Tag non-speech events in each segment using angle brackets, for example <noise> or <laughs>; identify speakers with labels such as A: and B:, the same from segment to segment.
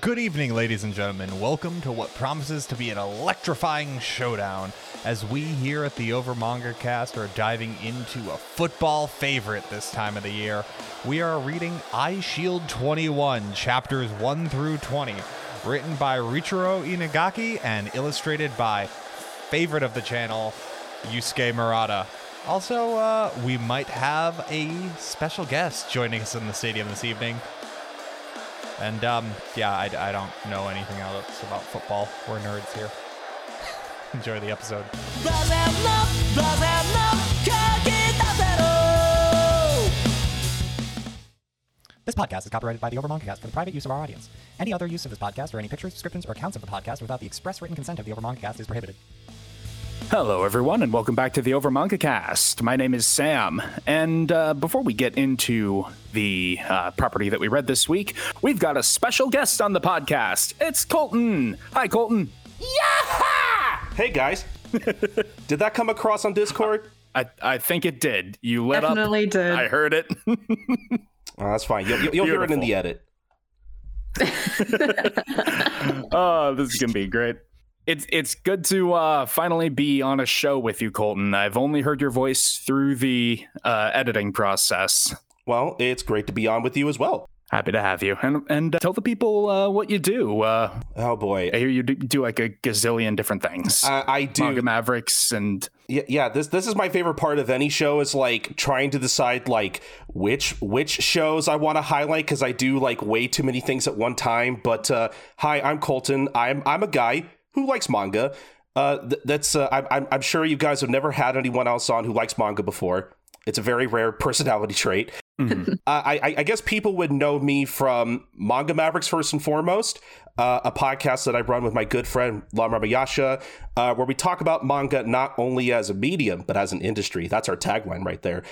A: Good evening, ladies and gentlemen. Welcome to what promises to be an electrifying showdown as we here at the Over Manga Cast are diving into a football favorite this time of the year. We are reading Eyeshield 21, chapters 1 through 20, written by Riichiro Inagaki and illustrated by favorite of the channel, Yusuke Murata. Also, uh, we might have a special guest joining us in the stadium this evening. And um, yeah, I, I don't know anything else about football. We're nerds here. <laughs> Enjoy the episode.
B: This podcast is copyrighted by the Over Cast for the private use of our audience. Any other use of this podcast or any pictures, descriptions, or accounts of the podcast without the express written consent of the Over Cast is prohibited.
C: Hello, everyone, and welcome back to the Over Manga Cast. My name is Sam, and uh, before we get into the uh, property that we read this week, we've got a special guest on the podcast. It's Colton. Hi, Colton.
D: Yeah! Hey guys, <laughs> did that come across on Discord?
C: I, I think it did. You lit
E: Definitely
C: up.
E: did.
C: I heard it. <laughs>
D: Oh, that's fine. You'll, you'll hear it in the edit. <laughs>
C: oh, this is gonna be great. It's it's good to uh, finally be on a show with you, Colton. I've only heard your voice through the uh, editing process.
D: Well, it's great to be on with you as well.
C: Happy to have you, and and uh, tell the people uh, what you do. Uh,
D: Oh boy,
C: I hear you do, do like a gazillion different things.
D: I, I do.
C: Manga Mavericks and
D: Yeah, yeah. This this is my favorite part of any show is like trying to decide like which which shows I want to highlight because I do like way too many things at one time. But uh, hi, I'm Colton. I'm I'm a guy who likes manga. Uh, th- that's uh, I'm I'm- I'm sure you guys have never had anyone else on who likes manga before. It's a very rare <laughs> personality trait.
C: Mhm. <laughs>
D: Uh, I, I- I guess people would know me from Manga Mavericks first and foremost, uh, a podcast that I run with my good friend Lam Ramayasha, uh, where we talk about manga not only as a medium but as an industry. That's our tagline right there.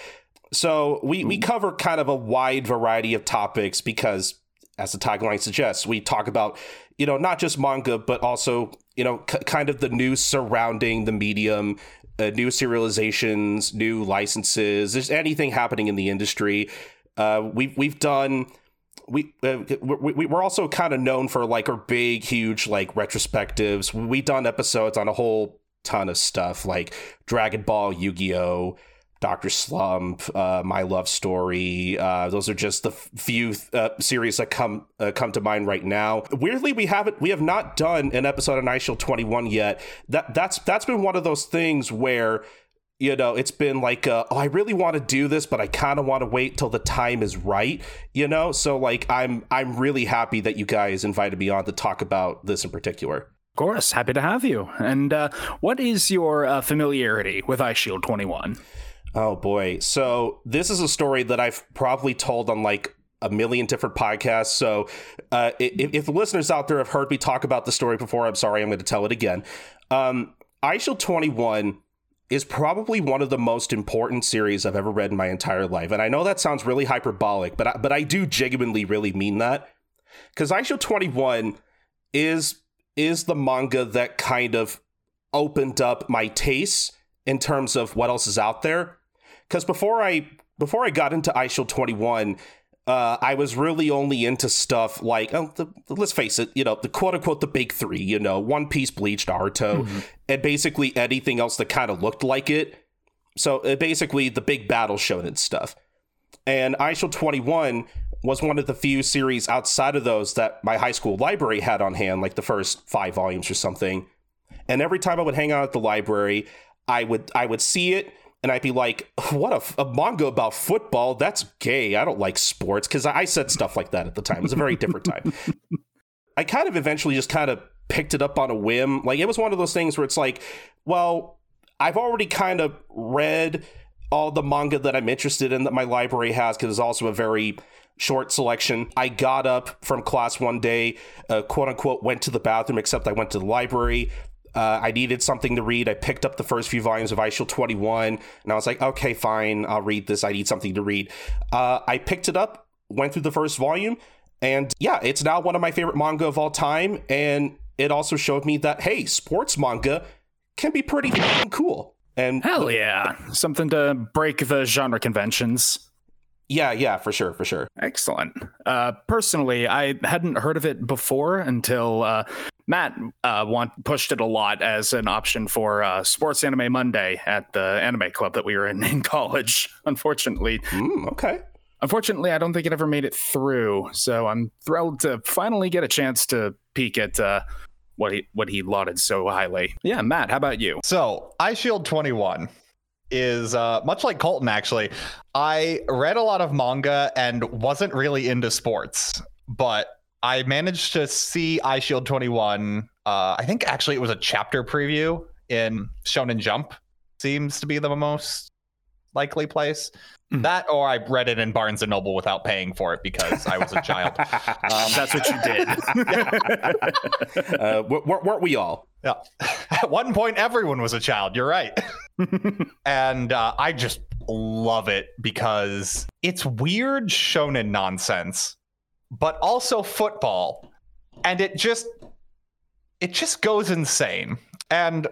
D: So we we cover kind of a wide variety of topics because, as the tagline suggests, we talk about you know not just manga but also you know k- kind of the news surrounding the medium uh, new serializations, new licenses, there's anything happening in the industry. Uh, we've we've done we, uh, we we- we're also kind of known for like our big, huge like retrospectives. We've done episodes on a whole ton of stuff like Dragon Ball, Yu Gi Oh. Doctor Slump, uh, My Love Story. Uh, those are just the few uh, series that come uh, come to mind right now. Weirdly, we haven't we have not done an episode on Eyeshield Twenty One yet. That that's that's been one of those things where you know it's been like uh, oh i really want to do this but i kind of want to wait till the time is right you know so like i'm i'm really happy that you guys invited me on to talk about this in particular
C: of course, happy to have you. And uh, what is your uh, familiarity with Eyeshield Twenty One?
D: Oh boy so this is a story that i've probably told on like a million different podcasts so uh, if, if the listeners out there have heard me talk about the story before i'm sorry i'm going to tell it again um, Ice 21 is probably one of the most important series I've ever read in my entire life. And I know that sounds really hyperbolic, but I, but I do genuinely really mean that. Cuz Eyeshield 21 is is the manga that kind of opened up my tastes in terms of what else is out there. Cuz before I before I got into Eyeshield 21, uh, I was really only into stuff like, oh, the, let's face it, you know, the quote unquote the big three, you know, One Piece, Bleach, Naruto, and basically anything else that kind of looked like it. So uh, basically, the big battle shonen stuff. And Eyeshield 21 was one of the few series outside of those that my high school library had on hand, like the first five volumes or something. And every time I would hang out at the library, I would I would see it and I'd be like, "What a manga about football? That's gay. I don't like sports." Because I, I said stuff like that at the time. It was a very different time. I kind of eventually just kind of picked it up on a whim. Like it was one of those things where it's like, well, I've already kind of read all the manga that I'm interested in that my library has because it's also a very short selection. I got up from class one day, uh, quote unquote, went to the bathroom, except I went to the library. Uh, I needed something to read. I picked up the first few volumes of Ice 21, and I was like, okay, fine, I'll read this. I need something to read. Uh, I picked it up, went through the first volume, and yeah, it's now one of my favorite manga of all time. And it also showed me that, hey, sports manga can be pretty cool. And
C: Hell yeah, something to break the genre conventions.
D: Yeah, yeah, for sure, for sure.
C: Excellent. Uh, personally, I hadn't heard of it before until uh, Matt uh, want, pushed it a lot as an option for uh, Sports Anime Monday at the anime club that we were in <laughs> in college. Unfortunately,
D: Mm, okay.
C: unfortunately, I don't think it ever made it through. So I'm thrilled to finally get a chance to peek at uh, what he what he lauded so highly. Yeah, Matt, how about you?
A: So, Eyeshield 21 is uh, much like Colton, actually. I read a lot of manga and wasn't really into sports, but I managed to see Eyeshield 21. Uh, I think actually it was a chapter preview in Shonen Jump, seems to be the most likely place.
C: Mhm.
A: That or I read it in Barnes and Noble without paying for it because I was a child. <laughs> Um,
C: That's what you did. <laughs>
D: uh, w- w- weren't we all?
A: Yeah. <laughs> At one point, everyone was a child. You're right. and uh, I just love it because it's weird shonen nonsense, but also football, and it just it just goes insane. And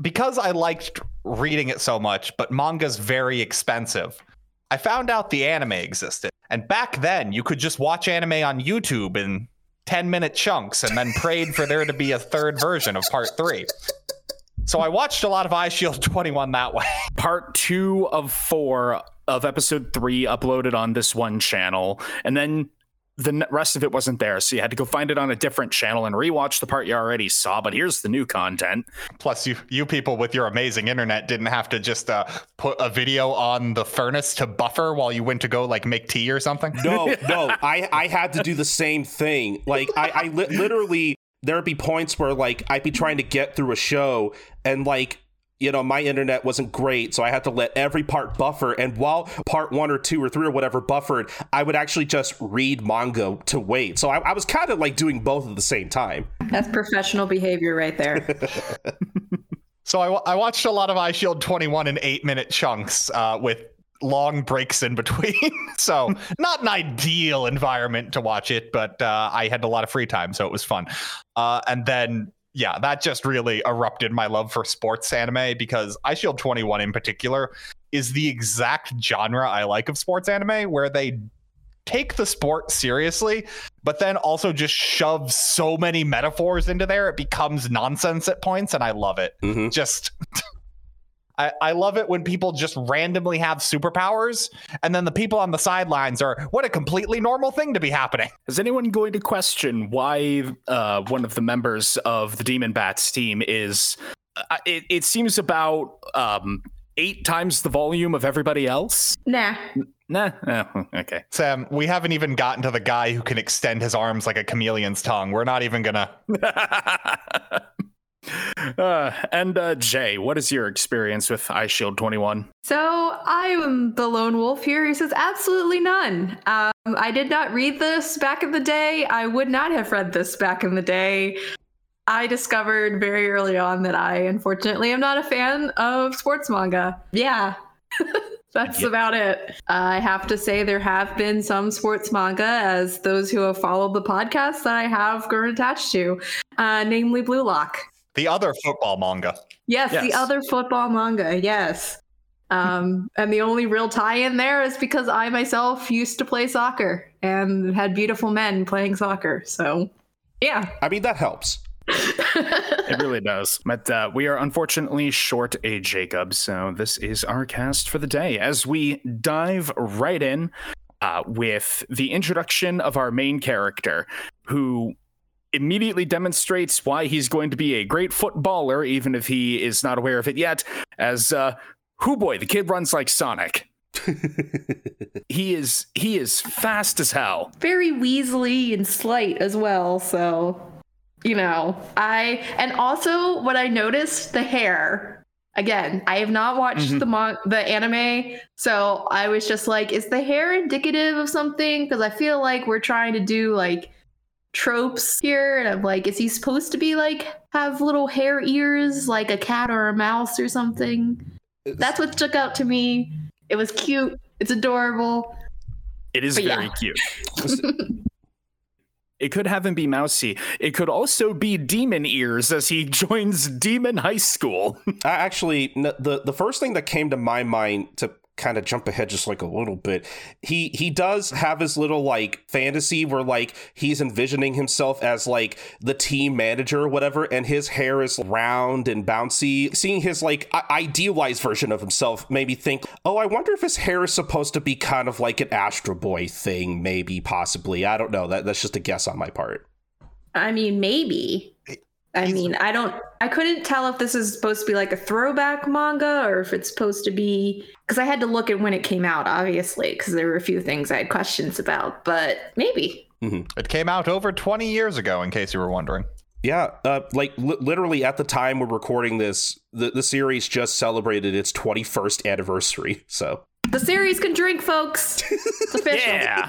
A: because I liked reading it so much, but manga's very expensive. I found out the anime existed. And back then, you could just watch anime on YouTube in 10 minute chunks and then prayed for there to be a third version of part three. So I watched a lot of Eyeshield <laughs> 21 that way.
C: part two of four of episode three uploaded on this one channel, and then the rest of it wasn't there. So you had to go find it on a different channel and rewatch the part you already saw. But here's the new content.
A: Plus, you you people with your amazing internet didn't have to just uh, put a video on the furnace to buffer while you went to go like make tea or something.
D: No, <laughs> no, I I had to do the same thing. Like I, I li- literally there'd be points where like I'd be trying to get through a show and like you know my internet wasn't great so i had to let every part buffer and while part one or two or three or whatever buffered i would actually just read manga to wait so i, I was kind of like doing both at the same time
E: That's professional behavior right there. <laughs>
A: So I, I watched a lot of Eyeshield 21 in eight minute chunks uh, with long breaks in between. <laughs> so not an ideal environment to watch it, but uh, I had a lot of free time, so it was fun. Uh, and then yeah, that just really erupted my love for sports anime because Eyeshield 21 in particular is the exact genre I like of sports anime where they take the sport seriously but then also just shove so many metaphors into there it becomes nonsense at points and i love it
D: Mhm.
A: just <laughs> I, I love it when people just randomly have superpowers and then the people on the sidelines are what a completely normal thing to be happening <laughs>
C: Is anyone going to question why uh, one of the members of the Demon Bats team is? Uh, it, it seems about um, eight times the volume of everybody else.
E: Nah.
C: Nah. Oh, <laughs> okay.
A: sam we haven't even gotten to the guy who can extend his arms like a chameleon's tongue we're not even gonna <laughs> <laughs>
C: uh, and uh, Jay, what is your experience with Eyeshield 21?
E: So I am the lone wolf here who says absolutely none. Um, I did not read this back in the day. I would not have read this back in the day. I discovered very early on that I unfortunately am not a fan of sports manga. Yeah. <laughs> That's
C: Yeah.
E: about it. I have to say there have been some sports manga, as those who have followed the podcast that I have grown attached to, uh, namely Blue Lock.
A: The other football manga
E: Yes, the other football manga. Yes. Um, and the only real tie in there is because I myself used to play soccer and had beautiful men playing soccer. So, yeah.
D: i mean that helps <laughs>
C: It really does. But uh, we are unfortunately short a Jacob, so this is our cast for the day. As we dive right in uh, with the introduction of our main character, who immediately demonstrates why he's going to be a great footballer, even if he is not aware of it yet. As uh, who boy, the kid runs like Sonic. <laughs> he is he is fast as hell.
E: Very Weasley and slight as well. So, you know, I, and also what I noticed the hair. Again, I have not watched
C: Mhm.
E: the mon- the anime, so I was just like, is the hair indicative of something? Because I feel like we're trying to do like tropes here, and I'm like, is he supposed to be like have little hair ears like a cat or a mouse or something? That's what stuck out to me. It was cute. It's adorable.
C: It is
E: But yeah.
C: very cute. <laughs> it could have him be mousy. It could also be demon ears as he <laughs> joins demon high school.
D: I actually the the first thing that came to my mind to kind of jump ahead just like a little bit. He he does have his little like fantasy where like he's envisioning himself as like the team manager or whatever, and his hair is round and bouncy. Seeing his like idealized version of himself made me think, oh, I wonder if his hair is supposed to be kind of like an Astro Boy thing, maybe, possibly. I don't know. That that's just a guess on my part.
E: I mean, maybe. I mean, I don't. I couldn't tell if this is supposed to be like a throwback manga or if it's supposed to be because I had to look at when it came out, obviously, because there were a few things I had questions about. But maybe.
A: It came out over 20 years ago, in case you were wondering.
D: Yeah, uh, like li- literally at the time we're recording this, the, the series just celebrated its 21st anniversary. So
E: The series can drink, folks. It's official. <laughs>
C: Yeah.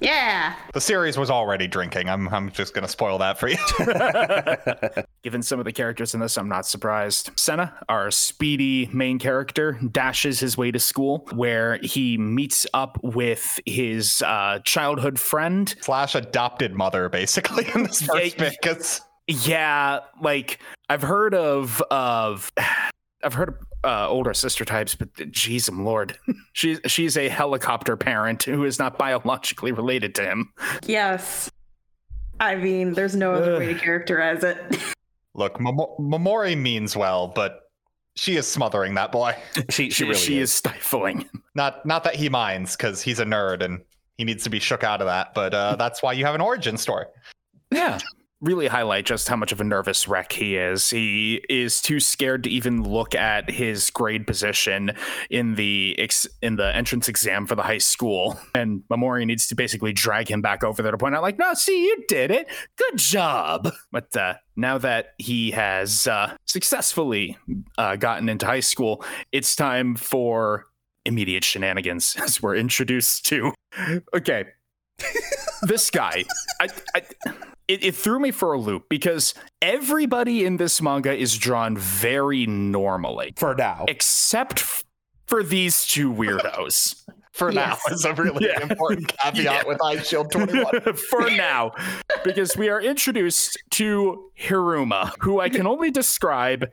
E: Yeah.
A: The series was already drinking. I'm, I'm just going to spoil that for you. <laughs>
C: Given some of the characters in this, I'm not surprised. Sena, our speedy main character, dashes his way to school where he meets up with his uh, childhood friend.
A: Slash adopted mother, basically, in this first
C: Yeah,
A: bit. 'cause-
C: Yeah, like I've heard of of <sighs> I've heard of uh, older sister types, but jeez, lord, <laughs> she's she's a helicopter parent who is not biologically related to him.
E: Yes. I mean, there's no other way to <sighs> characterize it.
A: Look, Mamo- Momori means well, but she is smothering that boy. <laughs>
D: she she really
C: she
D: is.
C: is stifling.
A: Not not that he minds, because he's a nerd and he needs to be shook out of that. But uh, <laughs> that's why you have an origin story.
C: Yeah. Really highlight just how much of a nervous wreck he is. He is too scared to even look at his grade position in the ex- in the entrance exam for the high school, and Mamori needs to basically drag him back over there to point out, like, "No, see, you did it. Good job." But uh, now that he has uh, successfully uh, gotten into high school, it's time for immediate shenanigans <laughs> as we're introduced to. Okay, <laughs> this guy, I, I it, it threw me for a loop because everybody in this manga is drawn very normally,
D: for now.
C: except f- for these two weirdos. <laughs>
A: For
E: Yes.
A: now, is a really <laughs>
C: Yeah.
A: important caveat
C: Yeah.
A: with Eyeshield 21. <laughs>
C: for now, because we are introduced to Hiruma, who I can only describe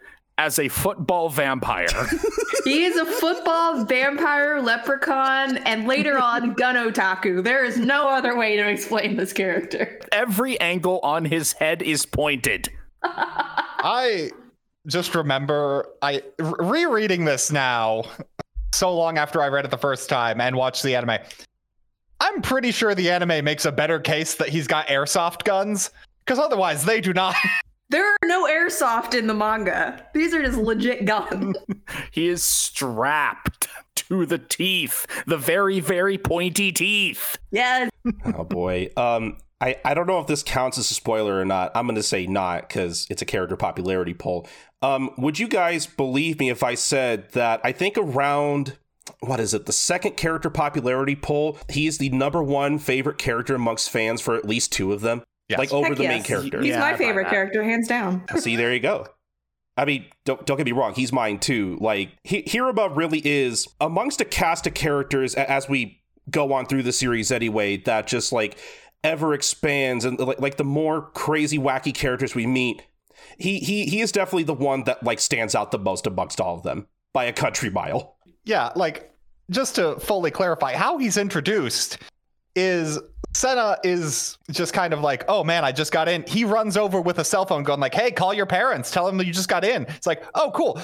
C: as a football vampire. <laughs>
E: he is a football vampire leprechaun and later on <laughs> gun otaku. There is no other way to explain this character.
C: Every angle on his head is pointed. <laughs>
A: I just remember I rereading this now so long after I read it the first time and watched the anime. I'm pretty sure the anime makes a better case that he's got airsoft guns because otherwise they do not.
E: There are no airsoft in the manga. These are just legit <laughs> guns.
C: He is strapped to the teeth, the very, very pointy teeth.
E: yes. <laughs>
D: oh boy. Um, I I don't know if this counts as a spoiler or not. I'm gonna say not because it's a character popularity poll. Um, would you guys believe me if I said that I think around what is it the second character popularity poll he is the number one favorite character amongst fans for at least two of them
A: Yes.
D: like over
E: Heck
D: the main character
E: He's
C: Yeah,
E: my favorite character, hands down.
D: See, there you go. I mean, don't don't get me wrong. He's mine too. Like Hi- Hiruma really is amongst a cast of characters as we go on through the series anyway. That just like ever expands and like, like the more crazy, wacky characters we meet, he he he is definitely the one that like stands out the most amongst all of them by a country mile.
A: Yeah, like just to fully clarify, how he's introduced is Sena is just kind of like, oh man, I just got in. He runs over with a cell phone, going like, hey, call your parents, tell them that you just got in. It's like, oh cool.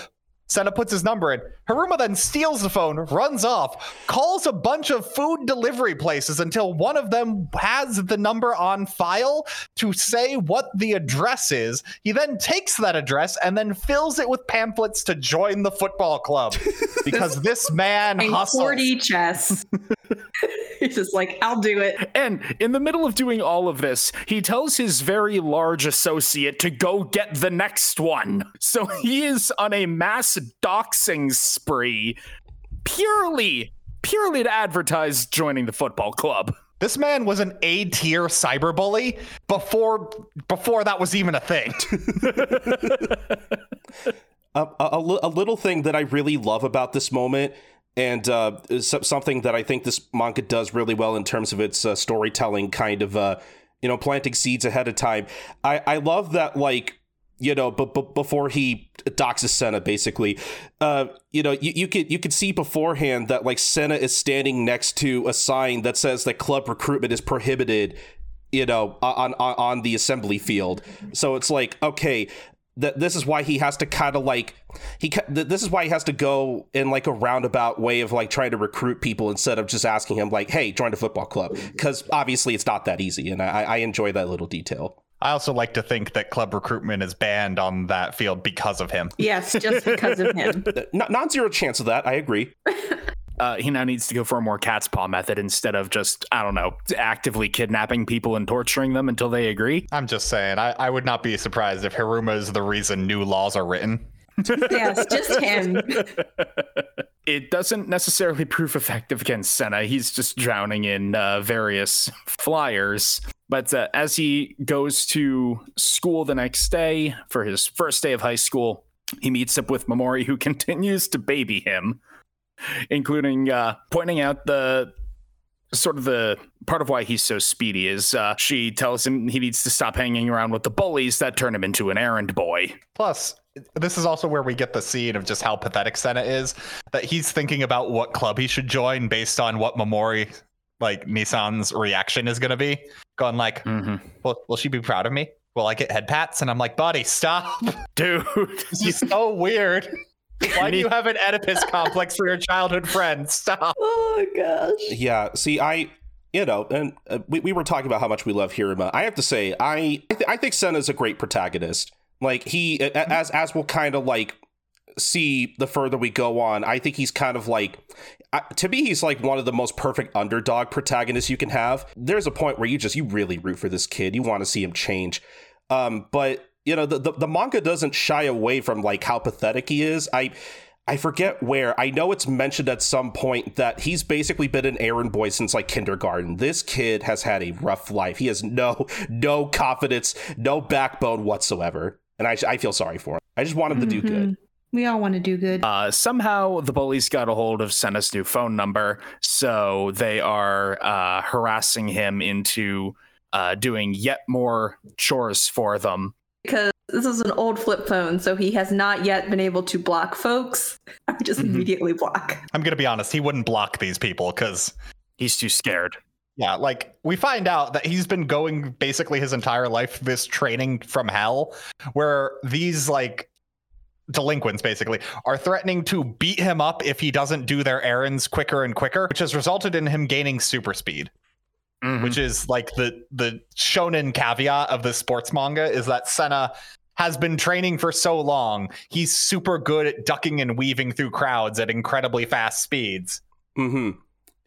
A: Sena puts his number in. Haruma then steals the phone, runs off, calls a bunch of food delivery places until one of them has the number on file to say what the address is. He then takes that address and then fills it with pamphlets to join the football club <laughs> because this man
E: And
A: hustles.
E: 40 chess. <laughs> <laughs> He's just like, I'll do it.
C: And in the middle of doing all of this, he tells his very large associate to go get the next one. So he is on a mass doxing spree purely, purely to advertise joining the football club.
A: This man was an A tier cyberbully before before that was even a thing.
D: a, <laughs> a, a a little thing that I really love about this moment, and uh, something that I think this manga does really well in terms of its uh, storytelling, kind of, uh, you know, planting seeds ahead of time. I, I love that, like, you know, but, but before he doxes Sena, basically, uh, you know, you, you could you could see beforehand that like Sena is standing next to a sign that says that club recruitment is prohibited, you know, on on, on the assembly field. So it's like, okay, that this is why he has to kind of like he this is why he has to go in like a roundabout way of like trying to recruit people instead of just asking him like, hey, join a football club, because obviously it's not that easy, and I, I enjoy that little detail.
A: I also like to think that club recruitment is banned on that field because of him.
E: Yes, just because of him. <laughs>
D: non zero chance of that. I agree. <laughs>
C: Uh, he now needs to go for a more cat's paw method instead of just, I don't know, actively kidnapping people and torturing them until they agree.
A: I'm just saying, I, I would not be surprised if Hiruma is the reason new laws are written.
E: yes, just him. <laughs>
C: it doesn't necessarily prove effective against Sena. He's just drowning in uh, various flyers. But uh, as he goes to school the next day for his first day of high school, he meets up with Mamori, who <laughs> continues to baby him, <laughs> including uh, pointing out the sort of the part of why he's so speedy is uh, she tells him he needs to stop hanging around with the bullies that turn him into an errand boy.
A: Plus, this is also where we get the scene of just how pathetic Sena is. That he's thinking about what club he should join based on what Mamori, like Nissan's reaction is going to be. Going like, mm-hmm. "Will will she be proud of me? Will I get head pats?" And I'm like, "Buddy, stop, <laughs>
C: dude.
A: this is so weird." Why do you have an Oedipus complex for your childhood friend? Stop. <laughs>
E: Oh gosh.
D: Yeah. See, I, you know, and uh, we, we were talking about how much we love Hiruma. I have to say, I I, th- I think Sena's a great protagonist. Like he, as as we'll kind of like see the further we go on, I think he's kind of like, uh, to me, he's like one of the most perfect underdog protagonists you can have. There's a point where you just you really root for this kid. You want to see him change. Um, but you know, the, the, the manga doesn't shy away from like how pathetic he is. I I forget where. I know it's mentioned at some point that he's basically been an errand boy since like kindergarten. This kid has had a rough life. He has no no confidence, no backbone whatsoever, and I I feel sorry for him. I just want him mm-hmm. to do good.
E: Mm-hmm. We all want to do good.
C: Uh, somehow the bullies got a hold of Sena's new phone number, so they are uh, harassing him into uh, doing yet more chores for them
E: because this is an old flip phone, so he has not yet been able to block folks. <laughs> I would just mm-hmm. immediately block.
A: I'm gonna be honest, he wouldn't block these people because
C: he's too scared.
A: Yeah, like we find out that he's been going basically his entire life this training from hell, where these like delinquents basically are threatening to beat him up if he doesn't do their errands quicker and quicker, which has resulted in him gaining super speed. Mm-hmm. Which is like the the shonen caveat of the sports manga is that Sena has been training for so long. He's super good at ducking and weaving through crowds at incredibly fast speeds.
D: Hmm.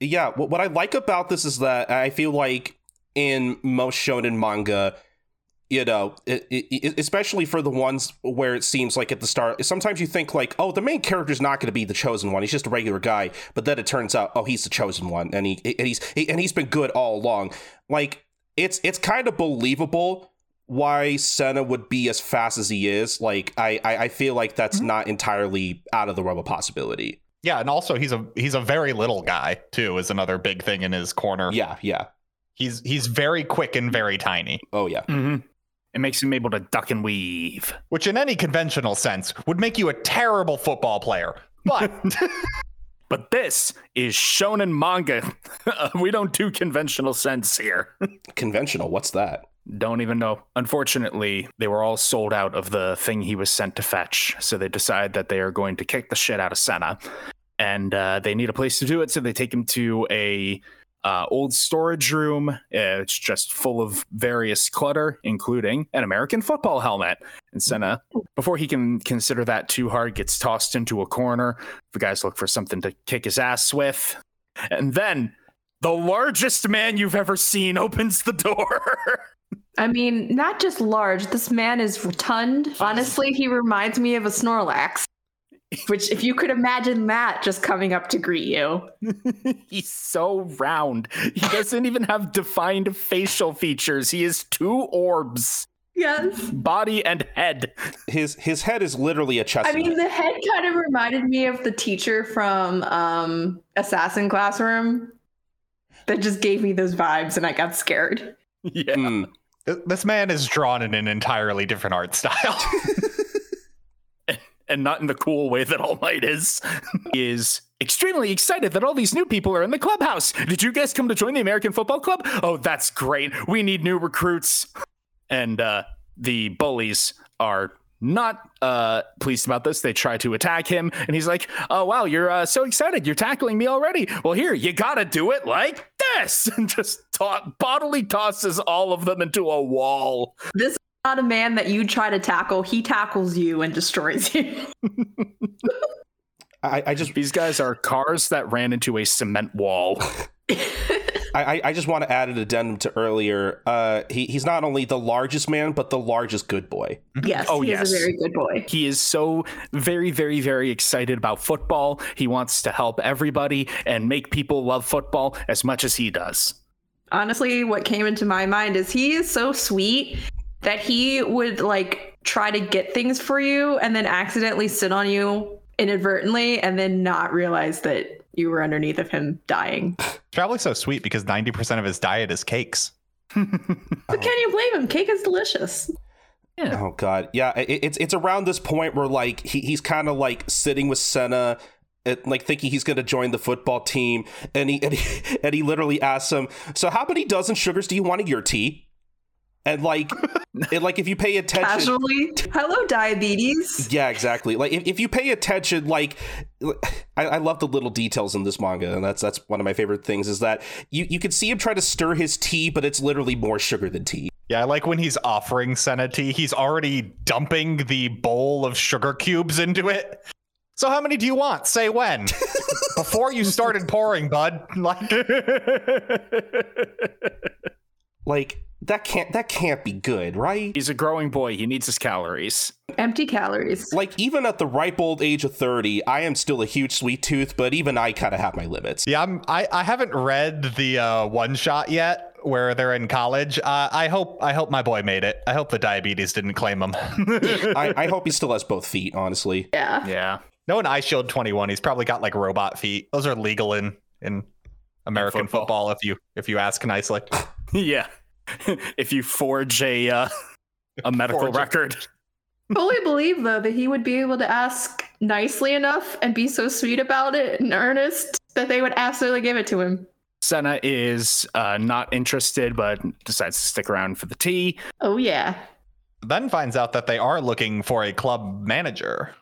D: Yeah. What I like about this is that I feel like in most shonen manga, you know, it, it, especially for the ones where it seems like at the start, sometimes you think like, oh, the main character's not going to be the chosen one; he's just a regular guy. But then it turns out, oh, he's the chosen one, and he and he's and he's been good all along. Like it's it's kind of believable why Sena would be as fast as he is. Like I I, I feel like that's mm-hmm. not entirely out of the realm of possibility.
A: Yeah, and also he's a he's a very little guy too. Is another big thing in his corner.
D: Yeah, yeah.
A: He's he's very quick and very tiny.
D: Oh yeah.
C: Mm-hmm. It makes him able to duck and weave.
A: Which, in any conventional sense, would make you a terrible football player. But. <laughs>
C: but this is shonen manga. <laughs> we don't do conventional sense here. <laughs>
D: conventional? What's that?
C: Don't even know. Unfortunately, they were all sold out of the thing he was sent to fetch. So they decide that they are going to kick the shit out of Sena. And uh, they need a place to do it. So they take him to a uh, old storage room. It's just full of various clutter, including an American football helmet. And Sena, before he can consider that too hard, gets tossed into a corner. The guys look for something to kick his ass with. And then the largest man you've ever seen opens the door. <laughs>
E: I mean, not just large. This man is rotund. Honestly, he reminds me of a Snorlax. Which, if you could imagine that just coming up to greet you. <laughs>
C: He's so round. He doesn't even have defined facial features. He is two orbs.
E: Yes.
C: Body and head.
D: His his head is literally a chest.
E: I mean, the head kind of reminded me of the teacher from um, Assassin Classroom. That just gave me those vibes, and I got scared. <laughs>
C: Yeah. Mm.
A: This man is drawn in an entirely different art style. <laughs>
C: and not in the cool way that All Might is, <laughs> is extremely excited that all these new people are in the clubhouse. Did you guys come to join the American Football Club? Oh, that's great. We need new recruits. And uh, the bullies are not uh, pleased about this. They try to attack him, and he's like, "Oh wow, you're uh, so excited! You're tackling me already. Well, here you gotta do it like this," <laughs> and just to- bodily tosses all of them into a wall.
E: This is not a man that you try to tackle. He tackles you and destroys you. <laughs>
D: I, I just
C: These guys are cars that ran into a cement wall. <laughs>
D: I, I just want to add an addendum to earlier. Uh, he, he's not only the largest man, but the largest good boy.
E: yes,
C: Oh,
E: he
C: yes.
E: is a very good boy.
C: He is so very, very, very excited about football. He wants to help everybody and make people love football as much as he does.
E: Honestly, what came into my mind is he is so sweet that he would like try to get things for you and then accidentally sit on you inadvertently and then not realize that you were underneath of him dying. <laughs>
A: It's probably so sweet because 90% of his diet is cakes.
E: But can you blame him? Cake is delicious.
D: Oh god, yeah. It, it's it's around this point where like he, he's kind of like sitting with Sena. At, like thinking he's going to join the football team, and he, and he <laughs> and he literally asks him, "So how many dozen sugars do you want in your tea?" And like, <laughs> and like if you pay attention,
E: Casually, hello diabetes.
D: Yeah, exactly. Like if, if you pay attention, like I, I love the little details in this manga, and that's that's one of my favorite things is that you, you can see him try to stir his tea, but it's literally more sugar than tea.
A: Yeah, I like when he's offering Sena tea, he's already dumping the bowl of sugar cubes into it. So how many do you want? Say when. <laughs> Before you started pouring, bud. <laughs> Like
D: Like that can't that can't be good, right?
C: He's a growing boy. He needs his calories.
E: Empty calories.
D: Like even at the ripe old age of 30, I am still a huge sweet tooth, but even I kind of have my limits.
A: Yeah, I'm I, I haven't read the uh, one shot yet where they're in college. Uh, I hope I hope my boy made it. I hope the diabetes didn't claim him. <laughs>
D: I, I hope he still has both feet, honestly.
E: Yeah.
C: Yeah.
A: no, in Eyeshield 21, he's probably got like robot feet. Those are legal in in American
C: football.
A: football. if you if you ask nicely. <laughs>
C: Yeah. <laughs> if you forge a uh, a <laughs> medical
A: Forge a-
C: record. <laughs>
E: Fully believe though that he would be able to ask nicely enough and be so sweet about it and earnest that they would absolutely give it to him.
C: Sena is uh, not interested, but decides to stick around for the tea.
E: Oh yeah.
A: Then finds out that they are looking for a club manager.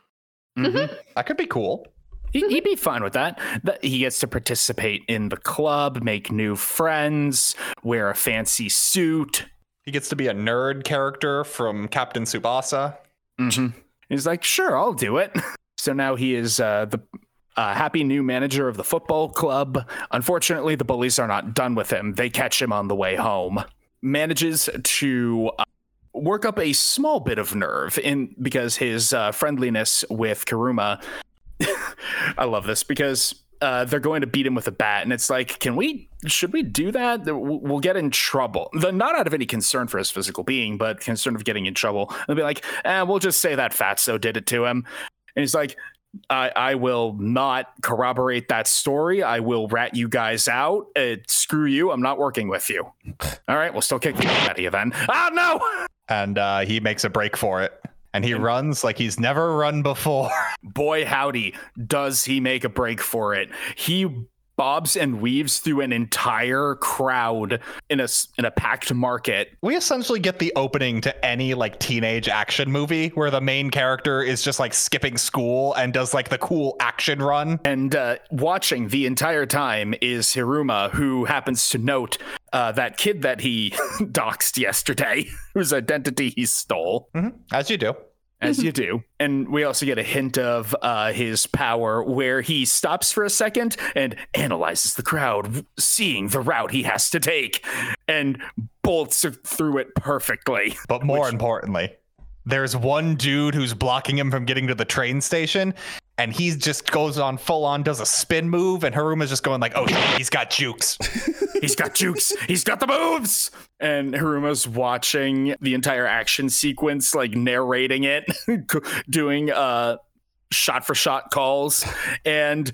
C: Mhm.
A: That could be cool.
C: He, he'd be fine with that. He gets to participate in the club, make new friends, wear a fancy suit.
A: He gets to be a nerd character from Captain Tsubasa.
C: hmm He's like, sure, I'll do it. <laughs> So now he is uh, the uh, happy new manager of the football club. Unfortunately, the bullies are not done with him. They catch him on the way home. Manages to uh, work up a small bit of nerve in because his uh, friendliness with Karuma. <laughs> I love this because uh, they're going to beat him with a bat, and it's like, can we? Should we do that? We'll get in trouble. The, not out of any concern for his physical being, but concern of getting in trouble. They'll be like, eh, we'll just say that Fatso did it to him, and he's like. I, I will not corroborate that story. I will rat you guys out. Uh, screw you. I'm not working with you. <laughs> All right, we'll still kick you out of you then. Ah, no! <laughs>
A: And uh, he makes a break for it. And he runs like he's never run before. <laughs>
C: boy howdy does he make a break for it he bobs and weaves through an entire crowd in a in a packed market
A: We essentially get the opening to any like teenage action movie where the main character is just like skipping school and does like the cool action run.
C: and uh, watching the entire time is hiruma who happens to note uh, that kid that he <laughs> doxed yesterday <laughs> whose identity he stole
A: As you do.
C: As you do. And we also get a hint of uh, his power where he stops for a second and analyzes the crowd, seeing the route he has to take, and bolts through it perfectly.
A: But more importantly, there's one dude who's blocking him from getting to the train station, and he just goes on full on, does a spin move, and Haruma's just going like, "Oh, he's got jukes." <laughs>
C: He's got jukes. He's got the moves. And Haruma's watching the entire action sequence, like narrating it, <laughs> doing uh shot for shot calls, and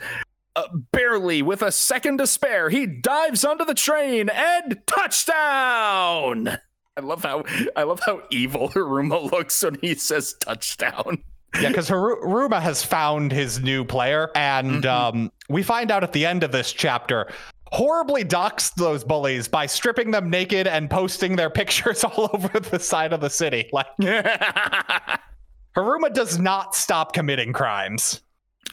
C: uh, barely with a second to spare, he dives onto the train and touchdown. I love how I love how evil <laughs> Haruma looks when he says touchdown.
A: Yeah, because Haruma has found his new player, and
C: Mhm.
A: um, we find out at the end of this chapter horribly doxed those bullies by stripping them naked and posting their <laughs> pictures all over the side of the city. Like <laughs> Haruma does not stop committing crimes.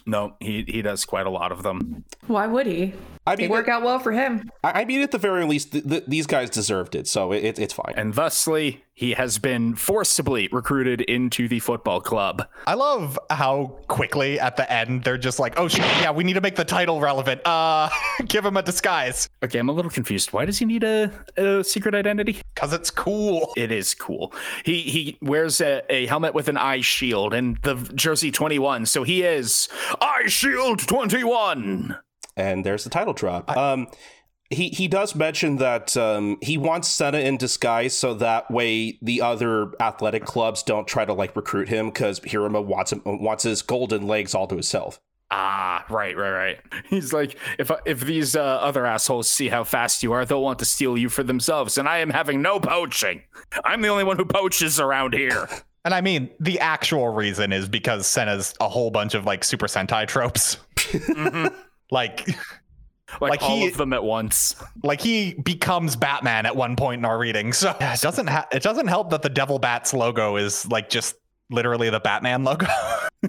C: no, he he does quite a lot of them.
E: Why would he?
D: I
E: They
D: mean,
E: work out well for him.
D: I, I mean, at the very least, th- th- these guys deserved it, so it, it's fine.
C: And thusly, he has been forcibly recruited into the football club.
A: I love how quickly at the end they're just like, "Oh shit, yeah, we need to make the title relevant. Uh, <laughs> give him a disguise
C: Okay, I'm a little confused. Why does he need a, a secret identity?
A: because it's cool."
C: It is cool. He he wears a, a helmet with an eye shield and the jersey 21, so he is Eyeshield 21.
D: And there's the title drop. um, he he does mention that um, he wants Sena in disguise so that way the other athletic clubs don't try to like recruit him because Hiruma wants him wants his golden legs all to himself.
C: Ah, right, right, right. He's like, if if these uh, other assholes see how fast you are, they'll want to steal you for themselves, and I am having no poaching. I'm the only one who poaches around here. <laughs>
A: And I mean, the actual reason is because Sena's a whole bunch of like Super Sentai tropes. <laughs> Like,
C: Like,
A: Like
C: all
A: he-
C: of them at once.
A: like he becomes Batman at one point in our reading. So <laughs> it doesn't ha- it doesn't help that the Devil Bats logo is like just literally the Batman logo. <laughs>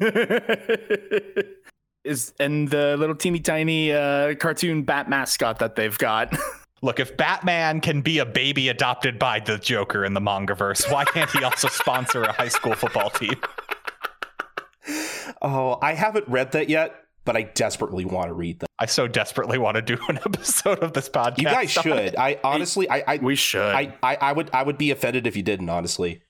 C: is and the little teeny tiny uh, cartoon bat mascot that they've got.
A: Look, if Batman can be a baby adopted by the Joker in the mangaverse, why can't he also sponsor a high school football team?
D: Oh, I haven't read that yet, but I desperately want to read them.
A: I so desperately want to do an <laughs> episode of this podcast.
D: You guys should. I honestly, I, I,
C: we should.
D: I, I, I would, I would be offended if you didn't. Honestly,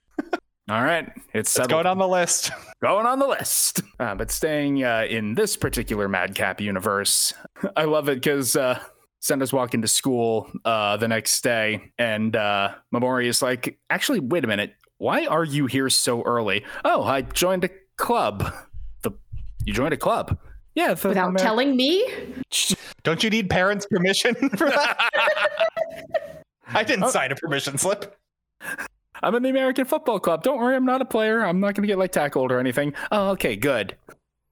C: All right, it's
A: It's going on the list. <laughs>
C: going on the list. Uh, but staying uh, in this particular Madcap universe, <laughs> I love it because uh, Sena's walking to school uh, the next day, and uh, Mamori is like, "Actually, wait a minute. Why are you here so early? Oh, I joined a club. The you joined a club? Yeah, the
E: Without
C: Amer-
E: telling me? <laughs>
A: Don't you need parents' permission for <laughs> that? I didn't sign a permission slip.
C: I'm in the American Football Club. Don't worry, I'm not a player. I'm not going to get like tackled or anything. Oh, okay, good.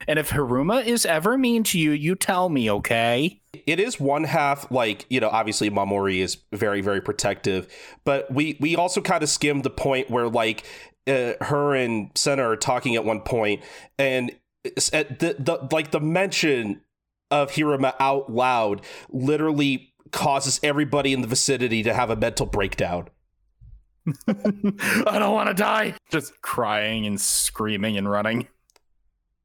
C: And if Haruma is ever mean to you, you tell me, okay?
D: it is one half like you know. Obviously, Mamori is very, very protective, but we we also kind of skimmed the point where like uh, her and Sena are talking at one point, and it's at the, the like the mention of Hiruma out loud literally causes everybody in the vicinity to have a mental breakdown. <laughs>
C: I don't want to die. Just crying and screaming and running.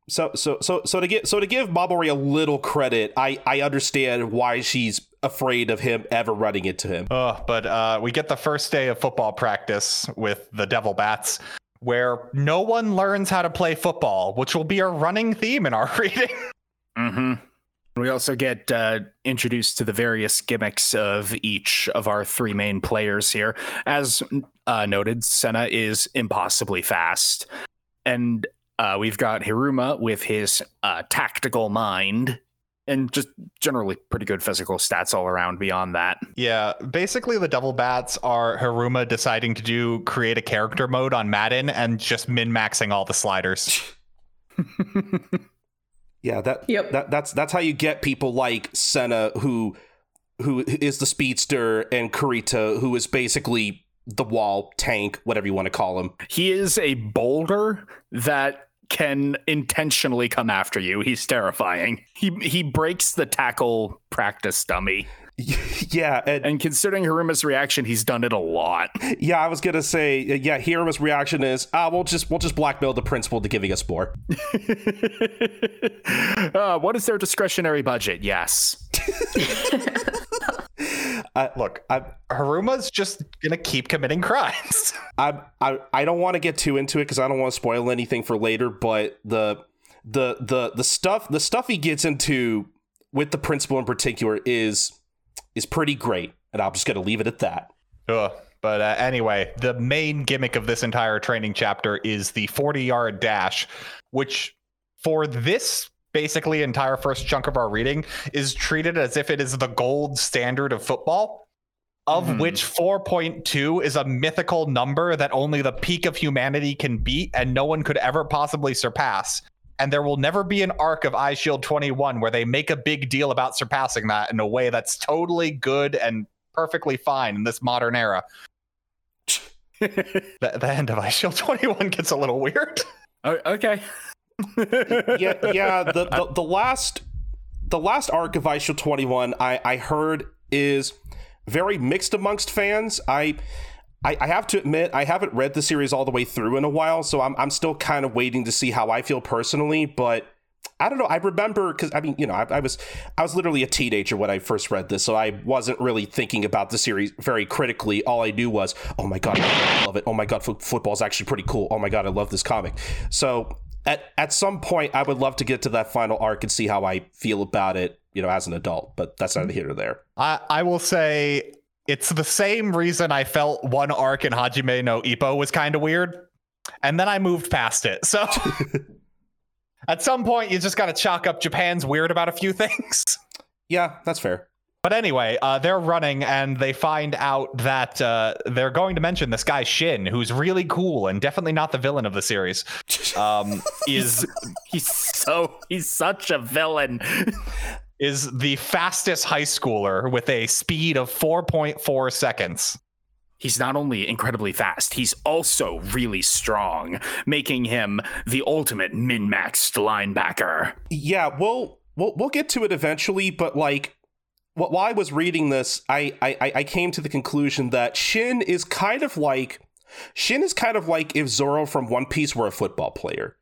D: So so so so to give so to give Mamori a little credit, I I understand why she's afraid of him ever running into him.
A: Uh, but uh, we get the first day of football practice with the Devil Bats, where no one learns how to play football, which will be a running theme in our <laughs> reading.
C: Mm-hmm. We also get uh, introduced to the various gimmicks of each of our three main players here. As uh, noted, Sena is impossibly fast. And uh, we've got Hiruma with his uh, tactical mind and just generally pretty good physical stats all around beyond that.
A: Yeah, basically the Devil Bats are Haruma deciding to do create a character mode on Madden and just min maxing all the sliders. <laughs>
D: Yeah, that
E: Yep.
D: that that's that's how you get people like Sena who who is the speedster and Kurita who is basically the wall tank, whatever you want to call him.
C: He is a boulder that can intentionally come after you. He's terrifying. He he breaks the tackle practice dummy. <laughs>
D: yeah, and,
C: And considering Haruma's reaction, he's done it a lot.
D: yeah, I was gonna say, yeah, Hiruma's reaction is, ah, we'll just we'll just blackmail the principal to giving us more. <laughs>
C: uh, what is their discretionary budget? Yes. <laughs>
A: Look,
D: I
A: Haruma's just gonna keep committing crimes. <laughs>
D: I I, I don't want to get too into it because I don't want to spoil anything for later, but the the the the stuff the stuff he gets into with the principal in particular is is pretty great, and I'm just gonna leave it at that.
A: Ugh. But uh, anyway, the main gimmick of this entire training chapter is the 40 yard dash, which for this basically entire first chunk of our reading is treated as if it is the gold standard of football. of
C: Mhm.
A: which 4.2 is a mythical number that only the peak of humanity can beat and no one could ever possibly surpass. And there will never be an arc of Eyeshield 21 where they make a big deal about surpassing that in a way that's totally good and perfectly fine in this modern era. <laughs> The, the end of Eyeshield 21 gets a little weird.
C: Oh, okay.
D: Yeah, yeah. <laughs> The, the the last the last arc of Eyeshield 21 I I heard is very mixed amongst fans. I, I I have to admit I haven't read the series all the way through in a while, so I'm I'm still kind of waiting to see how I feel personally. But I don't know. I remember because I mean you know I, I was I was literally a teenager when I first read this, so I wasn't really thinking about the series very critically. All I knew was oh my god I love it. Oh my god fo- football's actually pretty cool. Oh my god I love this comic. So at at some point I would love to get to that final arc and see how I feel about it. You know, as an adult, but that's neither here nor there.
A: I, I will say it's the same reason I felt one arc in Hajime no Ippo was kind of weird. And then I moved past it. So <laughs> at some point, you just got to chalk up Japan's weird about a few things.
D: Yeah, that's fair.
A: But anyway, uh, they're running and they find out that uh, they're going to mention this guy Shin, who's really cool and definitely not the villain of the series. <laughs> Um, is
C: He's so he's such a villain.
A: is the fastest high schooler with a speed of 4.4 seconds.
C: He's not only incredibly fast, he's also really strong, making him the ultimate min-maxed linebacker.
D: Yeah, we'll we'll we'll get to it eventually, but like wh- while I was reading this, I, I I came to the conclusion that Shin is kind of like Shin is kind of like if Zoro from One Piece were a football player.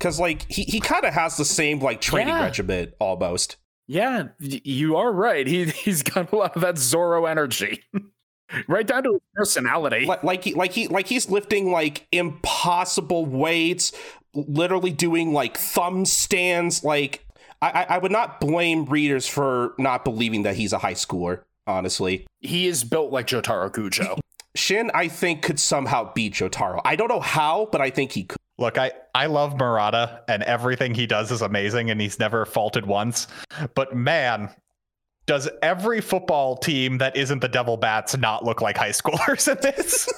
D: Cause like he, he kind of has the same like training
C: Yeah.
D: regimen almost.
C: Yeah, you are right. He <laughs> he's got a lot of that Zoro energy. <laughs> right down to his personality.
D: Like like he like he like he's lifting like impossible weights, literally doing like thumb stands. Like I I- I would not blame readers for not believing that he's a high schooler. Honestly,
C: He is built like Jotaro Kujo.
D: Shin, I think, could somehow beat Jotaro. I don't know how, but I think he could.
A: Look, I, I love Murata and everything he does is amazing and he's never faulted once. But man, does every football team that isn't the Devil Bats not look like high schoolers in this?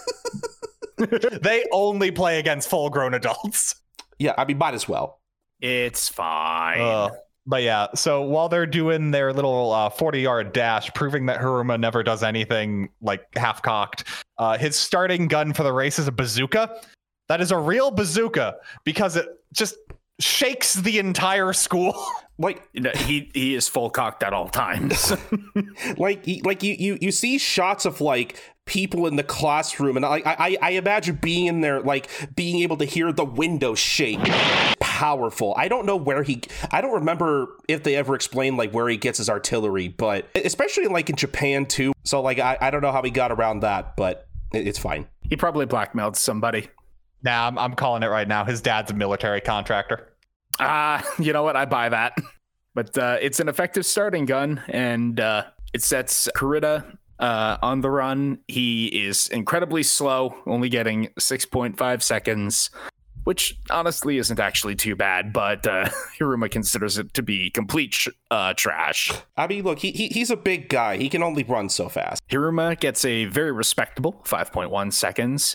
A: <laughs> they only play against full grown adults.
D: Yeah, I mean, might as well.
C: it's fine.
A: Uh, but yeah, so while they're doing their little uh, 40 yard dash, proving that Hiruma never does anything like half cocked, uh, his starting gun for the race is a bazooka. That is a real bazooka because it just shakes the entire school. <laughs>
D: Like,
C: he he is full cocked at all times. <laughs>
D: like, he- like you, you, you see shots of like people in the classroom, and I, I, I imagine being in there, like being able to hear the window shake. Powerful. I don't know where he. I don't remember if they ever explained like where he gets his artillery, but especially like in Japan too. So like, I, I don't know how he got around that, but it- it's fine.
C: he probably blackmailed somebody.
A: Nah, I'm, I'm calling it right now. His dad's a military contractor.
C: Ah, <laughs> you know what? I buy that. But uh, it's an effective starting gun, and uh, it sets Kurita uh, on the run. He is incredibly slow, only getting 6.5 seconds, which honestly isn't actually too bad, but uh, <laughs> Hiruma considers it to be complete sh- uh, trash.
D: I mean, look, he, he he's a big guy. He can only run so fast.
C: Hiruma gets a very respectable 5.1 seconds.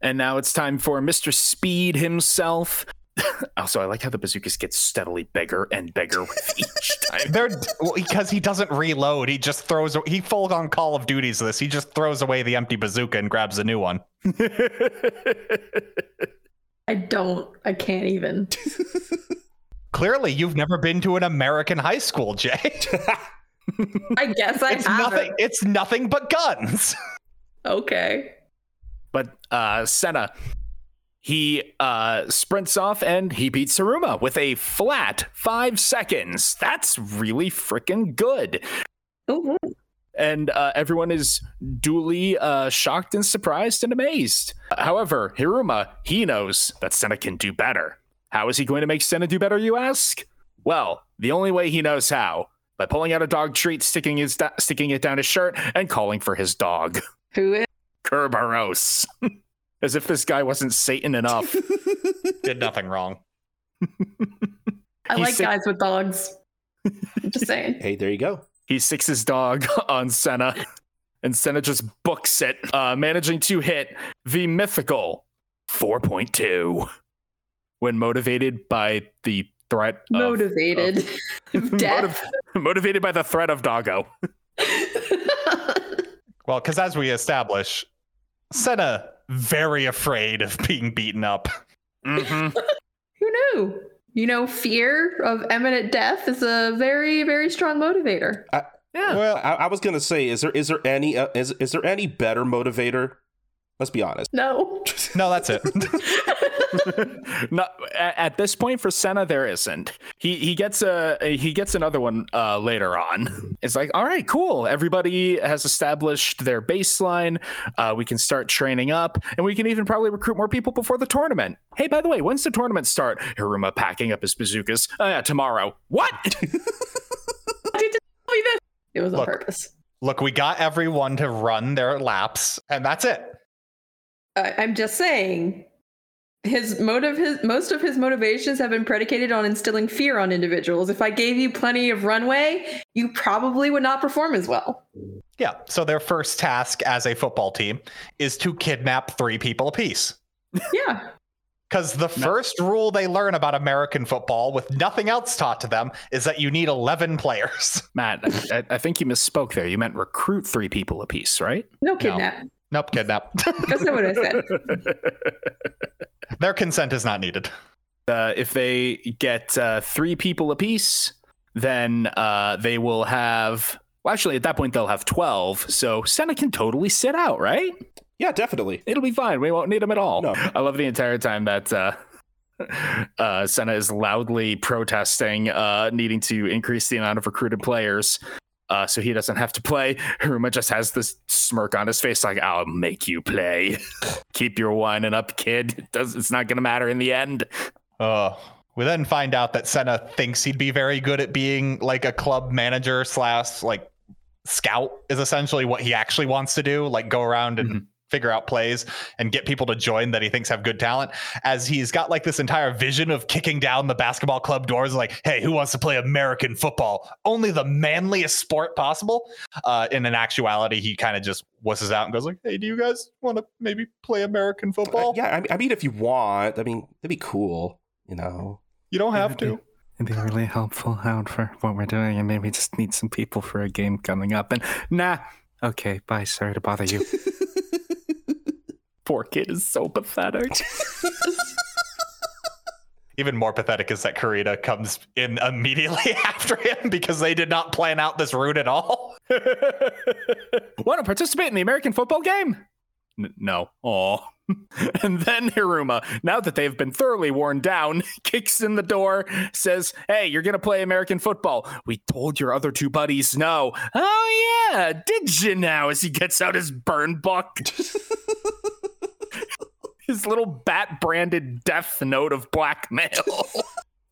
C: And now it's time for Mr. Speed himself. <laughs> also, I like how the bazookas get steadily bigger and bigger with <laughs> each time.
A: They're well, because he doesn't reload. He just throws. He full on Call of Duties this. He just throws away the empty bazooka and grabs a new one.
E: I don't. I can't even. <laughs>
A: Clearly, you've never been to an American high school, Jae. <laughs>
E: I guess I
A: It's
E: haven't.
A: nothing. It's nothing but guns.
E: Okay.
C: But uh Sena, he uh sprints off and he beats Hiruma with a flat five seconds. That's really freaking good.
E: Ooh,
C: And uh, everyone is duly uh, shocked and surprised and amazed. However, Hiruma, he knows that Sena can do better. How is he going to make Sena do better, you ask? Well, the only way he knows how by pulling out a dog treat, sticking his sticking it down his shirt, and calling for his dog. <laughs>
E: Who is?
C: Kerberos. <laughs> As if this guy wasn't Satan enough. <laughs>
A: Did nothing wrong.
E: I
C: He's
E: like
C: sick-
E: guys with dogs. Just saying.
D: Hey, there you go.
C: He sicks his dog <laughs> on Sena. and Sena just books it, uh, managing to hit the mythical 4.2 when motivated by the threat of,
E: Motivated. <laughs> Death.
C: motiv- motivated by the threat of doggo. <laughs>
A: Well, because as we establish, Sena very afraid of being beaten up.
C: hmm
E: Who knew? You know, fear of imminent death is a very, very strong motivator.
C: Yeah.
A: Well,
D: I, I was gonna say, is there is there any uh, is is there any better motivator? Let's be honest.
E: No. <laughs>
A: no, that's it. <laughs>
C: no, at, at this point for Sena, there isn't. He he gets a he gets another one uh, later on. It's like, all right, cool. Everybody has established their baseline. Uh, we can start training up, and we can even probably recruit more people before the tournament. Hey, by the way, when's the tournament start? Hiruma packing up his bazookas. Oh, yeah, tomorrow. What? <laughs>
E: It was on
A: Look.
E: purpose.
A: Look, we got everyone to run their laps, and that's it.
E: I I'm just saying. His motive, his most of his motivations have been predicated on instilling fear on individuals. If I gave you plenty of runway, you probably would not perform as well.
A: Yeah. So their first task as a football team is to kidnap three people apiece.
E: Yeah.
A: Because the first rule they learn about American football, with nothing else taught to them, is that you need 11 players.
C: Matt, I, I think you misspoke there. You meant recruit three people apiece, right?
E: No kidnap.
A: Nope, kidnap. <laughs>
E: That's not what I said. <laughs>
A: Their consent is not needed.
C: uh, if they get uh, three people apiece, then uh, they will have. Well, actually, at that point, they'll have 12. So Sena can totally sit out, right?
D: Yeah, definitely.
C: It'll be fine. We won't need him at all.
D: No.
C: I love the entire time that uh, <laughs> uh, Sena is loudly protesting, uh, needing to increase the amount of recruited players. Uh, so he doesn't have to play. <laughs> Hiruma just has this smirk on his face, like, I'll make you play. <laughs> Keep your whining up, kid. It does, it's not going to matter in the end.
A: Uh, we then find out that Sena thinks he'd be very good at being like a club manager slash like scout is essentially what he actually wants to do, like go around and
C: Mhm.
A: Figure out plays and get people to join that he thinks have good talent. As he's got like this entire vision of kicking down the basketball club doors, like, hey, who wants to play American football? Only the manliest sport possible. Uh, and in actuality, he kind of just wusses out and goes like, hey, do you guys want to maybe play American football?
D: Uh, yeah, I, I mean, if you want, I mean, that'd be cool. You know.
A: You don't have to.
C: It'd be really helpful out for what we're doing, and maybe just need some people for a game coming up. And nah, okay, bye. Sorry to bother you. <laughs> Poor kid is so pathetic. <laughs>
A: Even more pathetic is that Kurita comes in immediately <laughs> after him because they did not plan out this route at all. <laughs>
C: Want to participate in the American football game? N- no. Oh. And then Hiruma, now that they've been thoroughly worn down, kicks in the door, says, Hey, you're going to play American football. We told your other two buddies no. Oh, yeah. Did you now? As he gets out his burn book. His little bat branded death note of blackmail. <laughs>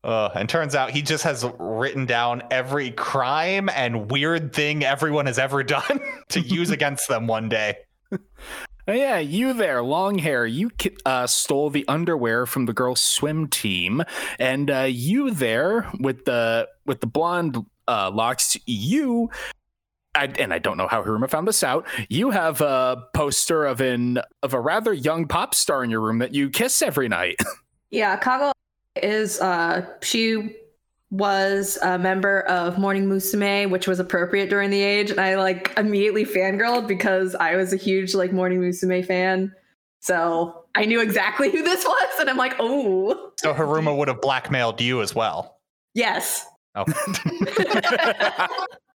A: Uh, and turns out he just has written down every crime and weird thing everyone has ever <laughs> done to use against them one day.
C: Oh, yeah, you there, long hair. You uh, stole the underwear from the girls' swim team, and uh, you there with the with the blonde uh, locks. You, I, and I don't know how Hiruma found this out. You have a poster of an of a rather young pop star in your room that you kiss every night. <laughs>
E: Yeah, Kago is uh she was a member of Morning Musume, which was appropriate during the age, and I like immediately fangirled because I was a huge like Morning Musume fan. So I knew exactly <laughs> who this was, and I'm like, oh
A: So Hiruma would have blackmailed you as well.
E: yes.
A: Oh.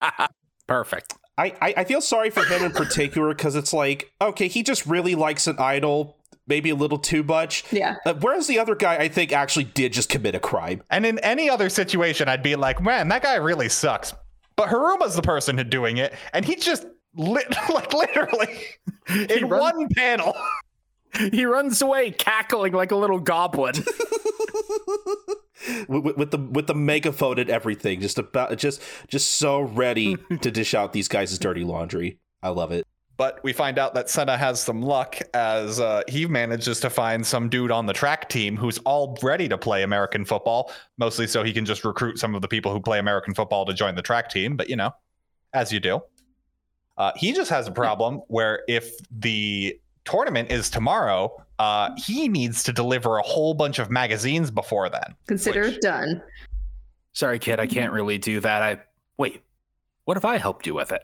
A: <laughs>
C: Perfect.
D: I, I, I feel sorry for him in particular because it's like, okay, he just really likes an idol, maybe a little too much.
E: Yeah.
D: Uh, whereas the other guy, I think, actually did just commit a crime.
A: and in any other situation, I'd be like, man, that guy really sucks. But Hiruma's the person who's doing it, and he just lit <laughs> like literally in
C: runs-
A: one panel. <laughs>
C: He runs away cackling like a little goblin. <laughs>
D: with, with- the with the megaphone and everything, just about just just so ready to <laughs> dish out these guys' dirty laundry. I love it.
A: But we find out that Sena has some luck as uh, he manages to find some dude on the track team who's all ready to play American football, mostly so he can just recruit some of the people who play American football to join the track team. But you know, as you do. Uh, he just has a problem where if the tournament is tomorrow, uh, he needs to deliver a whole bunch of magazines before then.
E: Consider
A: Which-
E: it done.
C: Sorry, kid, I can't really do that. I wait. What if I helped you with it?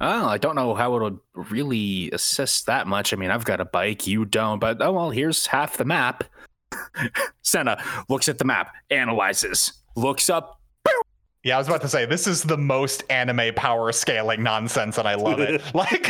C: Oh, I don't know how it would really assist that much. I mean, I've got a bike, you don't, but oh well, here's half the map. <laughs> Sena looks at the map, analyzes, looks up.
A: Yeah, I was about to say this is the most anime power scaling nonsense, and I love it. <laughs> like,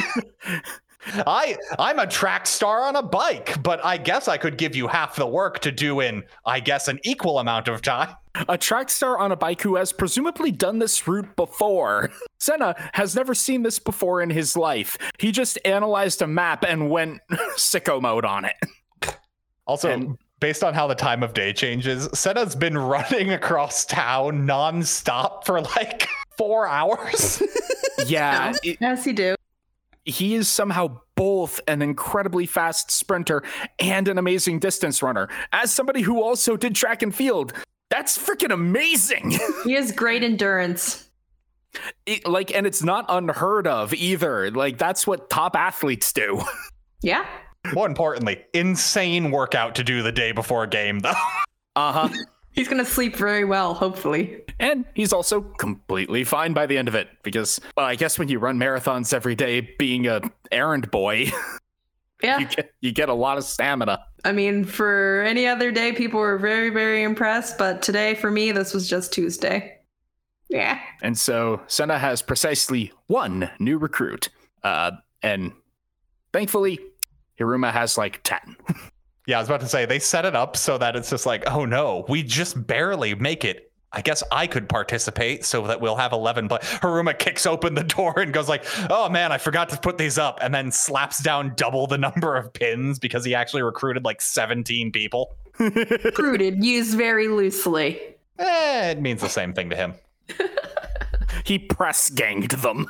A: I I'm a track star on a bike, but I guess I could give you half the work to do in, I guess, an equal amount of time.
C: A track star on a bike who has presumably done this route before. <laughs> Sena has never seen this before in his life. He just analyzed a map and went <laughs> sicko mode on it.
A: Also,
C: And-
A: based on how the time of day changes, Sena's been <laughs> running across town nonstop for like four hours.
C: Yeah, it-
E: Yes, you do.
C: He is somehow both an incredibly fast sprinter and an amazing distance runner. As somebody who also did track and field, that's freaking amazing. <laughs>
E: He has great endurance.
C: It- like, and it's not unheard of either. Like, that's what top athletes do. <laughs>
E: Yeah.
A: More importantly, insane workout to do the day before a game, though.
C: Uh huh.
E: He's gonna sleep very well, hopefully.
C: And he's also completely fine by the end of it because, well, I guess when you run marathons every day, being a errand boy, <laughs>
E: Yeah.
C: you get you get a lot of stamina.
E: I mean, for any other day, people were very, very impressed, but today, for me, this was just Tuesday. Yeah.
C: And so Sena has precisely one new recruit. Uh, and thankfully, Hiruma has like 10. <laughs>
A: Yeah, I was about to say they set it up so that it's just like, oh no, we just barely make it. I guess I could participate so that we'll have 11. But Hiruma kicks open the door and goes like, oh man, I forgot to put these up. And then slaps down double the number of pins because he actually recruited like 17 people. <laughs>
E: Recruited, used very loosely.
A: Eh, it means the same thing to him.
C: he press ganged them.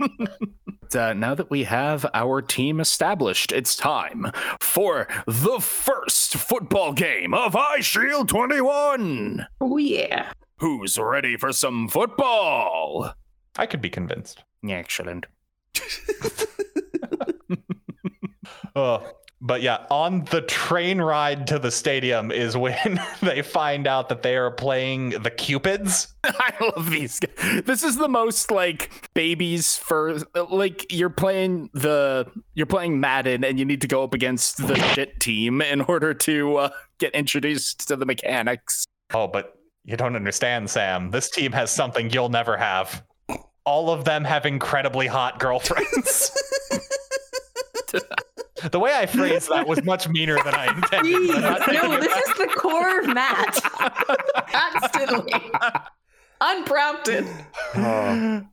C: <laughs> But, uh, now that we have our team established, it's time for the first football game of Eyeshield 21.
E: Oh, yeah.
C: Who's ready for some football?
A: I could be convinced.
C: Excellent. <laughs>
A: Uh, but yeah, on the train ride to the stadium is when <laughs> they find out that they are playing the Cupids. <laughs>
C: I love these. guys. This is the most like babies for like you're playing the you're playing Madden and you need to go up against the shit team in order to uh, get introduced to the mechanics.
A: Oh, but you don't understand, Sam. This team has something you'll never have. All of them have incredibly hot girlfriends. <laughs> the way I phrased that was much meaner than I intended. but I'm not
E: Jeez. No, this is the core of Matt. Constantly. Unprompted.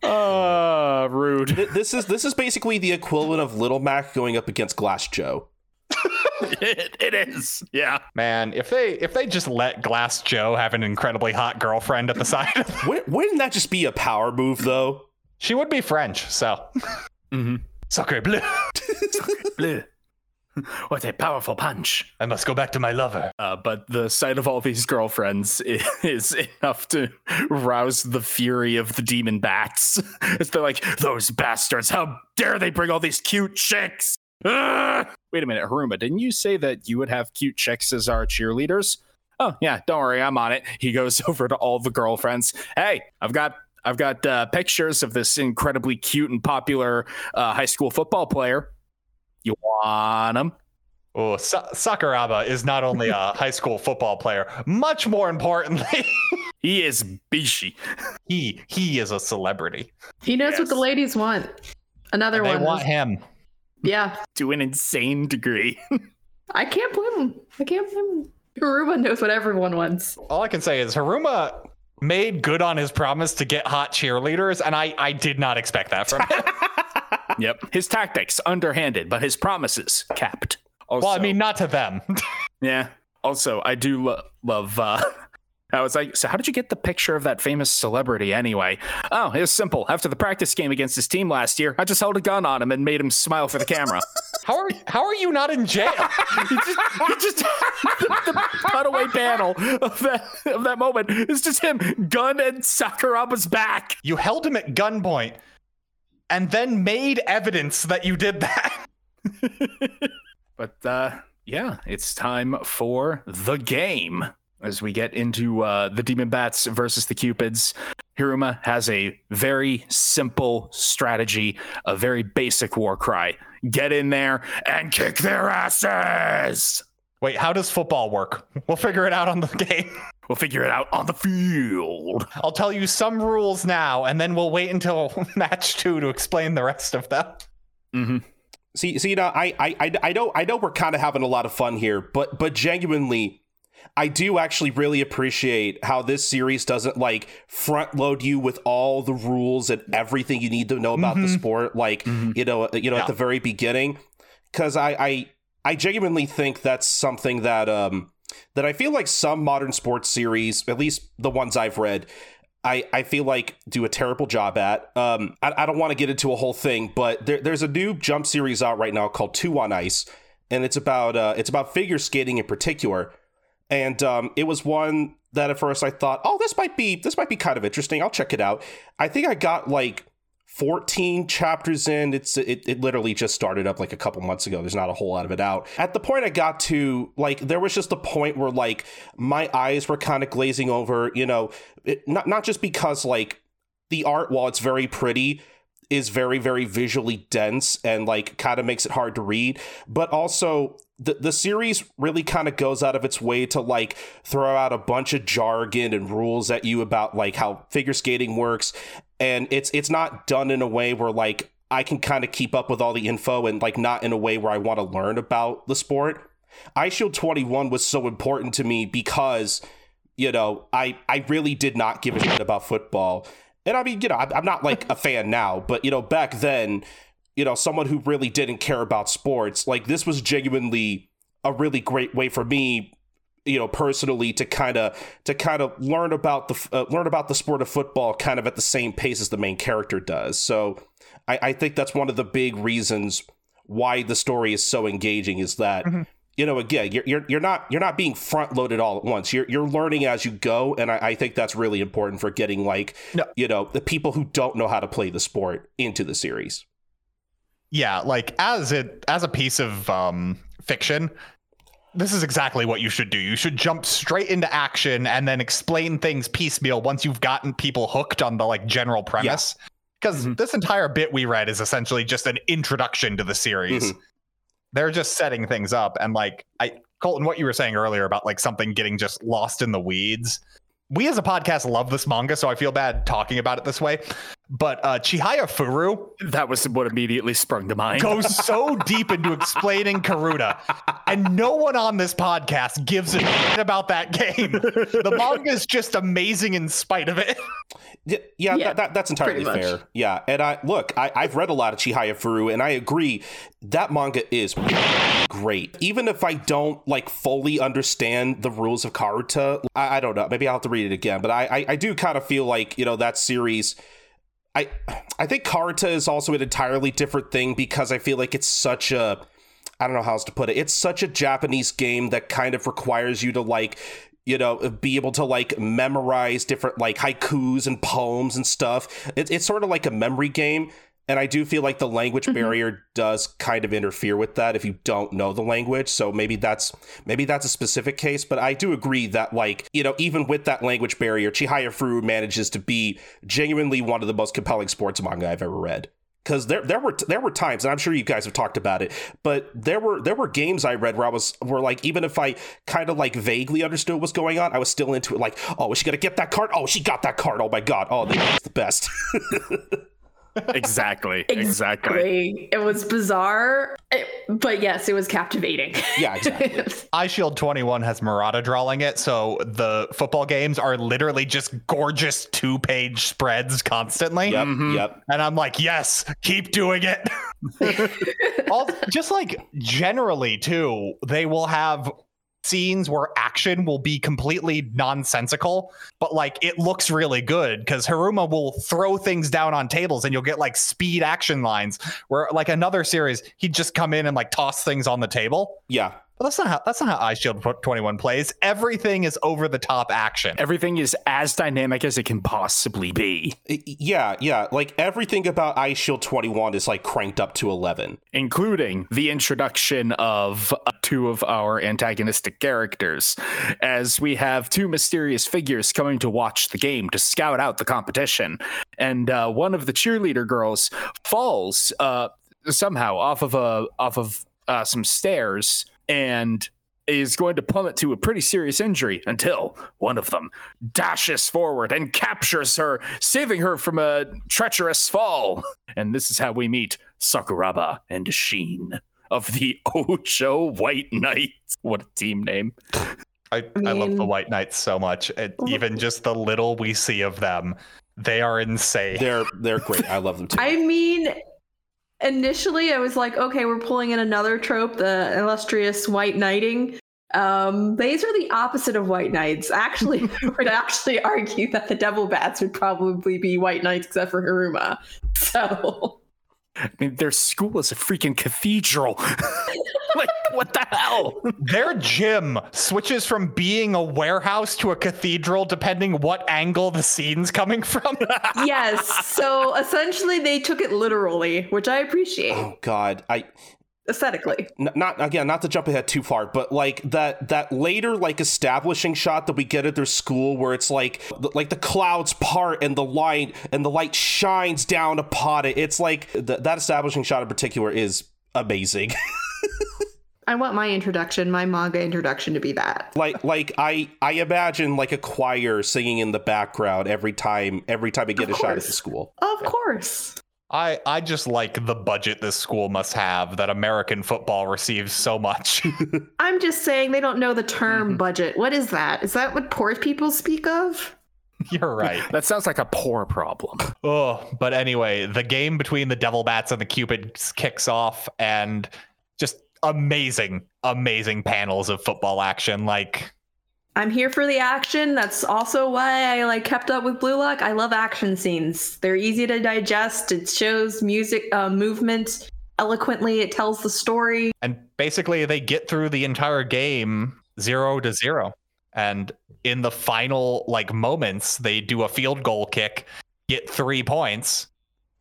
C: Uh, rude.
D: Th- This is this is basically the equivalent of Little Mac going up against Glass Joe.
C: it, it is. Yeah.
A: Man, if they if they just let Glass Joe have an incredibly hot girlfriend at the side of
D: Wouldn't wouldn't that just be a power move though?
A: she would be French, so
C: Mm-hmm.
A: sacre bleu. <laughs>
C: Bleh. <laughs> What a powerful punch.
A: I must go back to my lover.
C: Uh, but the sight of all these girlfriends <laughs> is enough to rouse the fury of the demon bats. <laughs> As they're like, those bastards, how dare they bring all these cute chicks? Ah! Wait a minute, Hiruma, didn't you say that you would have cute chicks as our cheerleaders? Oh yeah, don't worry, I'm on it. He goes over to all the girlfriends. Hey, I've got I've got uh, pictures of this incredibly cute and popular uh, high school football player. You want him?
A: Oh, Sa- Sakuraba is not only a <laughs> high school football player, much more importantly, <laughs>
C: He is Bishi.
A: he he is a celebrity.
E: He knows what the ladies want. Another
A: And they
E: one.
A: want him.
E: Yeah.
C: to an insane degree.
E: I can't blame him. I can't blame him. Hiruma knows what everyone wants.
A: All I can say is Hiruma made good on his promise to get hot cheerleaders, and I I did not expect that from him. <laughs>
C: yep. His tactics underhanded, but his promises capped. Also,
A: well, I mean, not to them. <laughs>
C: yeah. Also, I do lo- love. uh <laughs> I was like, so how did you get the picture of that famous celebrity anyway? Oh, it was simple. After the practice game against his team last year, I just held a gun on him and made him smile for the camera. <laughs>
A: how are how are you not in jail?
C: he just, he just the, the cutaway panel of that of that moment is just him, gun and Sakuraba's back.
A: you held him at gunpoint. And then made evidence that you did that. <laughs>
C: But uh, yeah, it's time for the game as we get into uh, the Demon Bats versus the Cupids. Hiruma has a very simple strategy, a very basic war cry get in there and kick their asses.
A: Wait, how does football work? <laughs> We'll figure it out on the <laughs> game.
C: We'll figure it out on the field.
A: I'll tell you some rules now, and then we'll wait until <laughs> match two to explain the rest of them.
C: Mm-hmm.
D: See, see, you know, I, I, I, I know, I know, we're kind of having a lot of fun here, but, but genuinely, I do actually really appreciate how this series doesn't like front load you with all the rules and everything you need to know about the sport, like you know, you know,
A: Yeah.
D: at the very beginning. Because I, I, I genuinely think that's something that, um, that I feel like some modern sports series, at least the ones I've read, I, I feel like do a terrible job at. Um, I, I don't want to get into a whole thing, but there, there's a new jump series out right now called Two on Ice, and it's about uh, it's about figure skating in particular. And um, it was one that at first I thought, oh, this might be this might be kind of interesting. I'll check it out. I think I got like 14 chapters in. It's it, it literally just started up like a couple months ago. There's not a whole lot of it out. At the point I got to, like, there was just a point where like my eyes were kind of glazing over. You know, it, not not just because like the art, while it's very pretty, is very very visually dense and like kind of makes it hard to read but also the the series really kind of goes out of its way to like throw out a bunch of jargon and rules at you about like how figure skating works and it's it's not done in a way where like I can kind of keep up with all the info and like not in a way where I want to learn about the sport. Ice Shield 21 was so important to me because you know, I I really did not give a shit about football. And I mean, you know, I'm I'm not like a fan now, but you know, back then, you know, someone who really didn't care about sports, like this was genuinely a really great way for me, you know, personally to kind of to kind of learn about the uh, learn about the sport of football kind of at the same pace as the main character does. So, I, I think that's one of the big reasons why the story is so engaging is that you know again you're, you're you're not you're not being front loaded all at once you're you're learning as you go and I, I think that's really important for getting like
A: No.
D: you know the people who don't know how to play the sport into the series
A: Yeah, like as it as a piece of um fiction, this is exactly what you should do. You should jump straight into action and then explain things piecemeal once you've gotten people hooked on the like general premise. Because
C: Mhm.
A: this entire bit we read is essentially just an introduction to the series.
D: Mhm.
A: They're just setting things up and like I Colton, what you were saying earlier about like something getting just lost in the weeds. We as a podcast love this manga, so I feel bad talking about it this way. But uh Chihaya Furu
C: That was what immediately sprung to mind.
A: goes so deep into explaining Karuta, and no one on this podcast gives a shit about that game. The manga is just amazing in spite of it.
D: Yeah, yeah,
E: Yeah,
D: that, that, that's entirely fair. Yeah, and I look, I, I've read a lot of Chihaya Furu, and I agree that manga is great. Even if I don't like fully understand the rules of Karuta, I, I don't know. Maybe I'll have to read it again, but I, I, I do kind of feel like you know that series. I I think Karuta is also an entirely different thing because I feel like it's such a I don't know how else to put it. It's such a Japanese game that kind of requires you to like, you know, be able to like memorize different like haikus and poems and stuff. It's it's sort of like a memory game. And I do feel like the language mm-hmm. barrier does kind of interfere with that if you don't know the language. So maybe that's maybe that's a specific case, but I do agree that like, you know, even with that language barrier, Chihaya Furu manages to be genuinely one of the most compelling sports manga I've ever read. Because there there were there were times and I'm sure you guys have talked about it but there were there were games I read where I was where like even if I kind of like vaguely understood what's going on I was still into it like oh is she gonna get that card? Oh she got that card. Oh my god. Oh that's the best <laughs>
C: exactly. <laughs> Exactly.
E: Exactly. It was bizarre, it- but yes, it was captivating.
D: yeah exactly <laughs>
A: Eyeshield 21 has Murata drawing it, so the football games are literally just gorgeous two page spreads constantly.
D: yep
C: Mhm.
D: yep
A: And I'm like, yes, keep doing it. <laughs> All, just like generally, too, they will have scenes where action will be completely nonsensical, but like it looks really good because Hiruma will throw things down on tables and you'll get like speed action lines where, like, another series, he'd just come in and like toss things on the table.
D: yeah
A: Well, that's not how that's not how Eyeshield 21 plays. Everything is over the top action.
C: Everything is as dynamic as it can possibly be,
D: Yeah, yeah. Like everything about Eyeshield 21 is like cranked up to 11.
C: including the introduction of uh, two of our antagonistic characters, as we have two mysterious figures coming to watch the game to scout out the competition. And uh, one of the cheerleader girls falls uh, somehow off of a off of uh, some stairs and is going to plummet to a pretty serious injury until one of them dashes forward and captures her, saving her from a treacherous fall. And this is how we meet Sakuraba and Shin of the <laughs> Ojo White Knights. What a team name.
A: I, I, love the White Knights so much. And even <laughs> just the little we see of them, they are insane.
D: They're they're great. I love them too.
E: I mean, initially I was like, okay, we're pulling in another trope, the illustrious white knighting. Um, these are the opposite of white knights. Actually, <laughs> I would actually argue that the devil bats would probably be white knights except for Hiruma. <laughs> So
C: I mean, their school is a freaking cathedral. <laughs> like, what the hell?
A: Their gym switches from being a warehouse to a cathedral depending what angle the scene's coming from. <laughs>
E: yes, so essentially they took it literally, which I appreciate
D: oh God, I
E: aesthetically.
D: n- not again not to jump ahead too far but like that that later like establishing shot that we get at their school where it's like like the clouds part and the light and the light shines down upon it it's like th- that establishing shot in particular is amazing <laughs>
E: I want my introduction, my manga introduction to be that.
D: like like i i imagine like a choir singing in the background every time every time we get
E: Of
D: a shot at the school
E: Of course.
A: I, I just like the budget this school must have that American football receives so much. <laughs>
E: I'm just saying they don't know the term
D: Mm-hmm.
E: budget. What is that? Is that what poor people speak of?
A: You're right. <laughs>
C: That sounds like a poor problem.
A: Oh, but anyway, the game between the Devil Bats and the Cupids kicks off, and just amazing, amazing panels of football action. Like,
E: I'm here for the action. That's also why I like kept up with Blue Lock. I love action scenes. They're easy to digest. It shows music, uh, movement eloquently. It tells the story.
A: and basically, they get through the entire game zero to zero. And in the final like moments, they do a field goal kick, get three points,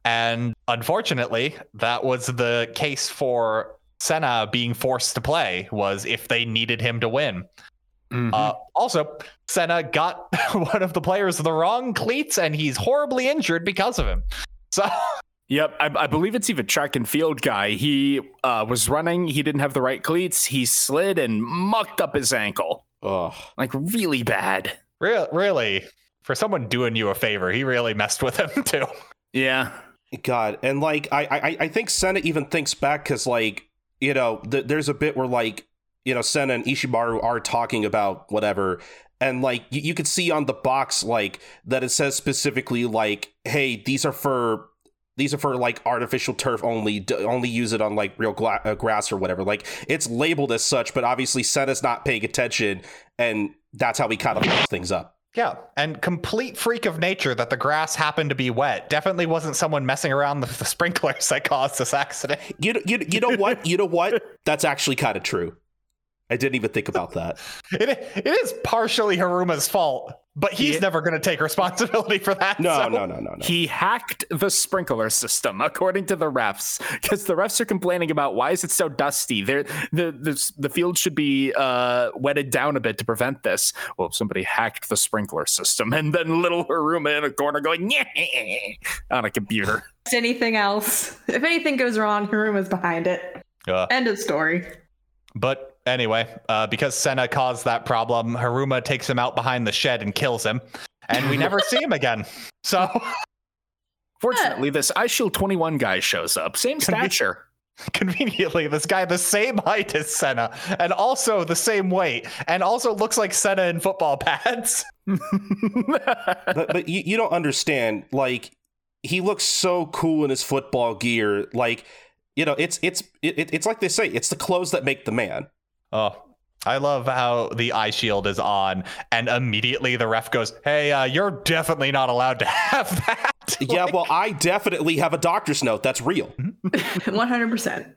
A: and unfortunately, that was the case for Sena being forced to play. Was if they needed him to win. Uh, also, Sena got <laughs> one of the players the wrong cleats, and he's horribly injured because of him. So,
C: Yep, I, I believe it's even track and field guy. He uh, was running, he didn't have the right cleats, he slid and mucked up his ankle.
D: Ugh.
C: Like really bad.
A: re- really, for someone doing you a favor, he really messed with him <laughs> too.
C: Yeah.
D: God, and like I I I think Sena even thinks back because like you know th- there's a bit where like you know Sena and Ishimaru are talking about whatever, and like you, you could see on the box like that it says specifically like hey these are for these are for like artificial turf only D- only use it on like real gla- uh, grass or whatever. Like it's labeled as such but obviously Sena's not paying attention and that's how he kind of fucks things up
A: Yeah, and complete freak of nature that the grass happened to be wet. Definitely wasn't someone messing around with the <laughs> sprinklers that caused this accident.
D: you you you know what you know what that's actually kind of true I didn't even think about that. <laughs>
A: It, it is partially Hiruma's fault, but he's
C: Yeah.
A: never going to take responsibility for that.
D: No,
A: so-
D: no, no, no, no.
C: He hacked the sprinkler system, according to the refs, because the refs are complaining about why is it so dusty. There, the the the field should be uh, wetted down a bit to prevent this. Well, somebody hacked the sprinkler system, and then little Hiruma in a corner going yeah on a computer.
E: Anything else? If anything goes wrong, Hiruma's behind it.
A: Uh,
E: End of story.
A: but anyway, uh, because Sena caused that problem, Hiruma takes him out behind the shed and kills him, and we never see him again. So <laughs>
C: Fortunately, this Eyeshield 21 guy shows up, same stature. <laughs>
A: conveniently, this guy the same height as Sena, and also the same weight, and also looks like Sena in football <laughs> pads.
D: but but you, you don't understand. Like he looks so cool in his football gear. Like you know, it's it's it, it's like they say, it's the clothes that make the man.
A: Oh, I love how the eye shield is on, and immediately the ref goes, "Hey, uh, you're definitely not allowed to <laughs> have that." <laughs>
D: yeah,
A: Like,
D: well, I definitely have a doctor's note. That's real. <laughs>
E: 100%.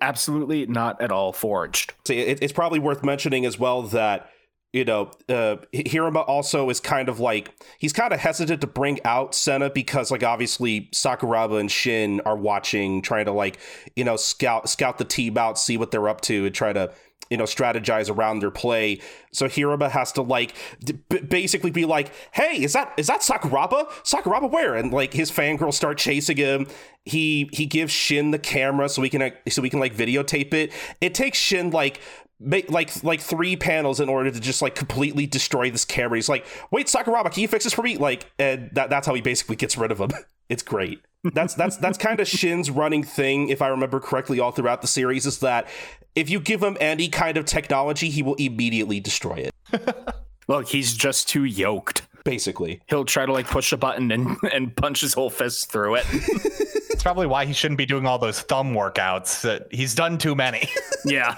C: Absolutely not at all forged.
D: So it, it's probably worth mentioning as well that you know uh, Hiruma also is kind of like he's kind of hesitant to bring out Sena because like obviously Sakuraba and Shin are watching, trying to like you know scout scout the team out, see what they're up to, and try to you know strategize around their play. So Hiruma has to like d- basically be like, "Hey, is that is that Sakuraba? Sakuraba where?" And like his fangirls start chasing him. He he gives Shin the camera so we can uh, so we can like videotape it. It takes Shin like make like like three panels in order to just like completely destroy this camera. He's like, "Wait, Sakuraba, can you fix this for me?" Like, and that, that's how he basically gets rid of him. <laughs> It's great. That's that's that's kind of Shin's running thing, if I remember correctly, all throughout the series. Is that if you give him any kind of technology, he will immediately destroy it. <laughs>
C: Look, he's just too yoked.
D: Basically,
C: He'll try to like push a button and, <laughs> and punch his whole fist through it. <laughs>
A: It's probably why he shouldn't be doing all those thumb workouts. That he's done too many. <laughs>
C: yeah.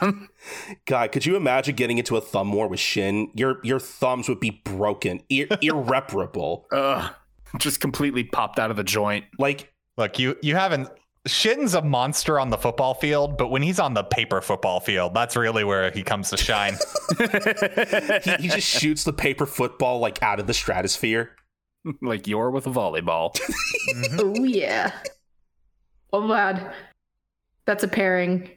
D: God, could you imagine getting into a thumb war with Shin? Your your thumbs would be broken, ir- irreparable.
C: Ugh. Just completely popped out of the joint.
D: Like
A: Look, you you haven't. Shin's a monster on the football field, but when he's on the paper football field, that's really where he comes to shine. <laughs>
D: he, he just shoots the paper football like out of the stratosphere.
C: like you're with a volleyball. <laughs> Mm-hmm.
E: Oh yeah. Oh god. That's a pairing.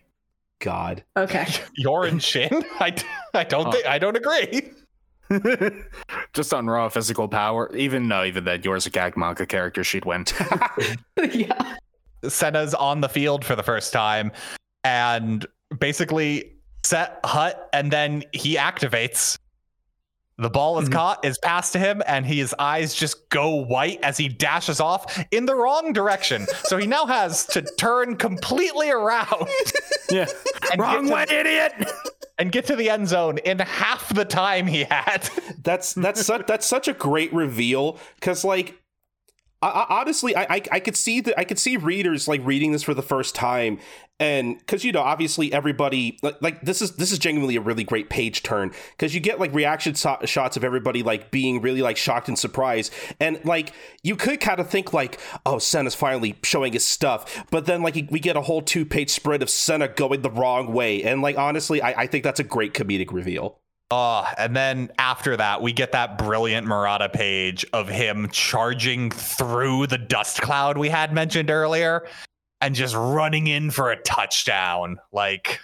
D: God.
E: Okay. <laughs>
A: You're in Shin? I, I don't uh. think I don't agree.
C: Just on raw physical power. Even no, even that yours a gag manga character, she'd win.
E: yeah.
A: Sena's on the field for the first time and basically set hut and then he activates. The ball is
C: Mhm.
A: caught, is passed to him, and his eyes just go white as he dashes off in the wrong direction. So he now has to turn completely around <laughs>
C: yeah. <laughs> Wrong way,
A: to,
C: idiot!
A: and get to the end zone in half the time he had.
D: That's that's such that's such a great reveal because like I, honestly I, I I could see that I could see readers like reading this for the first time. And because you know obviously everybody like, like this is this is genuinely a really great page turn. Because you get like reaction so- shots of everybody like being really like shocked and surprised. And like you could kind of think like oh Sena's finally showing his stuff. But then like we get a whole two page spread of Sena going the wrong way. And like honestly I, I think that's a great comedic reveal
A: Uh, and then after that, we get that brilliant Murata page of him charging through the dust cloud we had mentioned earlier and just running in for a touchdown. Like,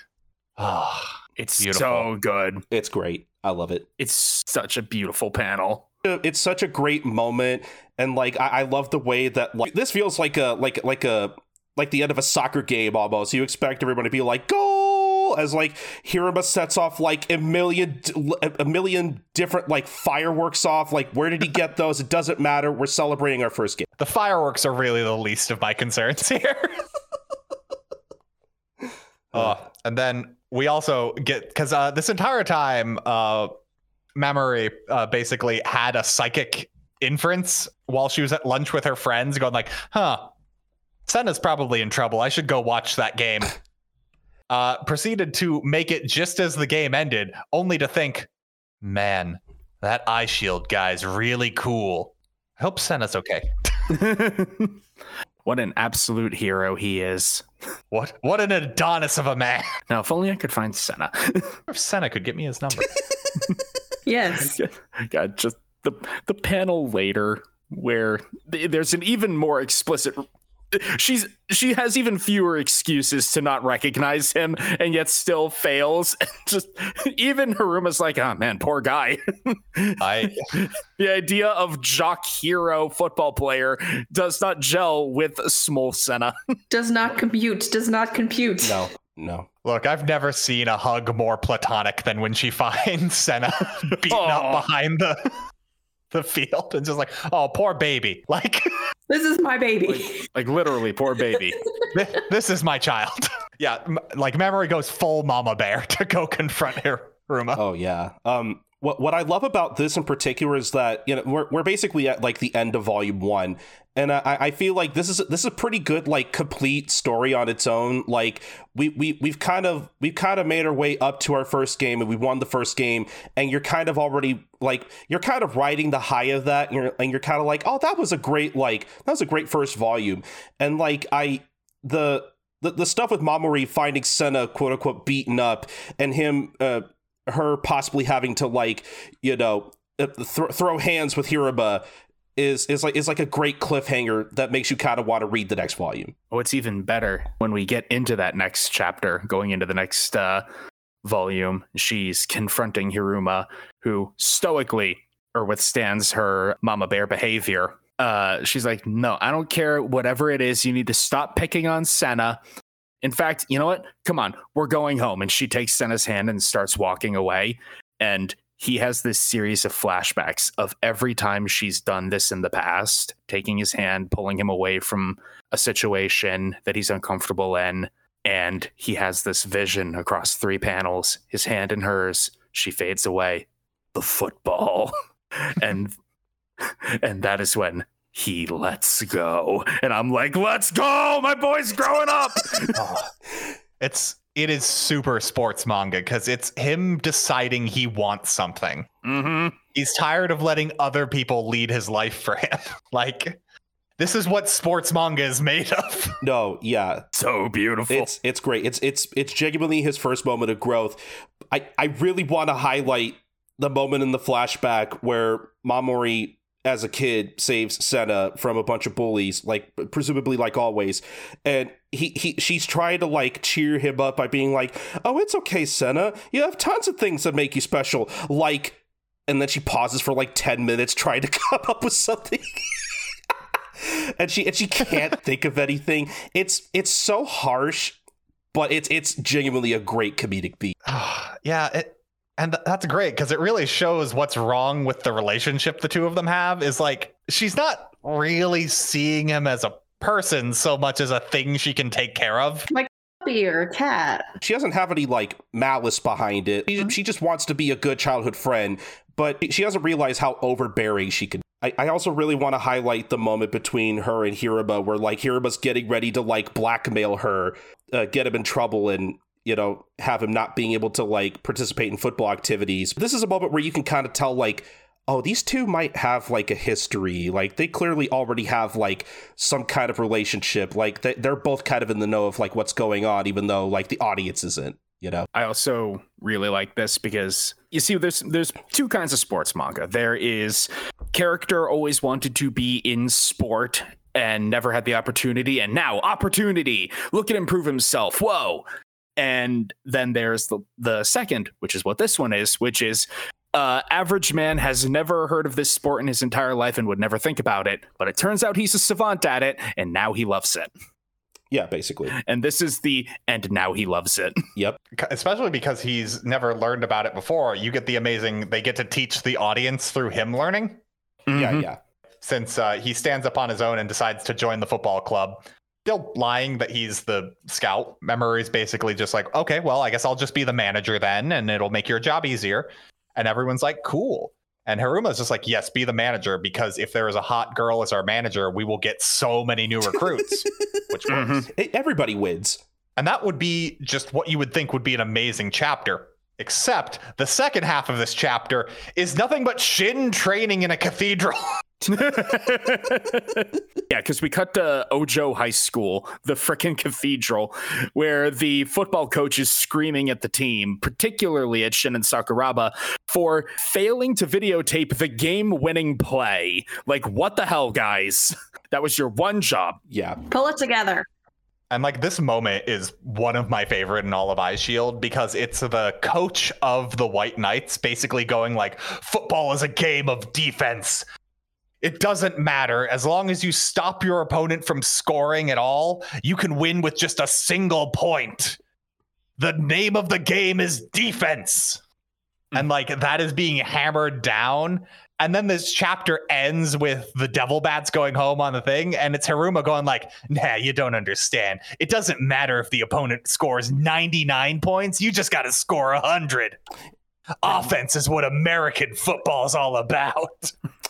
A: oh,
C: It's
A: Beautiful.
C: so good.
D: it's great I love it
C: It's such a beautiful panel.
D: it's such a great moment and like I, I love the way that like this feels like a like like a like the end of a soccer game almost you expect everyone to be like goal as like Hiruma sets off like a million a million different like fireworks off like where did he get <laughs> those it doesn't matter we're celebrating our first game
A: the fireworks are really the least of my concerns <laughs> here. uh, <laughs> and then we also get because uh, this entire time, uh, Mamori uh, basically had a psychic inference while she was at lunch with her friends, going like, "Huh, Sena's probably in trouble. I should go watch that game." Uh, proceeded to make it just as the game ended, only to think, "Man, that eye shield guy's really cool. I hope Sena's okay." <laughs>
C: what an absolute hero he is.
A: What what an Adonis of a man. <laughs>
C: Now, if only I could find Sena. <laughs>
A: if Sena could get me his number.
E: Yes.
C: God, just the the panel later where there's an even more explicit. She's she has even fewer excuses to not recognize him, and yet still fails. <laughs> just even Hiruma's like, oh man, poor guy. <laughs>
A: I
C: the idea of jock hero football player does not gel with small Sena. <laughs>
E: Does not compute. Does not compute.
D: no no
A: look, I've never seen a hug more platonic than when she finds Sena beaten
C: Aw.
A: up behind the the field and just like, oh, poor baby. <laughs> Like
E: This is my baby.
C: like literally, poor baby.
A: thi- <laughs> this is my child. <laughs> yeah, m- like Mamori goes full mama bear to go confront Hiruma.
D: Oh yeah. Um what what I love about this in particular is that you know we're we're basically at like the end of volume one, and I, I feel like this is this is a pretty good like complete story on its own. Like we we we've kind of we've kind of made our way up to our first game and we won the first game, and you're kind of already like you're kind of riding the high of that, and you're and you're kind of like oh that was a great like that was a great first volume, and like I the the, the stuff with Mamori finding Sena quote unquote beaten up and him uh her possibly having to like you know uh, th- throw hands with Hiruma is is like is like a great cliffhanger that makes you kind of want to read the next volume.
C: Oh, it's even better when we get into that next chapter, going into the next uh, volume. She's confronting Hiruma, who stoically or withstands her mama bear behavior. Uh, she's like, "No, I don't care. Whatever it is, you need to stop picking on Sena." In fact, you know what? Come on, we're going home. And she takes Sena's hand and starts walking away. And he has this series of flashbacks of every time she's done this in the past, taking his hand, pulling him away from a situation that he's uncomfortable in. And he has this vision across three panels, his hand in hers. She fades away. The football. <laughs> and and that is when he lets go. And I'm like, let's go. My boy's growing up. <laughs>
A: Oh, it's it is super sports manga because it's him deciding he wants something.
C: mm-hmm.
A: He's tired of letting other people lead his life for him. <laughs> like this is what sports manga is made of. <laughs>
D: No, yeah,
C: So beautiful.
D: it's it's great. It's it's it's genuinely his first moment of growth. I I really want to highlight the moment in the flashback where Mamori as a kid saves Sena from a bunch of bullies, like presumably like always. And he, he she's trying to like cheer him up by being like, Oh, it's okay, Sena. You have tons of things that make you special. Like and then she pauses for like 10 minutes trying to <laughs> come up with something. <laughs> and she and she can't <laughs> think of anything. It's it's so harsh, but it's it's genuinely a great comedic beat. <sighs>
A: yeah, it, and th- that's great because it really shows what's wrong with the relationship the two of them have. Is like she's not really seeing him as a person so much as a thing she can take care of.
E: Like puppy or a cat.
D: She doesn't have any like malice behind it. She, she just wants to be a good childhood friend, but she doesn't realize how overbearing she can. I, I also really want to highlight the moment between her and Hiruma where like Hiruma's getting ready to like blackmail her, uh, get him in trouble and you know, have him not being able to like participate in football activities. This is a moment where you can kind of tell like oh, these two might have like a history. Like they clearly already have like some kind of relationship. Like they, they're both kind of in the know of like what's going on, even though like the audience isn't. You know,
C: I also really like this because you see, there's there's two kinds of sports manga. There is character always wanted to be in sport and never had the opportunity, and now opportunity. Look at him prove himself. Whoa! And then there's the the second, which is what this one is, which is uh, average man has never heard of this sport in his entire life and would never think about it, but it turns out he's a savant at it, and now he loves it.
D: yeah, basically.
C: And this is the and now he loves it. <laughs>
D: Yep.
A: especially because he's never learned about it before. You get the amazing, they get to teach the audience through him learning.
D: Yeah,
C: Mhm.
D: yeah.
A: Since uh, he stands up on his own and decides to join the football club, still lying that he's the scout. Mamori is basically just like, okay, well, I guess I'll just be the manager then, and it'll make your job easier. And everyone's like, cool. And Hiruma's just like, yes, be the manager because if there is a hot girl as our manager, we will get so many new recruits, <laughs> which mm-hmm. works.
D: E- Everybody wins.
A: And that would be just what you would think would be an amazing chapter. Except the second half of this chapter is nothing but Shin training in a cathedral. <laughs> <laughs>
C: yeah, because we cut to Ojo High School, the frickin' cathedral, where the football coach is screaming at the team, particularly at Shin and Sakuraba, for failing to videotape the game winning play. Like, what the hell, guys? <laughs> That was your one job.
D: Yeah.
E: Pull it together.
A: And like this moment is one of my favorite in all of Eyeshield because it's the coach of the White Knights basically going like, football is a game of defense. It doesn't matter. As long as you stop your opponent from scoring at all, you can win with just a single point. The name of the game is defense. Hmm. And like that is being hammered down. And then this chapter ends with the devil bats going home on the thing, and it's Hiruma going like, "Nah, you don't understand. It doesn't matter if the opponent scores 99 points. You just got to score 100. Offense is what American football is all about." <laughs>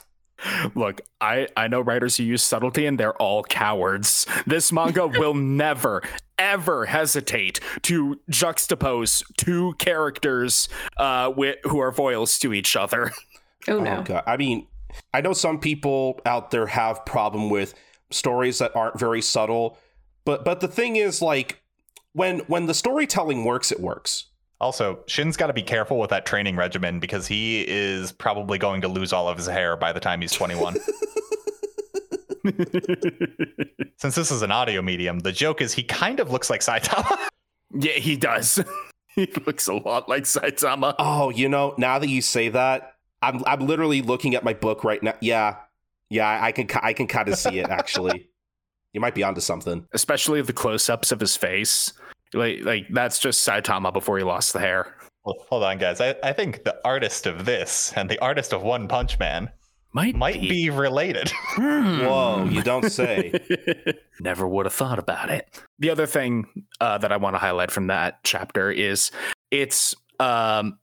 C: Look, I, I know writers who use subtlety and they're all cowards. This manga <laughs> will never, ever hesitate to juxtapose two characters uh, wi- who are foils to each other. <laughs>
E: Oh no.
D: Oh god. I mean, I know some people out there have problem with stories that aren't very subtle, but but the thing is like when when the storytelling works, it works.
A: Also, Shin's got to be careful with that training regimen because he is probably going to lose all of his hair by the time he's 21. <laughs> Since this is an audio medium, the joke is he kind of looks like Saitama. <laughs>
C: yeah, he does. <laughs> he looks a lot like Saitama.
D: Oh, you know, now that you say that, I'm I'm literally looking at my book right now. Yeah, yeah, I can I can kind of see it actually. you might be onto something.
C: Especially the close-ups of his face. Like like that's just Saitama before he lost the hair.
A: Well, hold on, guys. I, I think the artist of this and the artist of One Punch Man
C: Might
A: might be related. <laughs>
D: Whoa, you don't say. <laughs>
C: Never would have thought about it. The other thing uh, that I want to highlight from that chapter is it's um,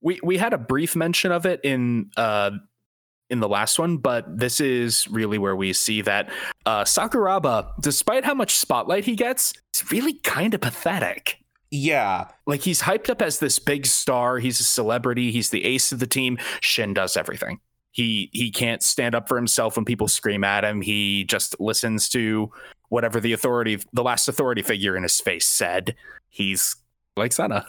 C: we we had a brief mention of it in uh, in the last one, but this is really where we see that uh, Sakuraba, despite how much spotlight he gets, is really kind of pathetic.
D: Yeah,
C: Like he's hyped up as this big star. He's a celebrity. He's the ace of the team. Shin does everything. He he can't stand up for himself when people scream at him. He just listens to whatever the authority, the last authority figure in his face said. He's like Sena.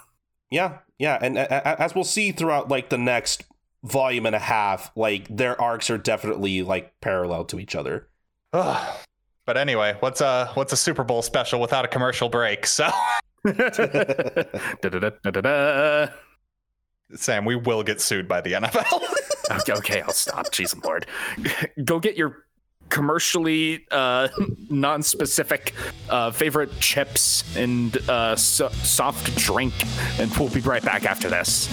D: yeah, yeah, and a- as we'll see throughout like the next volume and a half, like their arcs are definitely like parallel to each other.
A: Ugh. <sighs> but anyway, what's a what's a Super Bowl special without a commercial break? So. <laughs> Sam, we will get sued by the NFL. <laughs>
C: okay, okay, I'll stop. Jeez, Lord. Go get your commercially uh, <laughs> non-specific uh, favorite chips and uh, so- soft drink, and we'll be right back after this.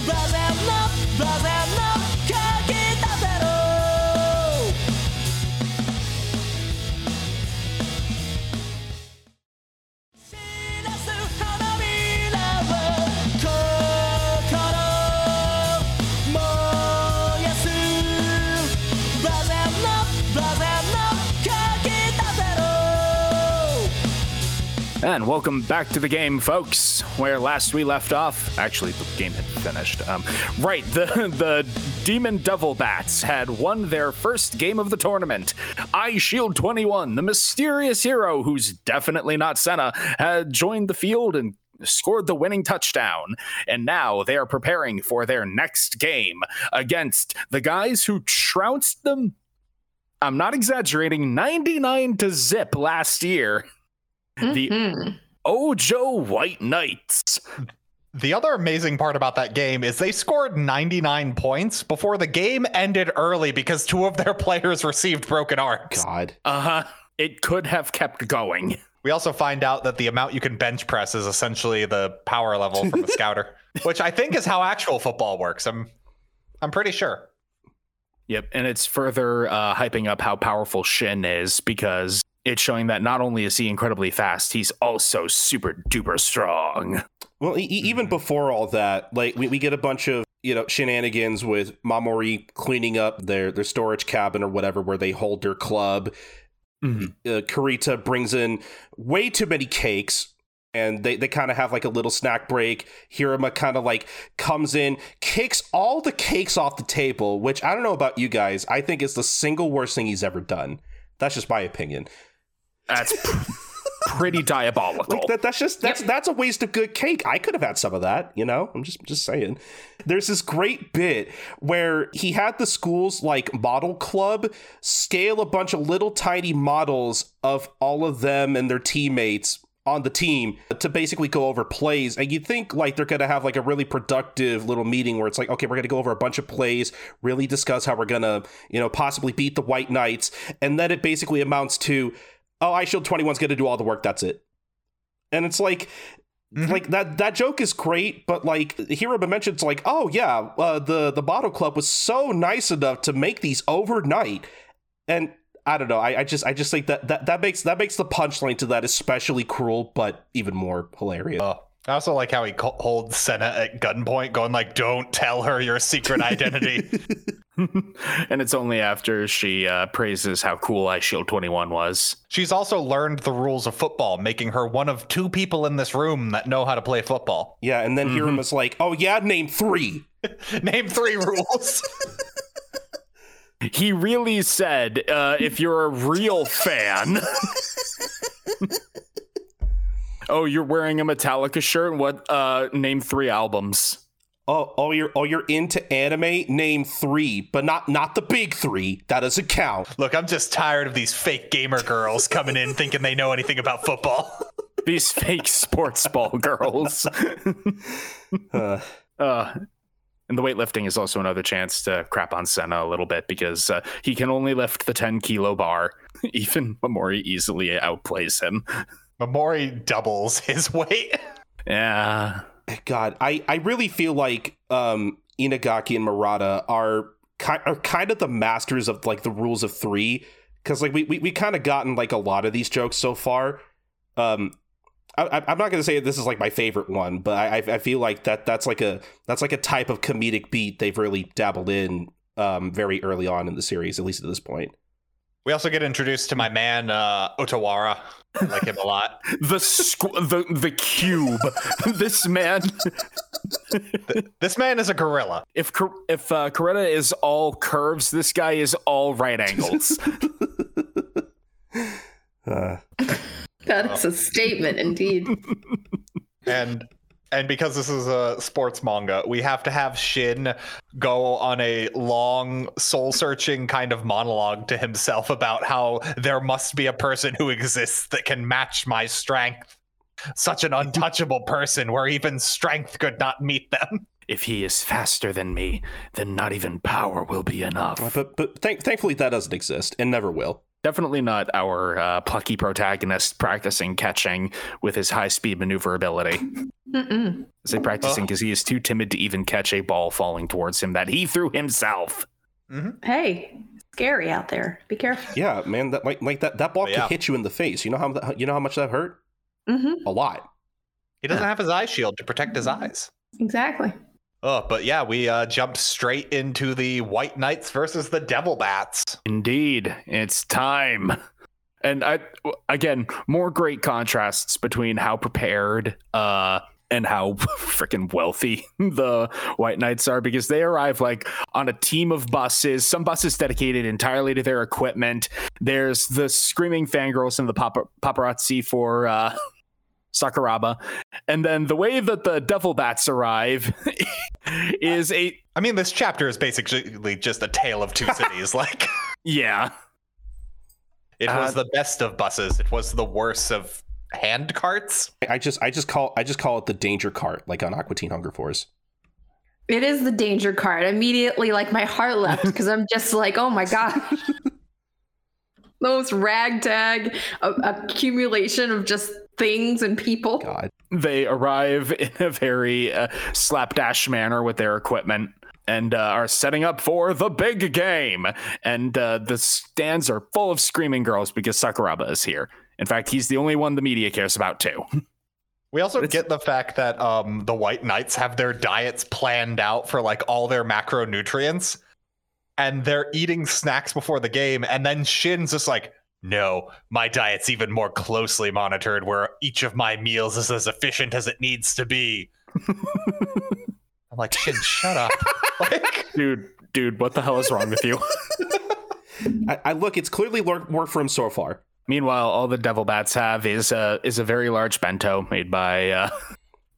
C: And welcome back to the game, folks. Where last we left off, actually the game had finished. Um, right, the <laughs> the Demon Devil Bats had won their first game of the tournament. Eyeshield 21, the mysterious hero who's definitely not Sena, had joined the field and scored the winning touchdown. And now they are preparing for their next game against the guys who trounced them. I'm not exaggerating, 99 to zip last year. The
E: Mhm.
C: Ojo White Knights.
A: the other amazing part about that game is they scored 99 points before the game ended early because two of their <laughs> players received broken arms.
D: God.
C: Uh huh. It could have kept going.
A: We also find out that the amount you can bench press is essentially the power level from the <laughs> scouter, which I think is how actual football works. I'm I'm pretty sure.
C: Yep. And it's further uh, hyping up how powerful Shin is because it's showing that not only is he incredibly fast, he's also super duper strong.
D: Well, e- even before all that, like we, we get a bunch of you know shenanigans with Mamori cleaning up their their storage cabin or whatever where they hold their club.
C: Mhm.
D: Uh, Kurita brings in way too many cakes. And they, they kind of have like a little snack break. Hiruma kind of like comes in, kicks all the cakes off the table, which I don't know about you guys. I think is the single worst thing he's ever done. That's just my opinion.
C: That's pr- pretty diabolical.
D: Like that, that's just that's that's a waste of good cake. I could have had some of that, you know. I'm just just saying. There's this great bit where he had the school's like model club scale a bunch of little tiny models of all of them and their teammates on the team to basically go over plays and you think like they're gonna have like a really productive little meeting where it's like okay we're gonna go over a bunch of plays really discuss how we're gonna you know possibly beat the white knights and then it basically amounts to oh Eyeshield 21's gonna do all the work that's it. And it's like like that that joke is great but like Hiruma mentions like oh yeah uh, the the bottle club was so nice enough to make these overnight. And i don't know I, I just i just think that, that that makes that makes the punchline to that especially cruel but even more hilarious.
A: Oh, I also like how he holds Sena at gunpoint, going like, "Don't tell her your secret identity." <laughs> <laughs>
C: and it's only after she uh, praises how cool Eyeshield 21 was.
A: She's also learned the rules of football, making her one of two people in this room that know how to play football.
D: yeah and then Hiruma's like oh yeah name three <laughs>
A: Name three rules.
C: He really said, uh, if you're a real fan. Oh, you're wearing a Metallica shirt. What? Uh, name three albums.
D: Oh, oh, you're oh, you're into anime. Name three, but not not the big three. That doesn't count.
A: Look, I'm just tired of these fake gamer girls coming in thinking they know anything about football. <laughs>
C: These fake sports ball girls.
D: Uh, <laughs>
C: Uh, and the weightlifting is also another chance to crap on Sena a little bit because uh, he can only lift the 10 kilo bar. <laughs> Even Mamori easily outplays him.
A: Mamori doubles <laughs> his weight.
C: Yeah.
D: God, I I really feel like um Inagaki and Murata are ki- are kind of the masters of like the rules of three because like we we, we kind of gotten like a lot of these jokes so far. Um, I, I- I'm not gonna say this is like my favorite one, but I I feel like that that's like a that's like a type of comedic beat they've really dabbled in um very early on in the series, at least at this point.
A: We also get introduced to my man uh, Otawara. I like him a lot.
C: The squ- the the cube. <laughs> this man.
A: This man is a gorilla.
C: If if uh, Kurita is all curves, this guy is all right angles. <laughs>
D: Uh,
E: That is a statement indeed.
A: and and because this is a sports manga, we have to have Shin go on a long, soul-searching kind of monologue to himself about how there must be a person who exists that can match my strength. Such an untouchable person where even strength could not meet them. <laughs>
C: if he is faster than me, then not even power will be enough.
D: but but thank- thankfully that doesn't exist and never will.
C: Definitely not our uh, plucky protagonist practicing catching with his high speed maneuverability.
E: Mm-mm.
C: I say practicing because he is too timid to even catch a ball falling towards him that he threw himself.
E: Hey, scary out there. Be careful.
D: Yeah, man, that like like that that ball
A: Yeah.
D: could hit you in the face. You know how that- you know how much that hurt?
E: Mm-hmm.
D: A lot.
A: He doesn't have his eye shield to protect his eyes.
E: Exactly.
A: Oh, but yeah, we uh, jumped straight into the White Knights versus the Devil Bats.
C: Indeed, it's time. And I again, more great contrasts between how prepared uh and how <laughs> freaking wealthy <laughs> the White Knights are because they arrive like on a team of buses, some buses dedicated entirely to their equipment. There's the screaming fangirls and the papa- paparazzi for uh <laughs> Sakuraba. And then the way that the Devil Bats arrive is a
A: I mean, this chapter is basically just a tale of two <laughs> cities. Like,
C: yeah.
A: it was
C: Uh,
A: the best of buses, it was the worst of hand carts.
D: I just I just call I just call it the danger cart, like on Aqua Teen Hunger Force.
E: It is the danger card. Immediately, like my heart left because I'm just like, oh my god. <laughs> Those ragtag accumulation of just things and people.
D: God.
C: they arrive <laughs> in a very uh, slapdash manner with their equipment and uh, are setting up for the big game. And uh, the stands are full of screaming girls because Sakuraba is here. In fact, he's the only one the media cares about too. <laughs>
A: We also
C: It's-
A: get the fact that um, the White Knights have their diets planned out for like all their macronutrients, and they're eating snacks before the game. And then Shin's just like, "No, my diet's even more closely monitored, where each of my meals is as efficient as it needs to be." <laughs> I'm like, Shin, shut up. <laughs> like,
C: dude, dude, what the hell is wrong with you? <laughs>
D: I, I look, it's clearly worked worked for him so far.
C: Meanwhile, all the devil bats have is uh, is a very large bento made by uh,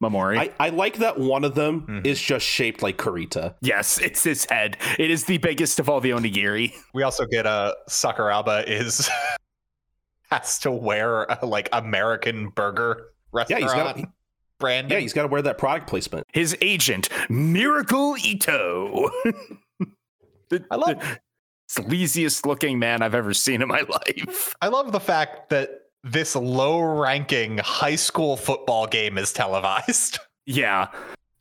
C: Mamori.
D: I, I like that one of them
A: Mhm.
D: is just shaped like Kurita.
C: yes, it's his head. It is the biggest of all the onigiri. <laughs>
A: we also get a uh, Sakuraba is <laughs> has to wear a, like American burger
D: Yeah,
A: restaurant
D: he's got
A: branding.
D: yeah, he's got to wear that product placement.
C: his agent, Miracle Ito. The-
A: I love-
C: the <laughs> sleaziest looking man I've ever seen in my life.
A: I love the fact that this low ranking high school football game is televised. <laughs>
C: Yeah.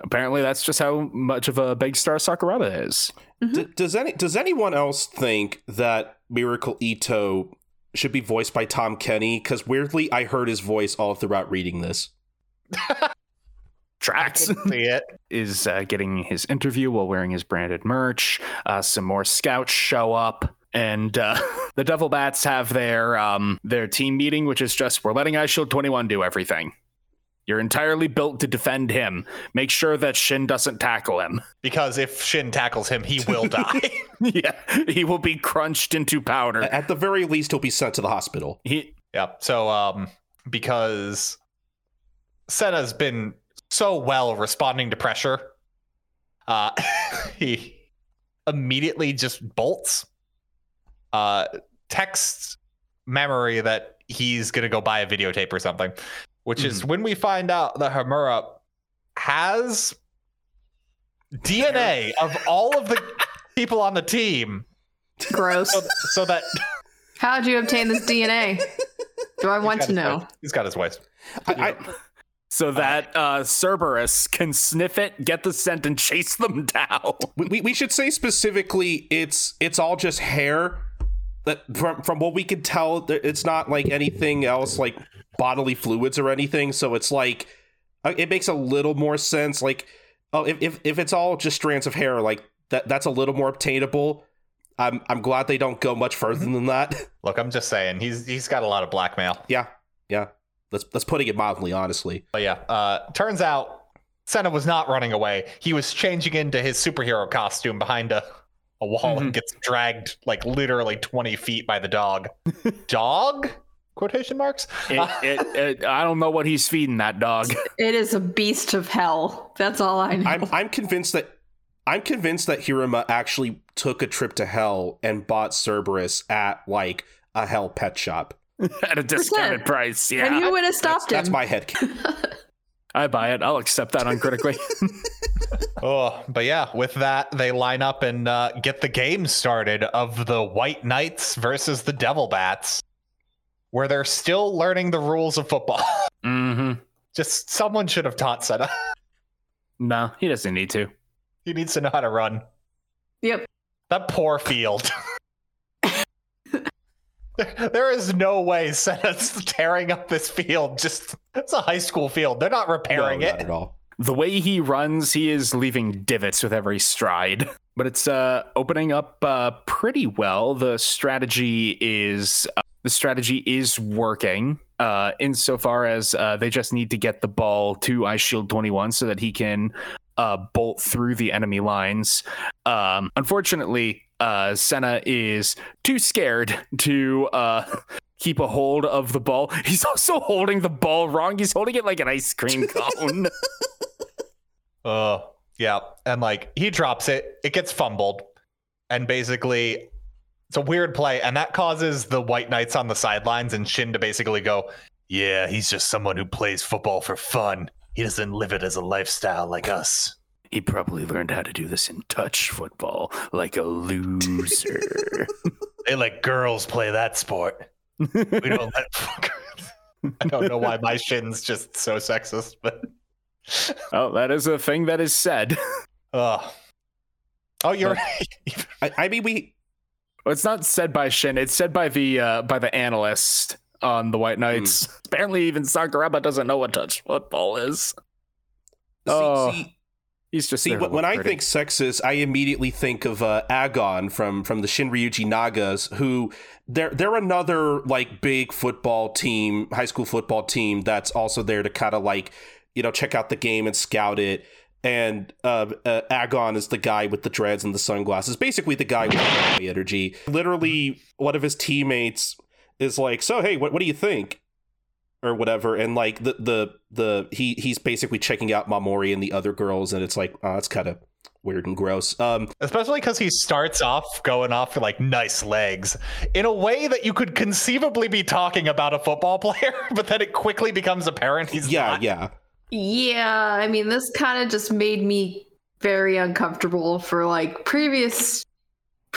C: Apparently, that's just how much of a big star Sakuraba is.
D: D- does any does anyone else think that Miracle Ito should be voiced by Tom Kenny? Because weirdly, I heard his voice all throughout reading this.
C: Tracks <laughs> is uh, getting his interview while wearing his branded merch. Uh, some more scouts show up. And uh, <laughs> the Devil Bats have their um, their team meeting, which is just we're letting Eyeshield 21 do everything. You're entirely built to defend him. Make sure that Shin doesn't tackle him.
A: Because if Shin tackles him, he will <laughs> die.
C: yeah, he will be crunched into powder.
D: At the very least, he'll be sent to the hospital.
C: He
A: yep. So um because Sena's been so well responding to pressure. Uh, <laughs> he immediately just bolts. Uh, texts Mamori that he's gonna go buy a videotape or something, which is when we find out that Hiruma has DNA of all of the people on the team,
E: Gross.
A: so, so that
E: How'd you obtain this DNA? Do I want to know?
A: he's got his ways.
D: I, I,
C: So that uh, Cerberus can sniff it, get the scent, and chase them <laughs> down.
D: we, we- we should say specifically it's it's all just hair that from from what we could tell it's not like anything else like bodily fluids or anything. So it's like uh, it makes a little more sense. Like oh if, if if it's all just strands of hair like that that's a little more obtainable. I'm i'm glad they don't go much further than that. <laughs>
A: Look, I'm just saying he's he's got a lot of blackmail.
D: yeah yeah. Let's let's putting it mildly honestly.
A: But yeah, uh, turns out Sena was not running away. He was changing into his superhero costume behind a, a wall and mm-hmm. gets dragged like literally 20 feet by the dog. <laughs> dog? Quotation marks?
C: It, <laughs> it, it, I don't know what he's feeding that dog. <laughs>
E: It is a beast of hell. That's all I know.
D: I'm I'm convinced that I'm convinced that Hiruma actually took a trip to hell and bought Cerberus at like a hell pet shop.
C: At a discounted price.
E: Yeah, and
C: Yeah.
E: you would have stopped
D: That's
E: him.
D: my head.
C: I buy it. I'll accept that uncritically. <laughs>
A: Oh, but yeah, with that, they line up and uh, get the game started of the White Knights versus the Devil Bats, where they're still learning the rules of football. <laughs>
C: Mm-hmm.
A: Just someone should have taught Sena. <laughs>
C: No, he doesn't need to.
A: he needs to know how to run.
E: Yep.
A: That poor field. There- <laughs> there is no way Sena's <laughs> tearing up this field. Just it's a high school field. They're not repairing
D: No,
A: it.
D: not at all.
C: The way he runs, he is leaving divots with every stride. <laughs> But it's uh, opening up uh, pretty well. The strategy is uh, the strategy is working. Uh, insofar as uh, they just need to get the ball to Eyeshield 21 so that he can uh, bolt through the enemy lines. Um, unfortunately, uh, Sena is too scared <laughs> to uh, <laughs> keep a hold of the ball. He's also holding the ball wrong. He's holding it like an ice cream <laughs> cone.
A: Oh, yeah. And like he drops it, it gets fumbled. And basically, it's a weird play. And that causes the White Knights on the sidelines and Shin to basically go, Yeah, he's just someone who plays football for fun. He doesn't live it as a lifestyle like us.
C: He probably learned how to do this in touch football like a loser. <laughs>
A: They let girls play that sport. We don't let fuckers. <laughs> I don't know why my shin's just so sexist, but <laughs>
C: oh, that is a thing that is said.
A: oh. Oh, you're right.
D: I, I mean, we
C: Well, it's not said by Shin. It's said by the uh, by the analyst on the White Knights. <laughs> Apparently, even Sakuraba doesn't know what touch football is. Oh,
D: see, see,
C: He's just
D: see when, when I
C: pretty.
D: think sexist, I immediately think of uh, Agon from from the Shinryuji Nagas, who they're they're another like big football team, high school football team that's also there to kind of like you know check out the game and scout it. And uh, uh, Agon is the guy with the dreads and the sunglasses, basically the guy with the energy. Literally, one of his teammates is like, "So hey, what what do you think?" or whatever and like the the the he he's basically checking out Mamori and the other girls and it's like oh that's kind of weird and gross um
A: Especially because he starts off going off for like nice legs in a way that you could conceivably be talking about a football <laughs> player, but then it quickly becomes apparent he's
D: yeah
A: not.
D: yeah
E: Yeah, I mean, this kind of just made me very uncomfortable for like previous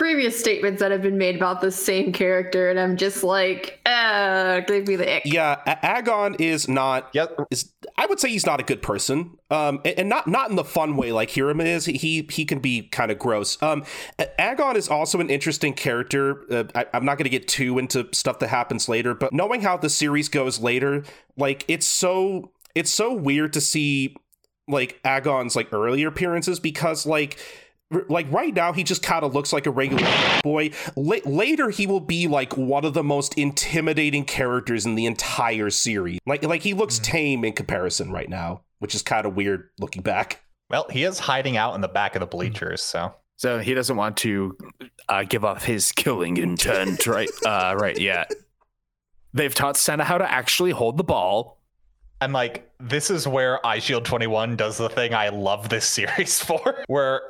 E: previous statements that have been made about the same character, and I'm just like, uh, give me the ick.
D: yeah A- Agon is not
A: Yeah,
D: is I would say he's not a good person um and, and not not in the fun way like Hiruma is. He he can be kind of gross. Um A- Agon is also an interesting character uh, I, I'm not going to get too into stuff that happens later but knowing how the series goes later like it's so it's so weird to see like Agon's like earlier appearances because like r- like right now he just kind of looks like a regular boy. La- later he will be like one of the most intimidating characters in the entire series. Like like he looks tame in comparison right now which is kind of weird looking back.
A: Well, he is hiding out in the back of the bleachers, so.
C: So he doesn't want to uh, give off his killing intent <laughs> right uh, right yet. They've taught Sena how to actually hold the ball.
A: And like this is where Eyeshield 21 does the thing I love this <laughs> series for, where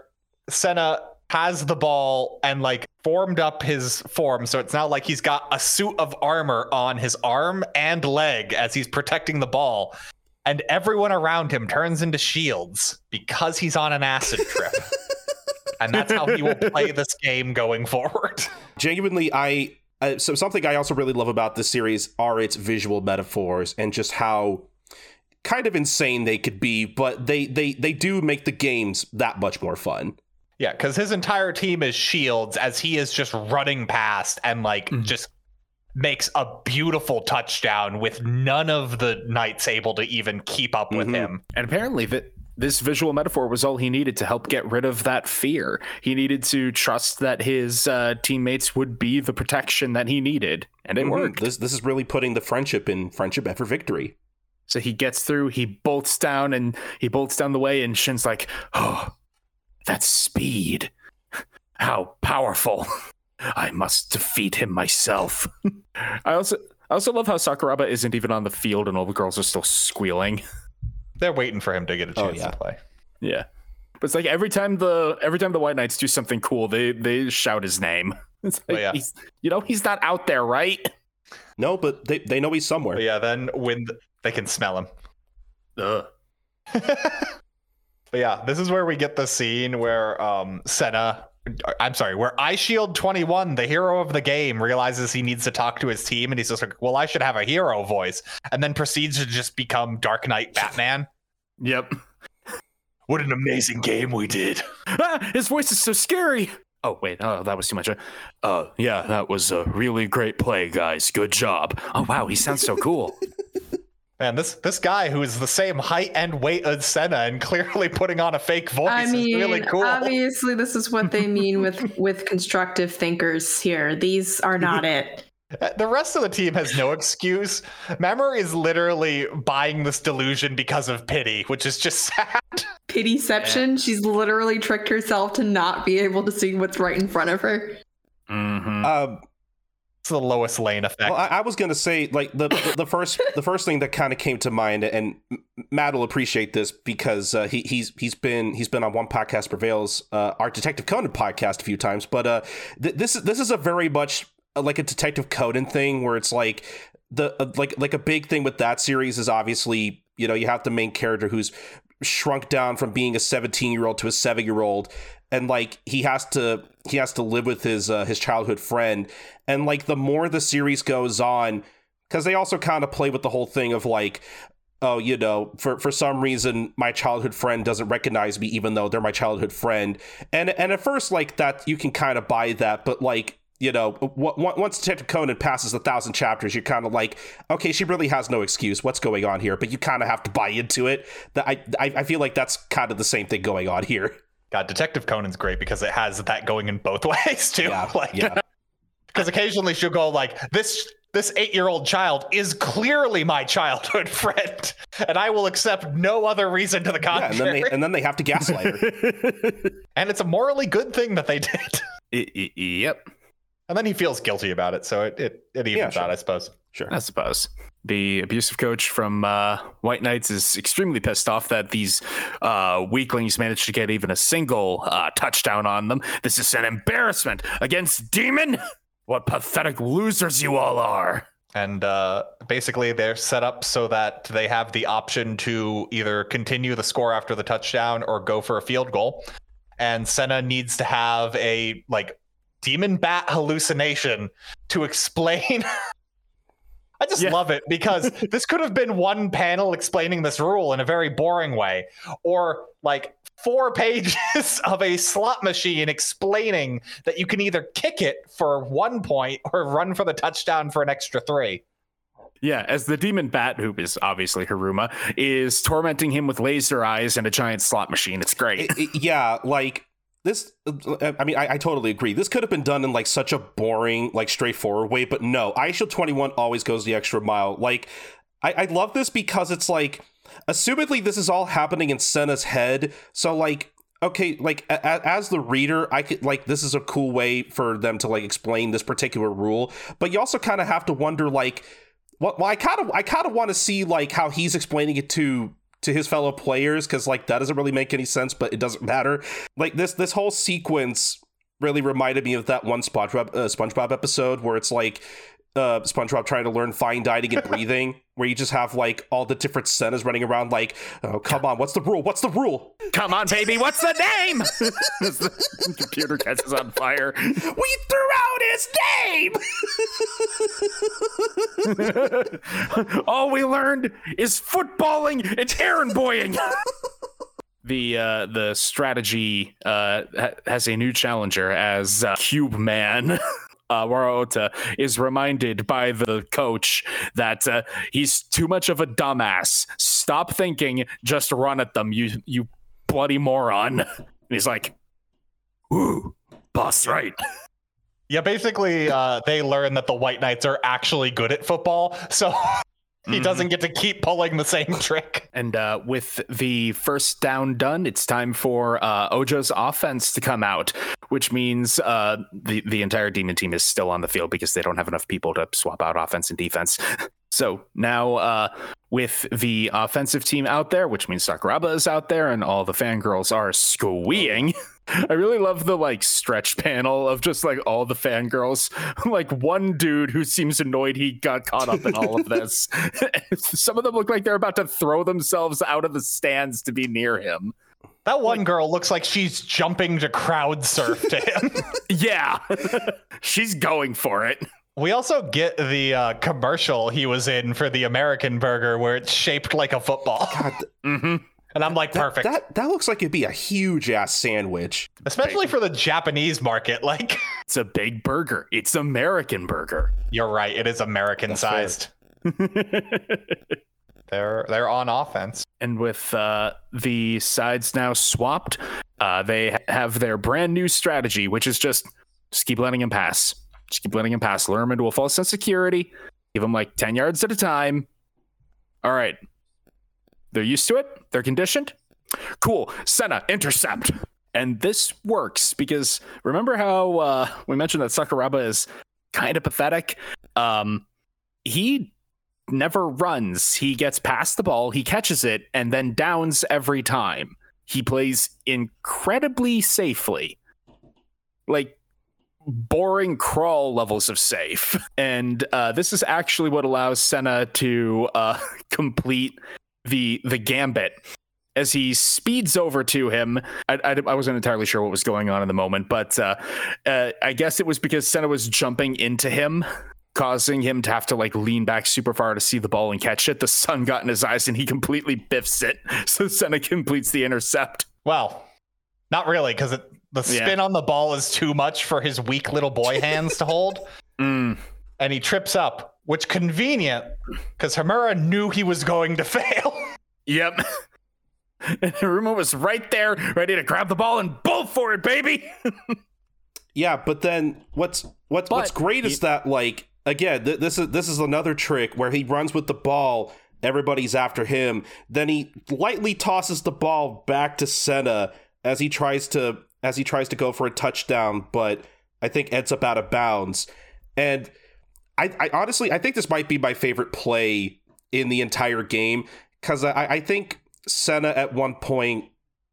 A: Sena has the ball and like formed up his form so it's now like he's got a suit of armor on his arm and leg as he's protecting the ball. And everyone around him turns into shields because he's on an acid trip. <laughs> And that's how he will play this game going forward.
D: Genuinely i uh, so something i also really love about this series are its visual metaphors and just how kind of insane they could be but they they they do make the games that much more fun
A: yeah because his entire team is shields as he is just running past and like just makes a beautiful touchdown with none of the knights able to even keep up with
D: Mhm.
A: him
C: And apparently that this visual metaphor was all he needed to help get rid of that fear. He needed to trust that his uh, teammates would be the protection that he needed, and it
D: Mhm.
C: worked.
D: this this is really putting the friendship in friendship ever victory
C: So he gets through, he bolts down, and he bolts down the way, and Shin's like, "Oh, that's speed! How powerful! I must defeat him myself." I also, I also love how Sakuraba isn't even on the field, and all the girls are still squealing.
A: they're waiting for him to get a
D: Oh,
A: chance
D: yeah.
A: to play
C: Yeah. But it's like every time the every time the White Knights do something cool, they they shout his name. <laughs> It's oh, like
A: Oh, yeah.
C: he's, you know he's not out there, right?
D: no but they, they know he's somewhere
A: but yeah then when th- they can smell him
C: Ugh. <laughs>
A: But yeah, this is where we get the scene where um Sena I'm sorry, where Eyeshield 21, the hero of the game, realizes he needs to talk to his team and he's just like, Well, I should have a hero voice, and then proceeds to just become Dark Knight Batman.
C: Yep.
A: What an amazing game we did. <laughs>
C: Ah, his voice is so scary. Oh wait, oh that was too much. Uh, yeah, that was a really great play, guys. Good job. Oh wow, he sounds so cool. <laughs>
A: Man, this this guy who is the same height and weight as Sena and clearly putting on a fake voice
E: I
A: is
E: mean,
A: really cool.
E: obviously, this is what they mean with <laughs> with constructive thinkers here. These are not it.
A: Uh, The rest of the team has no excuse. Mamori is literally buying this delusion because of pity, which is just <laughs> sad.
E: Pityception. She's literally tricked herself to not be able to see what's right in front of her.
C: hmm
D: um
A: The Lois Lane effect.
D: Well, I, I was gonna say like the the, the first the first thing that kind of came to mind, and Matt will appreciate this because uh, he he's he's been he's been on one podcast prevails, uh, our Detective Conan podcast a few times, but uh, th- this is this is a very much uh, like a Detective Conan thing where it's like the uh, like like a big thing with that series is obviously you know you have the main character who's shrunk down from being a 17 year old to a 7 year old and like he has to he has to live with his uh, his childhood friend. And like the more the series goes on because they also kind of play with the whole thing of like oh you know for for some reason my childhood friend doesn't recognize me even though they're my childhood friend. And and at first like that you can kind of buy that but like you know once detective conan passes a thousand chapters you're kind of like okay she really has no excuse. What's going on here? But you kind of have to buy into it. I i feel like that's kind of the same thing going on here
A: God, Detective Conan's great because it has that going in both <laughs> ways too.
D: yeah <laughs>
A: like,
D: yeah <laughs>
A: because occasionally she'll go like, "This this eight year old child is clearly my childhood friend, and I will accept no other reason to the
D: yeah and then
A: contrary."
D: they and then they have to gaslight her
A: and it's a morally good thing that they did.
C: I- I- yep,
A: And then he feels guilty about it, so it it, it evens
D: Yeah, sure.
A: out, I suppose.
D: sure
C: I suppose. The abusive coach from uh, White Knights is extremely pissed off that these uh, weaklings managed to get even a single uh, touchdown on them. This is an embarrassment against Demon. What pathetic losers you all are!
A: And uh, basically, they're set up so that they have the option to either continue the score after the touchdown or go for a field goal. And Sena needs to have a like demon bat hallucination to <laughs> explain. I just
C: Yeah.
A: love it because <laughs> this could have been one panel explaining this rule in a very boring way, or like four <laughs> pages of a slot machine explaining that you can either kick it for one point or run for the touchdown for an extra three.
C: Yeah, as the demon bat, who is obviously Hiruma, is tormenting him with laser eyes and a giant slot machine. It's great.
D: It- it- yeah, like this. I mean, I, I totally agree. This could have been done in like such a boring, like straightforward way, but no. Eyeshield Twenty One always goes the extra mile. Like, I, I love this because it's like, assumedly, this is all happening in Sena's head. So like. Okay, like a- as the reader, I could like this is a cool way for them to like explain this particular rule, but you also kind of have to wonder like well, well I kind of I kind of want to see like how he's explaining it to to his fellow players because like that doesn't really make any sense, but it doesn't matter. Like this this whole sequence really reminded me of that one SpongeBob uh, SpongeBob episode where it's like uh, SpongeBob trying to learn fine dining and breathing, <laughs> where you just have like all the different centers running around, like, oh come on, what's the rule? What's the rule?
C: Come on, baby, what's the name? <laughs> As the computer catches on fire.
D: We threw out his name. <laughs>
C: All we learned is footballing and errand boying. The uh, the strategy uh, has a new challenger as uh, Cube Man. Uh, Waraota is reminded by the coach that uh, he's too much of a dumbass. Stop thinking, just run at them, you you bloody moron. <laughs> And he's like, "Ooh, boss, right?" <laughs>
A: Yeah, basically, uh, they learn that the White Knights are actually good at football, so <laughs> he
C: Mhm.
A: doesn't get to keep pulling the same <laughs> trick.
C: And uh, with the first down done, it's time for uh, Ojo's offense to come out, which means uh, the the entire demon team is still on the field because they don't have enough people to swap out offense and defense. <laughs> So now, uh, with the offensive team out there, which means Sakuraba is out there, and all the fangirls are squeeing. <laughs> I really love the like stretch panel of just like all the fangirls, <laughs> like one dude who seems annoyed he got caught up in all of this. <laughs> Some of them look like they're about to throw themselves out of the stands to be near him.
A: That one girl looks like she's jumping to crowd surf to him. <laughs>
C: Yeah, she's going for it.
A: we also get the uh, commercial he was in for the American burger where it's shaped like a football.
D: God,
C: hmm
A: And I'm like,
D: that,
A: perfect.
D: that that looks like it'd be a huge ass sandwich.
A: Especially for the Japanese market. <laughs> Like,
C: It's a big burger. It's American burger.
A: you're right, it is American sized. <laughs> They're they're on offense.
C: and with uh, the sides now swapped, uh, they have their brand new strategy, which is just just keep letting him pass. Just keep letting him pass. Lure him into a false sense of security. Give him like ten yards at a time. All right, they're used to it. They're conditioned. Cool. Sena intercept. And this works because remember how uh, we mentioned that Sakuraba is kind of pathetic. Um, he never runs. He gets past the ball, he catches it, and then downs every time. He plays incredibly safely. Like boring crawl levels of safe. And uh, this is actually what allows Sena to uh, <laughs> complete the the gambit. As he speeds over to him, I, I, I wasn't entirely sure what was going on in the moment, but uh, uh, I guess it was because Sena was jumping into him causing him to have to like lean back super far to see the ball and catch it. The sun got in his eyes and he completely biffs it. <laughs> So Sena completes the intercept.
A: Well, not really, because the
C: Yeah.
A: spin on the ball is too much for his weak little boy <laughs> hands to hold.
C: Mm.
A: And he trips up, which convenient because Hiruma knew he was going to <laughs> fail.
C: Yep. <laughs> And Hiruma was right there, ready to grab the ball and bolt for it, baby. <laughs>
D: Yeah, but then what's what's what's
C: But
D: great is that like again th- this is this is another trick where he runs with the ball, everybody's after him, then he lightly tosses the ball back to Sena as he tries to as he tries to go for a touchdown, but I think ends up out of bounds. And I, I honestly I think this might be my favorite play in the entire game because I, I think Sena at one point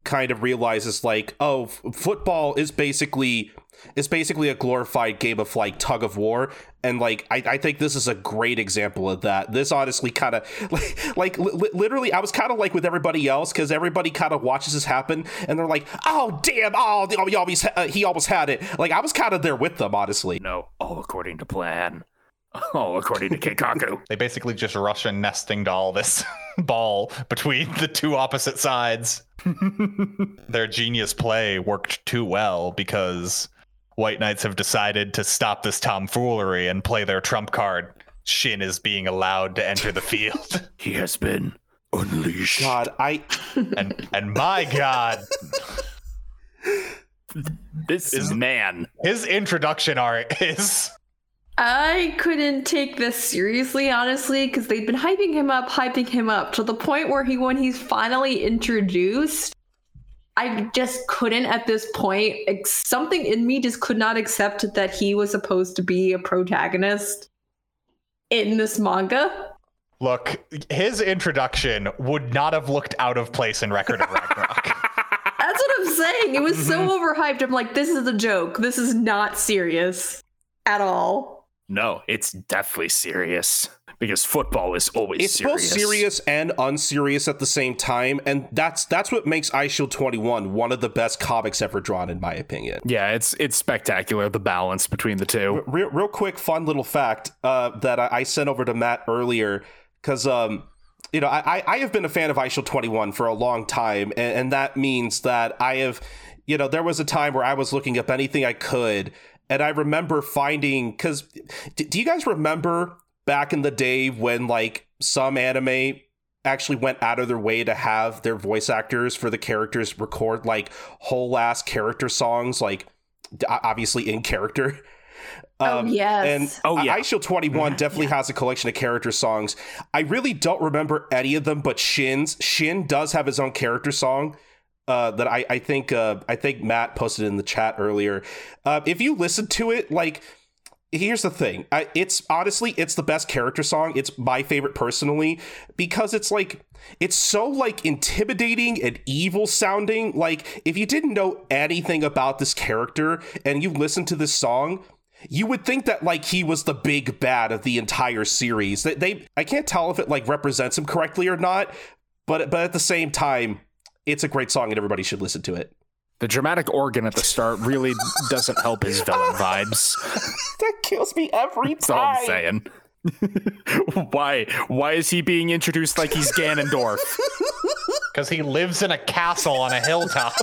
D: kind of realizes like oh f- football is basically is basically a glorified game of like tug of war. And like i, I think this is a great example of that. This honestly kind of <laughs> like like li- li- literally i was kind of like with everybody else because everybody kind of watches this happen and they're like oh damn oh he always uh, he almost had it. Like i was kind of there with them honestly.
C: No, all according to plan. All according to Keikaku. <laughs>
A: They basically just Russian nesting doll this <laughs> ball between the two opposite sides. <laughs> Their genius play worked too well because White Knights have decided to stop this tomfoolery and play their trump card. Shin is being allowed to enter the field.
C: he has been unleashed.
D: god i
A: and and my god,
C: This
A: Is-
C: man.
A: his introduction art is
E: I couldn't take this seriously, honestly, because they've been hyping him up, hyping him up to the point where he, when he's finally introduced, I just couldn't at this point. Something in me just could not accept that he was supposed to be a protagonist. in this manga.
A: Look, his introduction would not have looked out of place in Record of Ragnarok. <laughs>
E: That's what I'm saying. It was so mm-hmm. overhyped. I'm like, this is a joke. This is not serious at all.
C: No, it's deathly serious because football is always
D: It's
C: serious.
D: both serious and unserious at the same time, and that's that's what makes Eyeshield 21 one of the best comics ever drawn, in my opinion.
C: Yeah, it's it's spectacular the balance between the two.
D: Real, real quick, fun little fact uh, that I, I sent over to Matt earlier, because um, you know I, I- I have been a fan of Eyeshield 21 for a long time, and, and that means that I have, you know, there was a time where I was looking up anything I could, and I remember finding because do you guys remember back in the day when like some anime actually went out of their way to have their voice actors for the characters record like whole ass character songs like d- obviously in character
E: Oh, um, yes.
D: and
C: Oh, yeah.
D: Eyeshield 21 definitely has a collection of character songs. I really don't remember any of them, but Shin's Shin does have his own character song. Uh, that I, I think uh, I think Matt posted in the chat earlier. Uh, if you listen to it, like here's the thing. I, it's honestly it's the best character song. It's my favorite personally because it's like it's so like intimidating and evil sounding. Like if you didn't know anything about this character and you listen to this song you would think that like he was the big bad of the entire series. They, they i can't tell if it like represents him correctly or not but but at the same time it's a great song and everybody should listen to it
C: The dramatic organ at the start really <laughs> doesn't help his villain vibes. <laughs>
D: that kills me every time.
C: That's all I'm saying. <laughs> why? Why is he being introduced like he's Ganondorf?
A: Because he lives in a castle on a hilltop.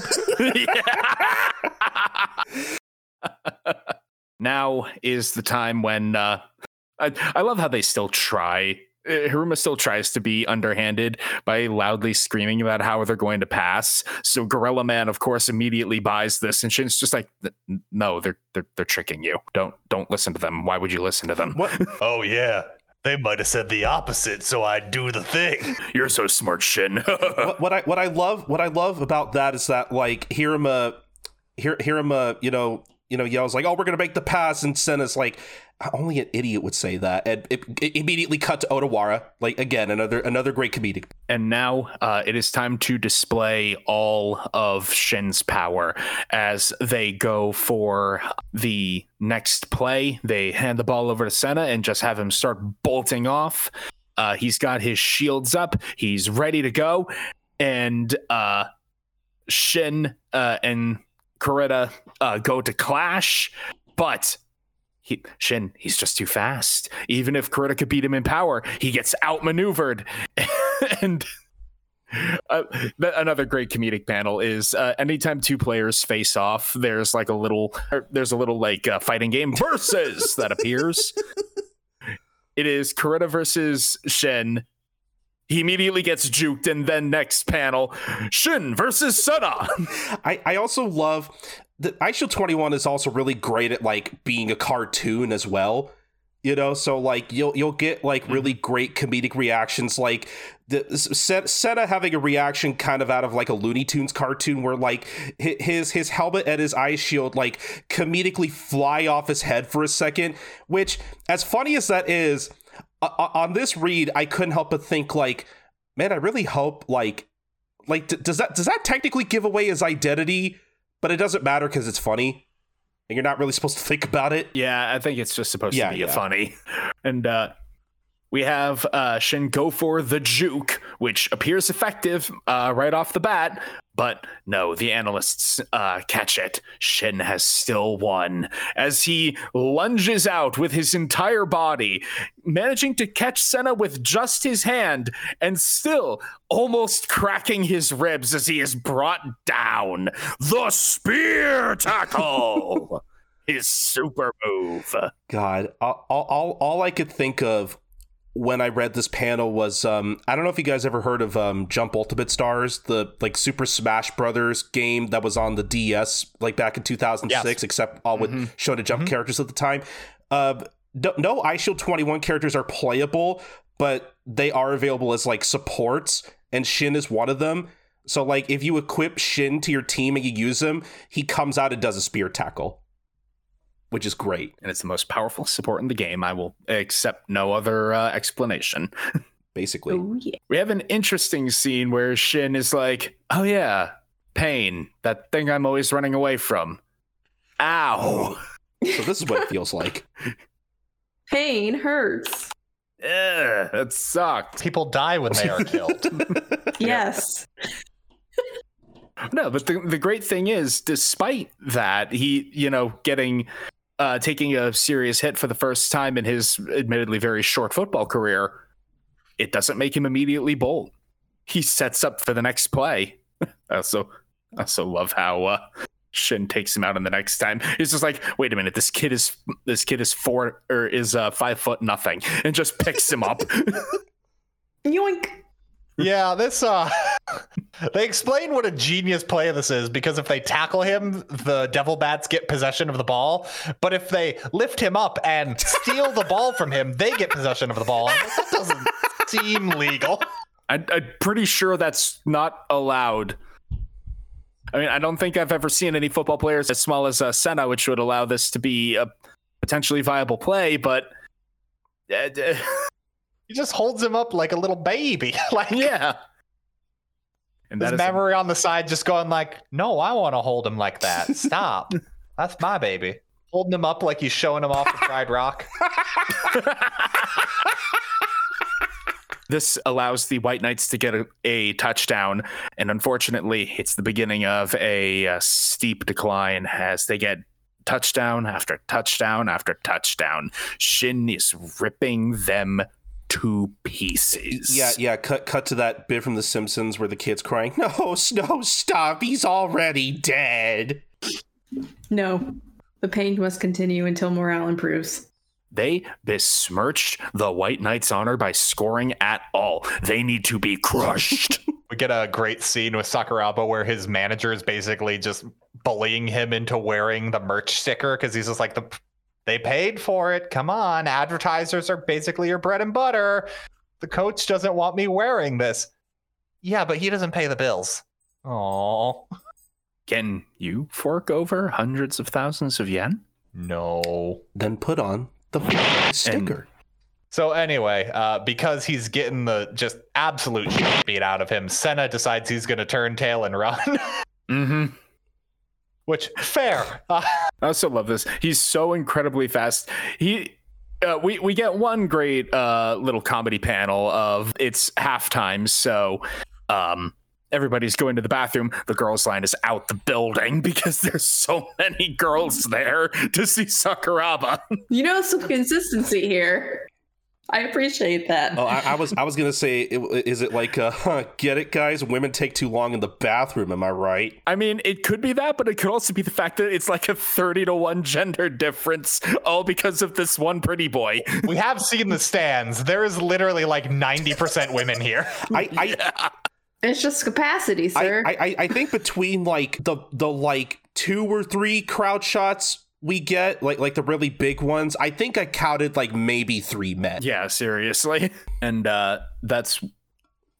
C: now is the time when uh, I, I love how they still try. Hiruma still tries to be underhanded by loudly screaming about how they're going to pass. So Gorilla Man, of course, immediately buys this, and Shin's just like, "No, they're they're they're tricking you. Don't don't listen to them. Why would you listen to them?
D: what <laughs>
A: oh, yeah. They might have said the opposite, so I'd do the thing. <laughs>
C: You're so smart, Shin." <laughs>
D: what, what I what I love what I love about that is that like Hiruma, Hir- Hiruma, you know, you know, yells like, "Oh, we're gonna make the pass," and Sena's like, "Only an idiot would say that." And it, it immediately cut to Otawara, like again another another great comedic.
C: And now uh, it is time to display all of Shin's power as they go for the next play. They hand the ball over to Sena and just have him start bolting off. Uh, he's got his shields up, he's ready to go. And uh, Shin uh, and Kurita uh, go to clash, but he, Shin, he's just too fast. Even if Kurita could beat him in power, he gets outmaneuvered. <laughs> and uh, th- another great comedic panel is uh, anytime two players face off, there's like a little, er, there's a little like uh, fighting game versus that appears. <laughs> It is Kurita versus Shin. He immediately gets juked, and then next panel, Shin versus Sena.
D: I I also love Shield Twenty One is also really great at like being a cartoon as well. You know, so like you'll you'll get like really mm-hmm. great comedic reactions, like the Sena having a reaction kind of out of like a Looney Tunes cartoon, where like his his helmet and his eye shield like comedically fly off his head for a second. Which, as funny as that is, o- on this read, I couldn't help but think like, man, I really hope like like d- does that does that technically give away his identity? But it doesn't matter because it's funny, and you're not really supposed to think about it.
C: Yeah, I think it's just supposed
D: Yeah,
C: to be
D: yeah.
C: a funny. <laughs> And uh we have uh Shin go for the juke, which appears effective uh right off the bat, but no, the analysts uh catch it. Shin has still won as he lunges out with his entire body, managing to catch Sena with just his hand and still almost cracking his ribs as he is brought down. The spear tackle. <laughs> His super move.
D: God, all, all, all, all I could think of when I read this panel was um, I don't know if you guys ever heard of um, Jump Ultimate Stars, the like Super Smash Brothers game that was on the DS like back in 2006,
A: Yes.
D: except all with Shonen Jump characters at the time. Uh, no, no Eyeshield 21 characters are playable, but they are available as like supports, and Shin is one of them. So like if you equip Shin to your team and you use him, he comes out and does a spear tackle. Which is great.
C: and it's the most powerful <laughs> support in the game. I will accept no other uh, explanation. <laughs>
D: Basically,
E: Oh yeah.
C: We have an interesting scene where Shin is like, "Oh yeah, pain, that thing I'm always running away from. Ow,
D: so this is what it <laughs> feels like.
E: Pain hurts.
C: Ugh, that sucked."
A: People die when they are killed.
E: Yes.
C: No, but the the great thing is, despite that, he you know getting uh, taking a serious hit for the first time in his admittedly very short football career, it doesn't make him immediately bold. He sets up for the next play. <laughs> I also I also love how uh, Shin takes him out on the next time. He's just like, wait a minute, this kid is this kid is four or is uh, five foot nothing, and just picks him up. <laughs>
E: Yoink.
A: Yeah, this uh <laughs> they explain what a genius play this is because if they tackle him, the devil bats get possession of the ball. But if they lift him up and steal the ball from him, they get possession of the ball. That doesn't <laughs> seem legal.
C: I, I'm pretty sure that's not allowed. I mean, I don't think I've ever seen any football players as small as uh, Sena, which would allow this to be a potentially viable play. But uh, <laughs>
A: He just holds him up like a little baby. <laughs> like
C: yeah, and
A: his
C: that is
A: Mamori on the side just going like, no, I want to hold him like that. Stop. <laughs> That's my baby. Holding him up like he's showing him off the Pride Rock. <laughs>
C: this allows the White Knights to get a, a touchdown, and unfortunately, it's the beginning of a, uh steep decline as they get touchdown after touchdown after touchdown. Shin is ripping them to pieces.
D: Yeah, yeah. Cut, cut to that bit from The Simpsons where the kid's crying. <laughs> No, no, stop! He's already dead.
E: No. The pain must continue until morale improves.
C: They besmirched the White Knight's honor by scoring at all. They need to be crushed. <laughs>
A: We get a great scene with Sakuraba where his manager is basically just bullying him into wearing the merch sticker because he's just like the they paid for it. Come on, advertisers are basically your bread and butter. The coach doesn't want me wearing this. Yeah, but he doesn't pay the bills. Oh
C: Can you fork over hundreds of thousands of yen?
A: no.
D: Then put on the f- sticker.
A: So anyway, uh, because he's getting the just absolute shit beat out of him, Sena decides he's going to turn tail and run. <laughs>
C: Mm-hmm.
A: Which fair. Uh, <laughs>
C: I also love this. He's so incredibly fast. He uh, we we get one great uh, little comedy panel of it's halftime, so um, everybody's going to the bathroom. The girls' line is out the building <laughs> because there's so many girls there to see Sakuraba.
E: You know some consistency here. I appreciate that.
D: Oh, I, I was I was gonna say, is it like, uh, huh, <laughs> get it, guys? Women take too long in the bathroom. Am I right?
C: I mean, it could be that, but it could also be the fact that it's like a 30 to 1 gender difference, all because of this one pretty boy. <laughs>
A: we have seen the stands. There is literally like 90% women here.
D: I I, <laughs>
E: It's just capacity, sir.
D: I I I think between like the the like two or three crowd shots we get, like like the really big ones, I think I counted like maybe three men.
C: Yeah, seriously. <laughs> And uh that's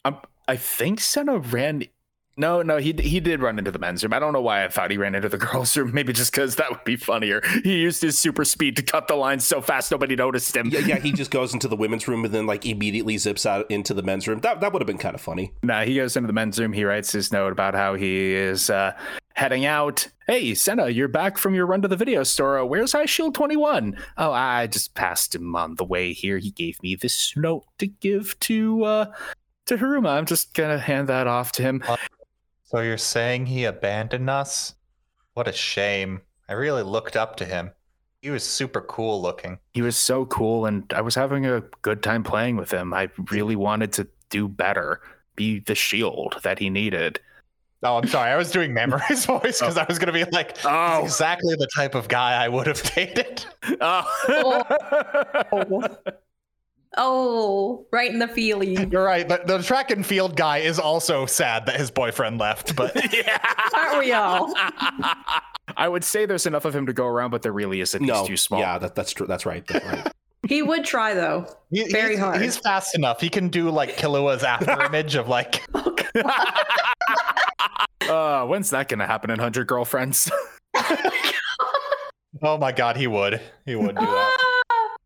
C: um, I think Sena ran no, no, he he did run into the men's room. I don't know why I thought he ran into the <laughs> girls' room. Maybe just because that would be funnier. He used his super speed to cut the line so fast nobody noticed him.
D: Yeah, yeah, he just goes into the women's room and then like immediately zips out into the men's room. That that would have been kind of funny.
C: Nah, he goes into the men's room. He writes his note about how he is uh, heading out. Hey, Sena, you're back from your run to the video store. Uh, Where's Eyeshield 21? Oh, I just passed him on the way here. He gave me this note to give to uh, to Hiruma. I'm just gonna hand that off to him.
A: So you're saying he abandoned us? What a shame. I really looked up to him. He was super cool looking.
C: He was so cool, and I was having a good time playing with him. I really wanted to do better, be the shield that he needed.
A: Oh, I'm sorry. I was doing Mamori's <laughs> voice because I was going to be like,
C: Oh.
A: "He's exactly the type of guy I would have <laughs> dated.
C: Oh.
E: oh, <laughs> right in the feeling.
A: You're right. The, the track and field guy is also sad that his boyfriend left, but <laughs>
E: Aren't we all? <laughs>
C: I would say there's enough of him to go around, but there really isn't. He's
D: no,
C: too small.
D: Yeah, that, that's true. That's right. That's right. <laughs>
E: He would try though.
A: he-
E: Very
A: he's,
E: hard.
A: He's fast enough. He can do like Killua's after image of like,
C: Uh, when's that gonna happen in Hundred Girlfriends?
A: Oh my god, he would. He would do that.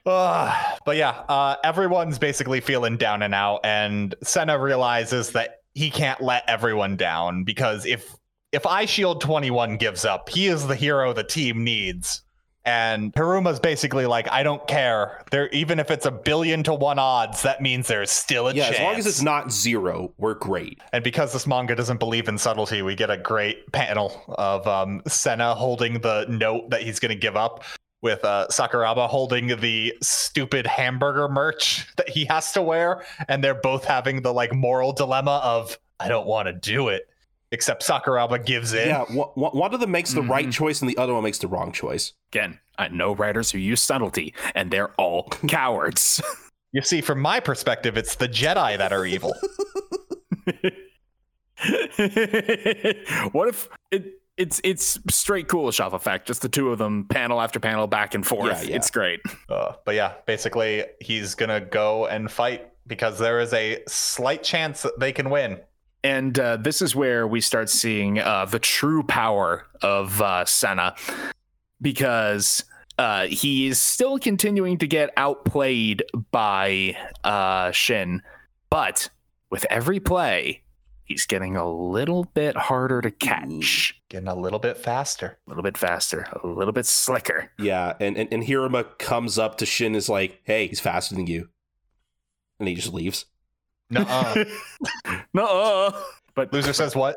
E: Ah!
A: Ugh. But yeah, uh, everyone's basically feeling down and out, and Sena realizes that he can't let everyone down because if if Eyeshield 21 gives up, he is the hero the team needs. And Hiruma's basically like, I don't care. There, even if it's a billion to one odds, that means there's still a
D: Yeah,
A: chance.
D: as long as it's not zero, we're great.
A: And because this manga doesn't believe in subtlety, we get a great panel of um, Sena holding the note that he's going to give up, with uh, Sakuraba holding the stupid hamburger merch that he has to wear, and they're both having the like moral dilemma of I don't want to do it, except Sakuraba gives in.
D: Yeah, one, one one of them makes the right
C: Mhm.
D: choice and the other one makes the wrong choice.
C: Again, I know writers who use subtlety, and they're all <laughs> cowards.
A: You see, from my perspective, it's the Jedi that are evil. <laughs>
C: what if it, it's it's straight Kuleshov effect, just the two of them, panel after panel, back and forth.
D: Yeah, yeah.
C: It's great.
A: Uh, but yeah, basically, he's gonna go and fight because there is a slight chance that they can win.
C: And uh, this is where we start seeing uh, the true power of uh, Sena because uh, he is still continuing to get outplayed by uh, Shin. But with every play, he's getting a little bit harder to catch,
A: Getting a little bit faster.
C: a little bit faster, a little bit slicker.
D: Yeah, and, and, and Hiruma comes up to Shin and is like, hey, he's faster than you. And he just leaves.
A: Nuh-uh. <laughs>
C: no, but
A: Loser says what?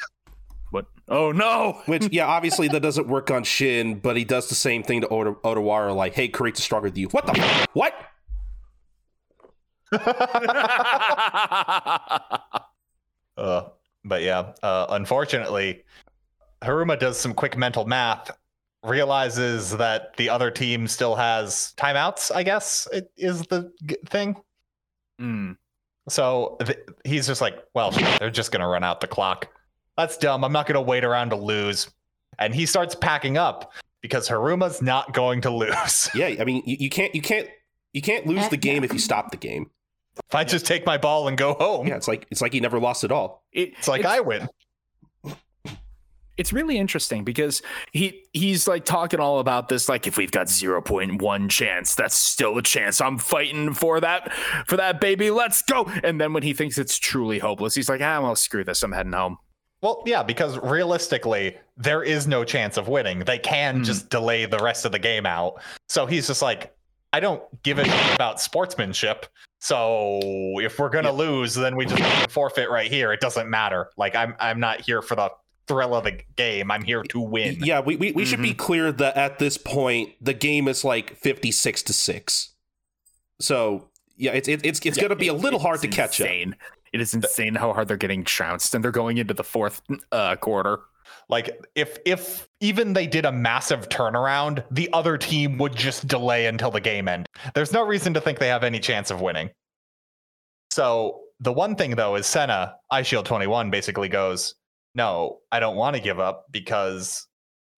A: <laughs>
C: what? Oh no!
D: Which, <laughs> yeah, obviously that doesn't work on Shin, but he does the same thing to Oda- Odawara, like, hey, Kurita's stronger than you. What the f- What?
A: Uh, but yeah, uh, unfortunately, Hiruma does some quick mental math, realizes that the other team still has timeouts, I guess it is the g- thing.
C: Mm.
A: So th- he's just like, well, they're just going to run out the clock. That's dumb. I'm not going to wait around to lose. And he starts packing up because Hiruma's not going to lose. <laughs>
D: Yeah, I mean, you, you can't, you can't, you can't lose the game if you stop the game.
A: If I just take my ball and go home,
D: Yeah, it's like it's like he never lost at all.
C: It-
A: it's like I win.
C: it's really interesting because he he's like talking all about this like if we've got 0.1 chance that's still a chance i'm fighting for that for that baby let's go and then when he thinks it's truly hopeless he's like ah well screw this i'm heading home
A: Well, yeah, because realistically, there is no chance of winning. They can
C: Hmm.
A: just delay the rest of the game out. So he's just like, I don't give a shit about sportsmanship. So if we're gonna lose, then we just forfeit right here. It doesn't matter. Like I'm I'm not here for the thrill of the game. I'm here to win.
D: Yeah, we we, we should be clear that at this point the game is like fifty six to six. So yeah, it's it, it's it's gonna be a little hard to
C: It's
D: catch up.
C: it is insane how hard they're getting trounced and they're going into the fourth uh, quarter
A: Like if if even they did a massive turnaround, the other team would just delay until the game end. There's no reason to think they have any chance of winning. So the one thing though is Sena, Shield 21 basically goes, No, I don't want to give up because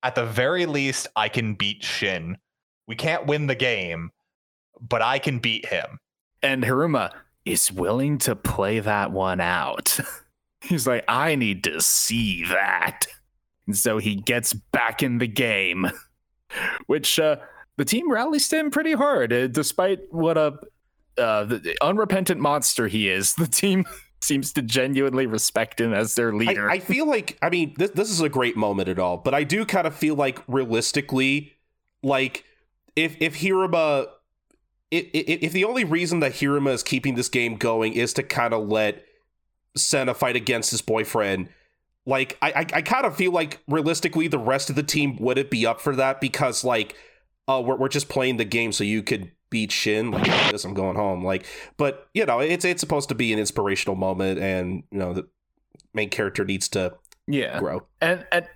A: at the very least I can beat Shin. We can't win the game, but I can beat him.
C: and Hiruma is willing to play that one out. <laughs> He's like, I need to see that. And so he gets back in the game, <laughs> which uh, the team rallies to him pretty hard, uh, despite what a uh, the, the unrepentant monster he is. <laughs> The team <laughs> seems to genuinely respect him as their leader.
D: I, I feel like I mean this this is a great moment at all, but I do kind of feel like realistically, like if if Hiruma, if, if if the only reason that Hiruma is keeping this game going is to kind of let Sena fight against his boyfriend, like I I, I kind of feel like realistically the rest of the team wouldn't be up for that because like, oh we're we're just playing the game so you could beat Shin like this I'm going home like, but you know it's it's supposed to be an inspirational moment and you know the main character needs to
C: yeah,
D: grow.
C: and and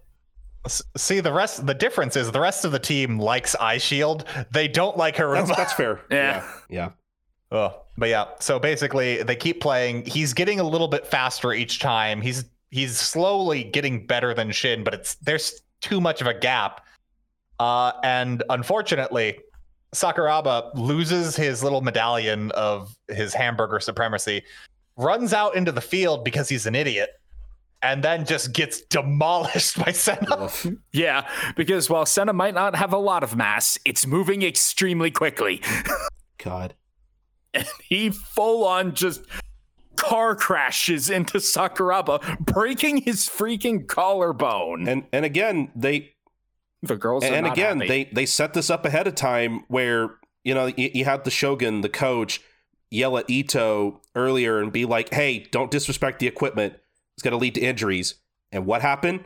A: See the rest the difference is the rest of the team likes Eyeshield. They don't like Hiruma.
D: That's that's fair. <laughs>
C: Yeah.
D: yeah.
A: Oh, but yeah. So basically, they keep playing. He's getting a little bit faster each time. He's he's slowly getting better than Shin, but it's there's too much of a gap. Uh, and unfortunately, Sakuraba loses his little medallion of his hamburger supremacy, runs out into the field because he's an idiot, and then just gets demolished by Sena. <laughs>
C: Yeah, because while Sena might not have a lot of mass, it's moving extremely quickly. <laughs>
D: God.
C: And he full on just car crashes into Sakuraba, breaking his freaking collarbone.
D: And and again, they
C: the girls are
D: and again
C: happy.
D: they they set this up ahead of time where you know you, you had the shogun the coach yell at ito earlier and be like hey don't disrespect the equipment it's going to lead to injuries and what happened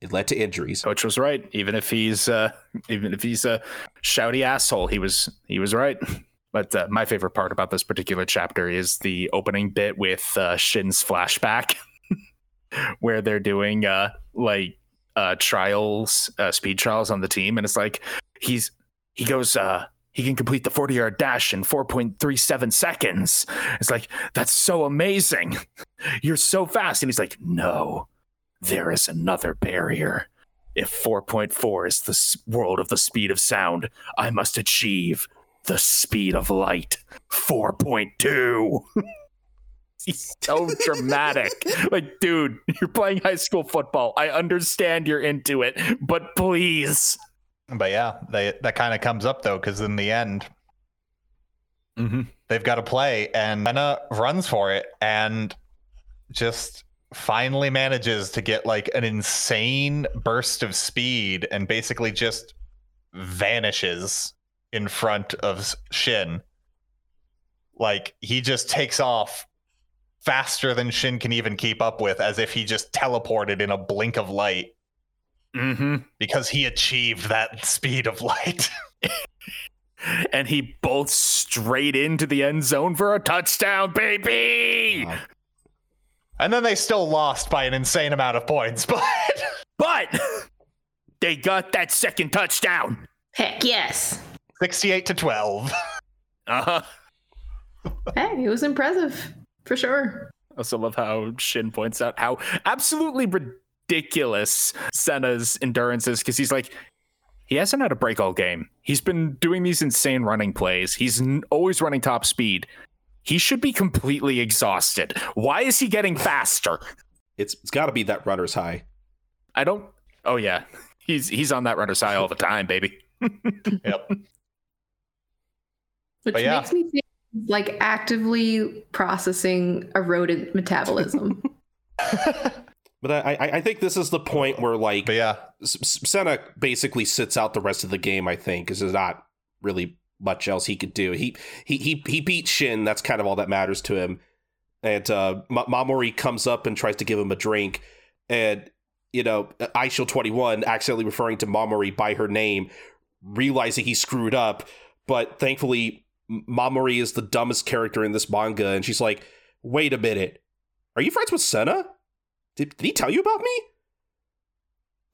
D: it led to injuries
C: Coach was right. Even if he's uh, even if he's a shouty asshole, he was he was right. But uh, my favorite part about this particular chapter is the opening bit with uh, Shin's flashback, <laughs> where they're doing uh, like uh, trials, uh, speed trials on the team, and it's like he's he goes uh, he can complete the forty yard dash in four point three seven seconds. It's like that's so amazing. <laughs> You're so fast, and he's like, no, there is another barrier. If 4.4 is the world of the speed of sound, I must achieve the speed of light. 4.2. He's <laughs> so dramatic. Like, dude, you're playing high school football. I understand you're into it, but please.
A: But yeah, they that kind of comes up though, because in the end,
C: Mm-hmm.
A: they've got to play, and Sena runs for it and just finally manages to get like an insane burst of speed and basically just vanishes in front of Shin. Like he just takes off faster than Shin can even keep up with, as if he just teleported in a blink of light
C: Mm-hmm.
A: because he achieved that speed of light. <laughs>
C: And he bolts straight into the end zone for a touchdown, baby.
D: Wow.
A: and then they still lost by an insane amount of points, <laughs> but
C: But they got that second touchdown.
E: Heck yes.
A: 68 to 12. <laughs>
C: Uh huh.
E: Hey, it was impressive for sure.
C: I also love how Shin points out how absolutely ridiculous Sena's endurance is because he's like, he hasn't had a break all game. He's been doing these insane running plays. He's n- always running top speed. He should be completely exhausted. Why is he getting faster?
D: it's it's got to be that runner's high
C: I don't. Oh yeah, he's he's on that runner's high all the time, baby. <laughs>
A: yep.
E: Which
A: But yeah.
E: makes me think like actively processing a rodent metabolism. <laughs>
D: but I, I I think this is the point where like
A: But yeah,
D: S- S- Sena basically sits out the rest of the game. I think because there's not really much else he could do. He he he he beat Shin. That's kind of all that matters to him. And uh, Ma- Mamori comes up and tries to give him a drink, and you know Eyeshield Twenty One accidentally referring to Mamori by her name, realizing he screwed up. But thankfully, M- Mamori is the dumbest character in this manga, and she's like, "Wait a minute, are you friends with Sena? Did, did he tell you about me?"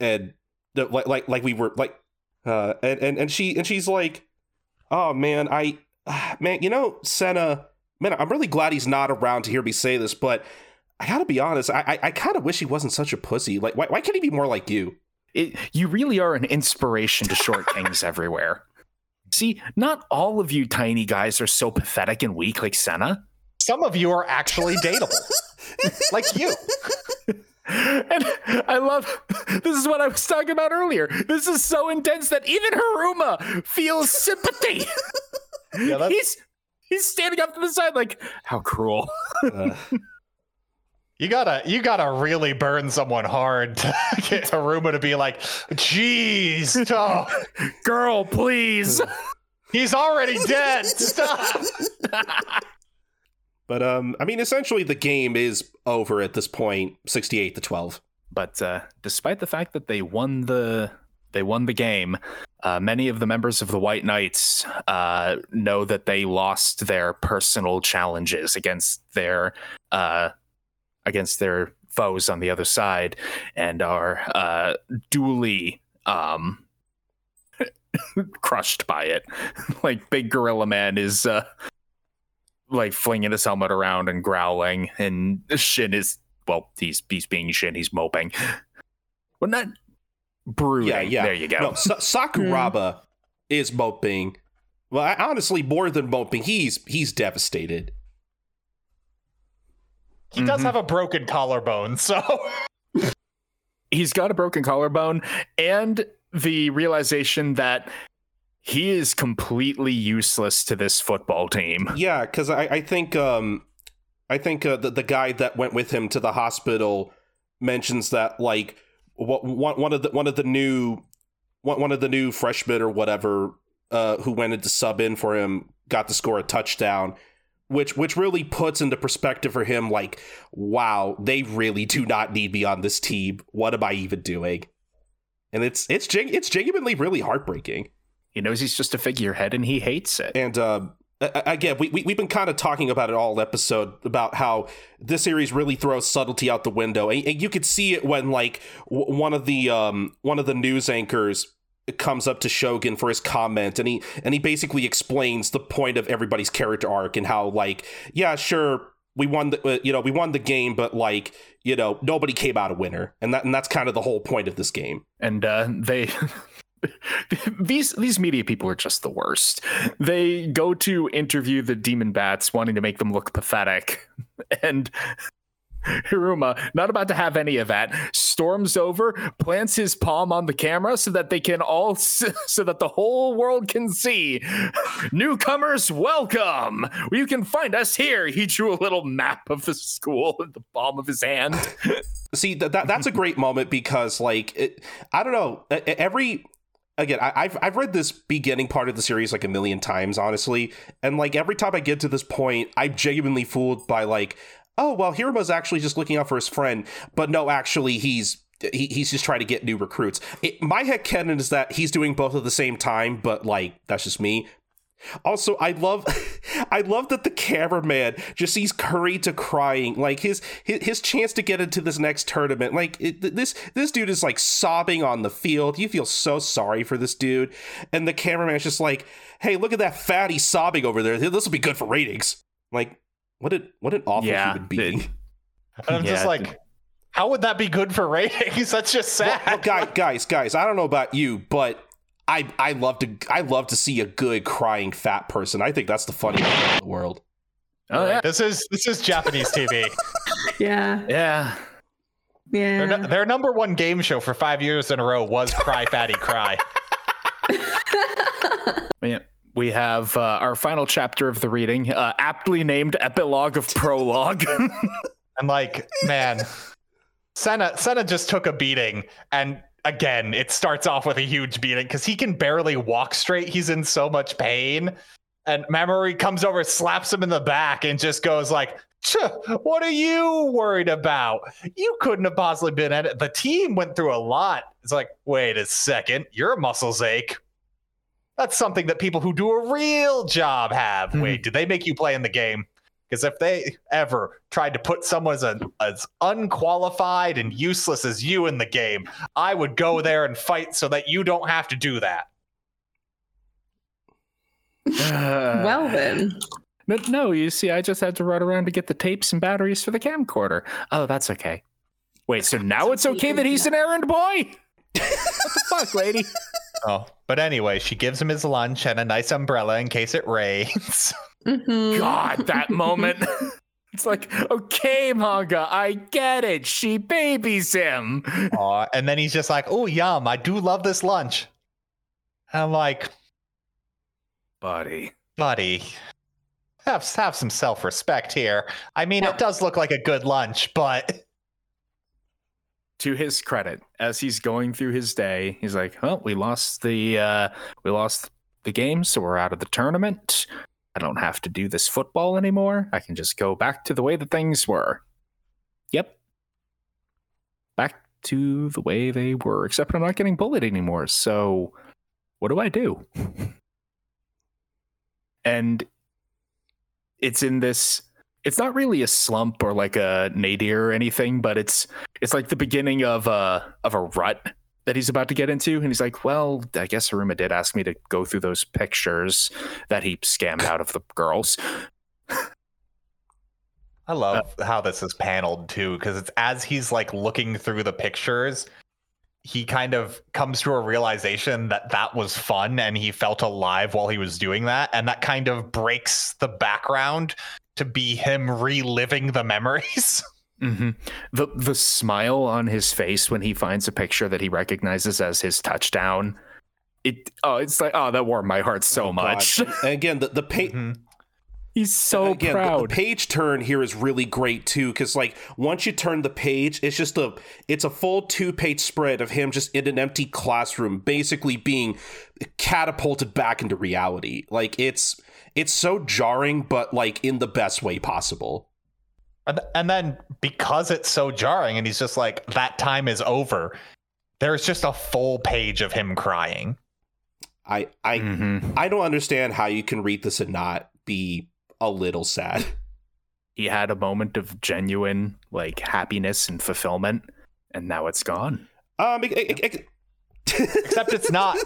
D: and like like like we were like uh and and, and she and she's like oh man i <sighs> man you know sena man i'm really glad he's not around to hear me say this but i gotta be honest i i, I kind of wish he wasn't such a pussy like why, why can't he be more like you
C: It, you really are an inspiration to short kings <laughs> everywhere. See, not all of you tiny guys are so pathetic and weak like Sena.
A: some of you are actually dateable. <laughs> like you.
C: And I love this is what I was talking about earlier. This is so intense that even Hiruma feels sympathy. <laughs>
A: Yeah, that's-
C: he's he's standing up to the side like, how cruel.
D: Uh,
A: You gotta you gotta really burn someone hard to <laughs> get Hiruma to be like, jeez, oh, <laughs>
C: Girl, please. <laughs>
A: he's already dead. Stop.
D: but um i mean essentially the game is over at this point 68 to 12
C: But uh, despite the fact that they won the they won the game, uh, many of the members of the White Knights uh, know that they lost their personal challenges against their uh, against their foes on the other side, and are uh, duly um, <laughs> crushed by it. <laughs> like Big Gorilla Man is uh, like flinging his helmet around and growling, and Shin is well, he's he's being Shin, he's moping. <laughs> Well, not brooding.
D: yeah yeah
C: There you go.
D: no Sa- sakuraba is moping well I, honestly more than moping he's he's devastated
A: He does
C: Mhm.
A: have a broken collarbone, so <laughs>
C: he's got a broken collarbone and the realization that he is completely useless to this football team.
D: Yeah, because I, I think um, I think uh, the the guy that went with him to the hospital mentions that like what one one of the one of the new one one of the new freshmen or whatever uh, who went in to sub in for him got to score a touchdown. Which which really puts into perspective for him, like, wow, they really do not need me on this team. What am I even doing? And it's it's it's genuinely really heartbreaking.
C: He knows he's just a figurehead and he hates it.
D: And uh, again, we, we, we've been kind of talking about it all episode about how this series really throws subtlety out the window. And, and you could see it when, like, w- one of the um, one of the news anchors comes up to Shogun for his comment and he and he basically explains the point of everybody's character arc and how like yeah sure we won the uh, you know we won the game but like you know nobody came out a winner. And that and that's kind of the whole point of this game.
C: And uh, they <laughs> these these media people are just the worst. They go to interview the demon bats, wanting to make them look pathetic, <laughs> and <laughs> Hiruma, not about to have any of that, storms over, plants his palm on the camera so that they can all, <laughs> so that the whole world can see. <laughs> Newcomers, welcome. You can find us here. He drew a little map of the school in the palm of his hand.
D: See that, that that's a great moment because like it, I don't know every again I, I've I've read this beginning part of the series like a million times honestly and like every time I get to this point I'm genuinely fooled by like oh well Hiruma's actually just looking out for his friend but no actually he's he, he's just trying to get new recruits. It, my head canon is that he's doing both at the same time, but like that's just me. Also, I love, <laughs> I love that the cameraman just sees Kurita crying, like his his, his chance to get into this next tournament. Like it, this this dude is like sobbing on the field. You feel so sorry for this dude, and the cameraman's just like, "Hey, look at that fatty sobbing over there. This will be good for ratings." Like, what an what an awful
C: Yeah,
D: human being.
C: it-
A: And I'm just
C: Yeah.
A: like, how would that be good for ratings? <laughs> That's just sad.
D: well, guys, <laughs> guys, guys. I don't know about you, but I I love to I love to see a good crying fat person. I think that's the funniest thing in the world.
C: Oh yeah,
A: This is this is Japanese TV. <laughs>
E: Yeah.
C: yeah.
E: Yeah.
A: their, their number one game show for five years in a row was Cry Fatty Cry.
C: Yeah. We have uh, our final chapter of the reading, uh, aptly named Epilogue of Prologue. <laughs>
A: And like, man, Sena Sena just took a beating, and again, it starts off with a huge beating because he can barely walk straight. He's in so much pain, and Mamori comes over, slaps him in the back, and just goes like, "What are you worried about? You couldn't have possibly been at it. The team went through a lot." It's like, wait a second, your muscles ache. That's something that people who do a real job have.
C: Mhm.
A: Wait, did they make you play in the game? Because if they ever tried to put someone as, a, as unqualified and useless as you in the game, I would go <laughs> there and fight so that you don't have to do that. <sighs>
E: well then.
C: no, no, you see, I just had to run around to get the tapes and batteries for the camcorder. Oh, that's okay. Wait, so <laughs> now it's okay that he's an errand boy? <laughs> what the fuck, lady?
A: Oh, but anyway, she gives him his lunch and a nice umbrella in case it rains. <laughs>
E: Mhm.
C: God, that moment. <laughs> It's like, okay, manga, I get it. She babies him.
A: Aw, and then he's just like, "Oh, yum! I do love this lunch." And I'm like,
C: Buddy.
A: buddy, have have some self respect here. I mean, it does look like a good lunch, but
C: to his credit, as he's going through his day, he's like, "Well, we lost the uh, we lost the game, so we're out of the tournament. I don't have to do this football anymore. I can just go back to the way that things were. Yep, back to the way they were. Except I'm not getting bullied anymore. So, what do I do?" <laughs> and it's in this it's not really a slump or like a nadir or anything, but it's it's like the beginning of a of a rut that he's about to get into, and he's like, "Well, I guess Hiruma did ask me to go through those pictures that he scammed out of the girls."
A: I love how this is paneled too, because it's as he's like looking through the pictures, he kind of comes to a realization that that was fun and he felt alive while he was doing that. And that kind of breaks the background to be him reliving the memories. <laughs>
C: hmm The the smile on his face when he finds a picture that he recognizes as his touchdown. It oh, it's like oh, that warmed my heart so much. <laughs>
D: And again, the the pa-
A: Mhm.
C: He's so
D: again, the-
C: proud.
D: The, page turn here is really great too, because like once you turn the page, it's just a it's a full two page spread of him just in an empty classroom, basically being catapulted back into reality. Like it's it's so jarring, but like in the best way possible.
A: And, and then because it's so jarring and he's just like, that time is over, there's just a full page of him crying.
D: I I
C: Mhm.
D: I don't understand how you can read this and not be a little sad.
C: He had a moment of genuine like happiness and fulfillment, and now it's gone.
D: Um, it- it- it-
A: Except it's not.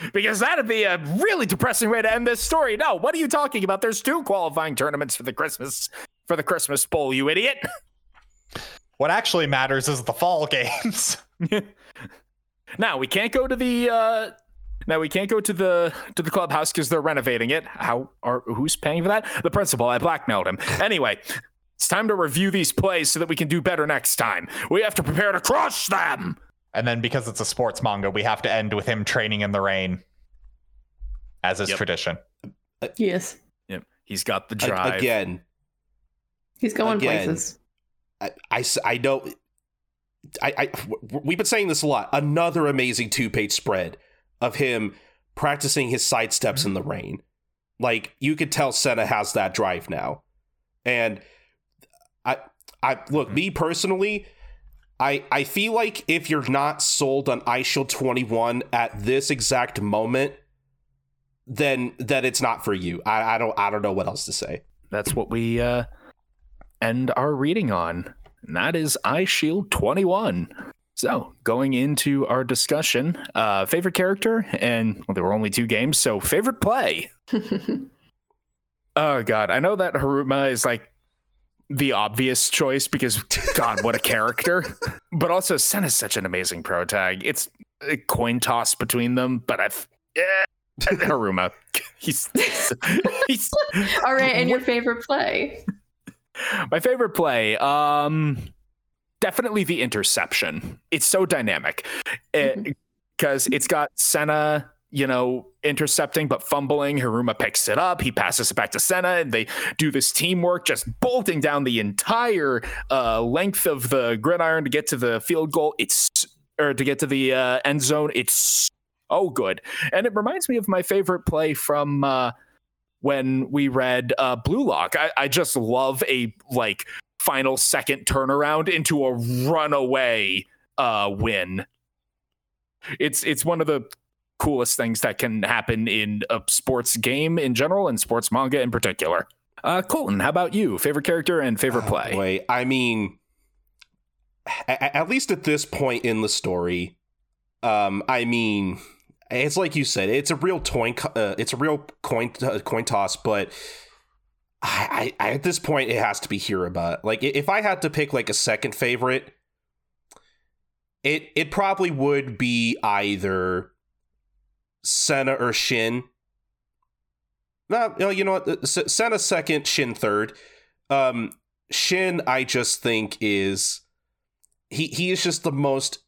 A: <laughs>
C: because that'd be a really depressing way to end this story. No, what are you talking about? There's two qualifying tournaments for the Christmas for the Christmas Bowl, you idiot.
A: What actually matters is the fall games. <laughs>
C: now we can't go to the uh now we can't go to the to the clubhouse because they're renovating it. How are who's paying for that? The principal. I blackmailed him. Anyway, it's time to review these plays so that we can do better next time. We have to prepare to crush them.
A: And then because it's a sports manga, we have to end with him training in the rain, as is
C: Yep.
A: tradition.
E: Yes.
C: Yep, he's got the
D: a-
C: drive.
D: again,
E: He's going
D: Again.
E: places.
D: I, I s- I know. I, we've been saying this a lot. Another amazing two page spread of him practicing his side steps mm-hmm. in the rain. Like you could tell Sena has that drive now, and I I look me personally. I, I feel like if you're not sold on Eyeshield 21 at this exact moment, then that it's not for you. I, I don't I don't know what else to say.
C: That's what we uh end our reading on. And that is Eyeshield 21. So, going into our discussion, uh favorite character and well, there were only two games, so favorite play. <laughs> Oh god, I know that Hiruma is like the obvious choice because god, what a character. But also Sen is such an amazing pro tag. It's a coin toss between them, but I've yeah, Hiruma. <laughs> He's he's <laughs>
E: All right, and your favorite play?
C: my favorite play, um, definitely the interception. It's so dynamic because it's got Sena, you know, intercepting but fumbling. Hiruma picks it up. He passes it back to Sena, and they do this teamwork, just bolting down the entire uh, length of the gridiron to get to the field goal. It's or to get to the uh, end zone. It's oh good, and it reminds me of my favorite play from. Uh, when we read uh, Blue Lock. I, I just love a like final second turnaround into a runaway uh, win. It's it's one of the coolest things that can happen in a sports game in general and sports manga in particular. Uh, Colton, how about you? Favorite character and favorite
D: Oh,
C: play?
D: boy. I mean, a- at least at this point in the story, um, I mean, it's like you said, it's a real coin, uh, it's a real coin uh, coin toss. But I, I, at this point, it has to be Hiraba. Like, if I had to pick like a second favorite, it it probably would be either Sena or Shin. No, no, you know what? S- Sena second, Shin third. Um, Shin, I just think is he he is just the most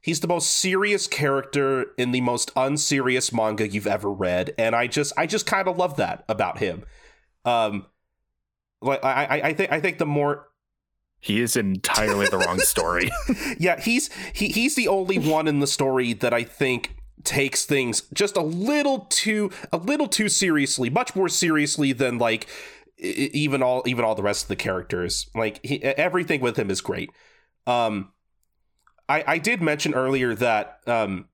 D: he's the most serious character in the most unserious manga you've ever read, and I just I just kind of love that about him. Um, like I I, I think I think the more
C: He is entirely the wrong story. <laughs>
D: yeah he's he he's the only one in the story that I think takes things just a little too a little too seriously, much more seriously than like even all even all the rest of the characters. Like he, everything with him is great. Um, I I did mention earlier that um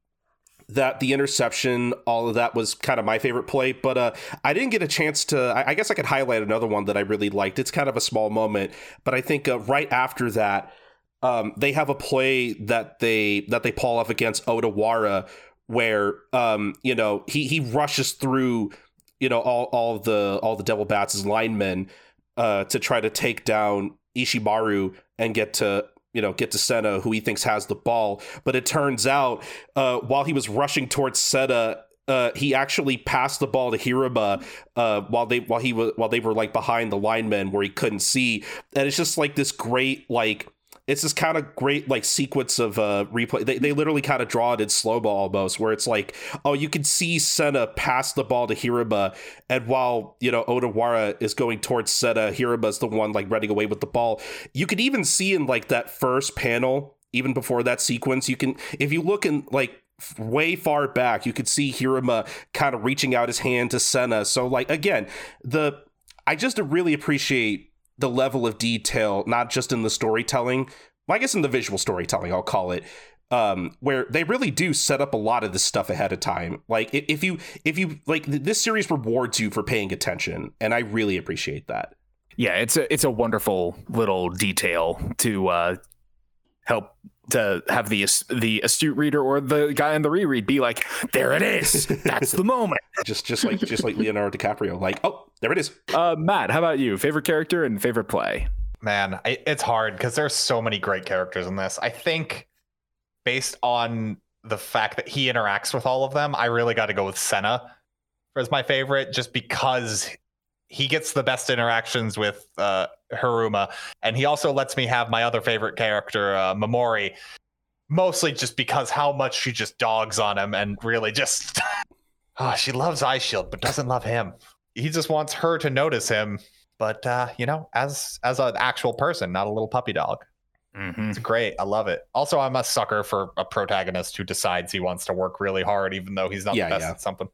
D: that the interception, all of that was kind of my favorite play, but uh, I didn't get a chance to. I, I guess I could highlight another one that I really liked. It's kind of a small moment, but I think uh, right after that, um, they have a play that they that they pull off against Odawara, where um, you know he he rushes through you know all all the all the Devil Bats' linemen uh, to try to take down Ishimaru and get to you know get to Sena, who he thinks has the ball. But it turns out uh, while he was rushing towards Sena, uh, he actually passed the ball to Hiruma uh, while they while he was while they were like behind the linemen where he couldn't see, and it's just like this great like it's this kind of great like sequence of uh replay. They, they literally kind of draw it in slow mo almost, where it's like, oh, you can see Sena pass the ball to Hiruma, and while you know Odawara is going towards Sena, Hiruma's the one like running away with the ball. You could even see in like that first panel, even before that sequence, you can if you look in like way far back, you could see Hiruma kind of reaching out his hand to Sena. So like again, the I just really appreciate the level of detail, not just in the storytelling, well, I guess in the visual storytelling, I'll call it, um, where they really do set up a lot of this stuff ahead of time. Like if you if you like th- this series rewards you for paying attention, and I really appreciate that.
C: Yeah, it's a it's a wonderful little detail to uh, help to have the the astute reader or the guy in the reread be like, "There it is. That's the moment." <laughs>
D: Just just like just like Leonardo DiCaprio, like oh there it is.
C: Uh, Matt, how about you? Favorite character and favorite play?
A: Man, I, it's hard because there's so many great characters in this. I think based on the fact that he interacts with all of them, I really got to go with Sena as my favorite, just because he gets the best interactions with uh, Hiruma, and he also lets me have my other favorite character, uh, Mamori, mostly just because how much she just dogs on him and really just. oh, <laughs> she loves Eyeshield, but doesn't love him. He just wants her to notice him but uh, you know, as as an actual person, not a little puppy dog.
C: Mm-hmm.
A: It's great. I love it. Also, I'm a sucker for a protagonist who decides he wants to work really hard, even though he's not
D: Yeah,
A: the best
D: yeah.
A: at something.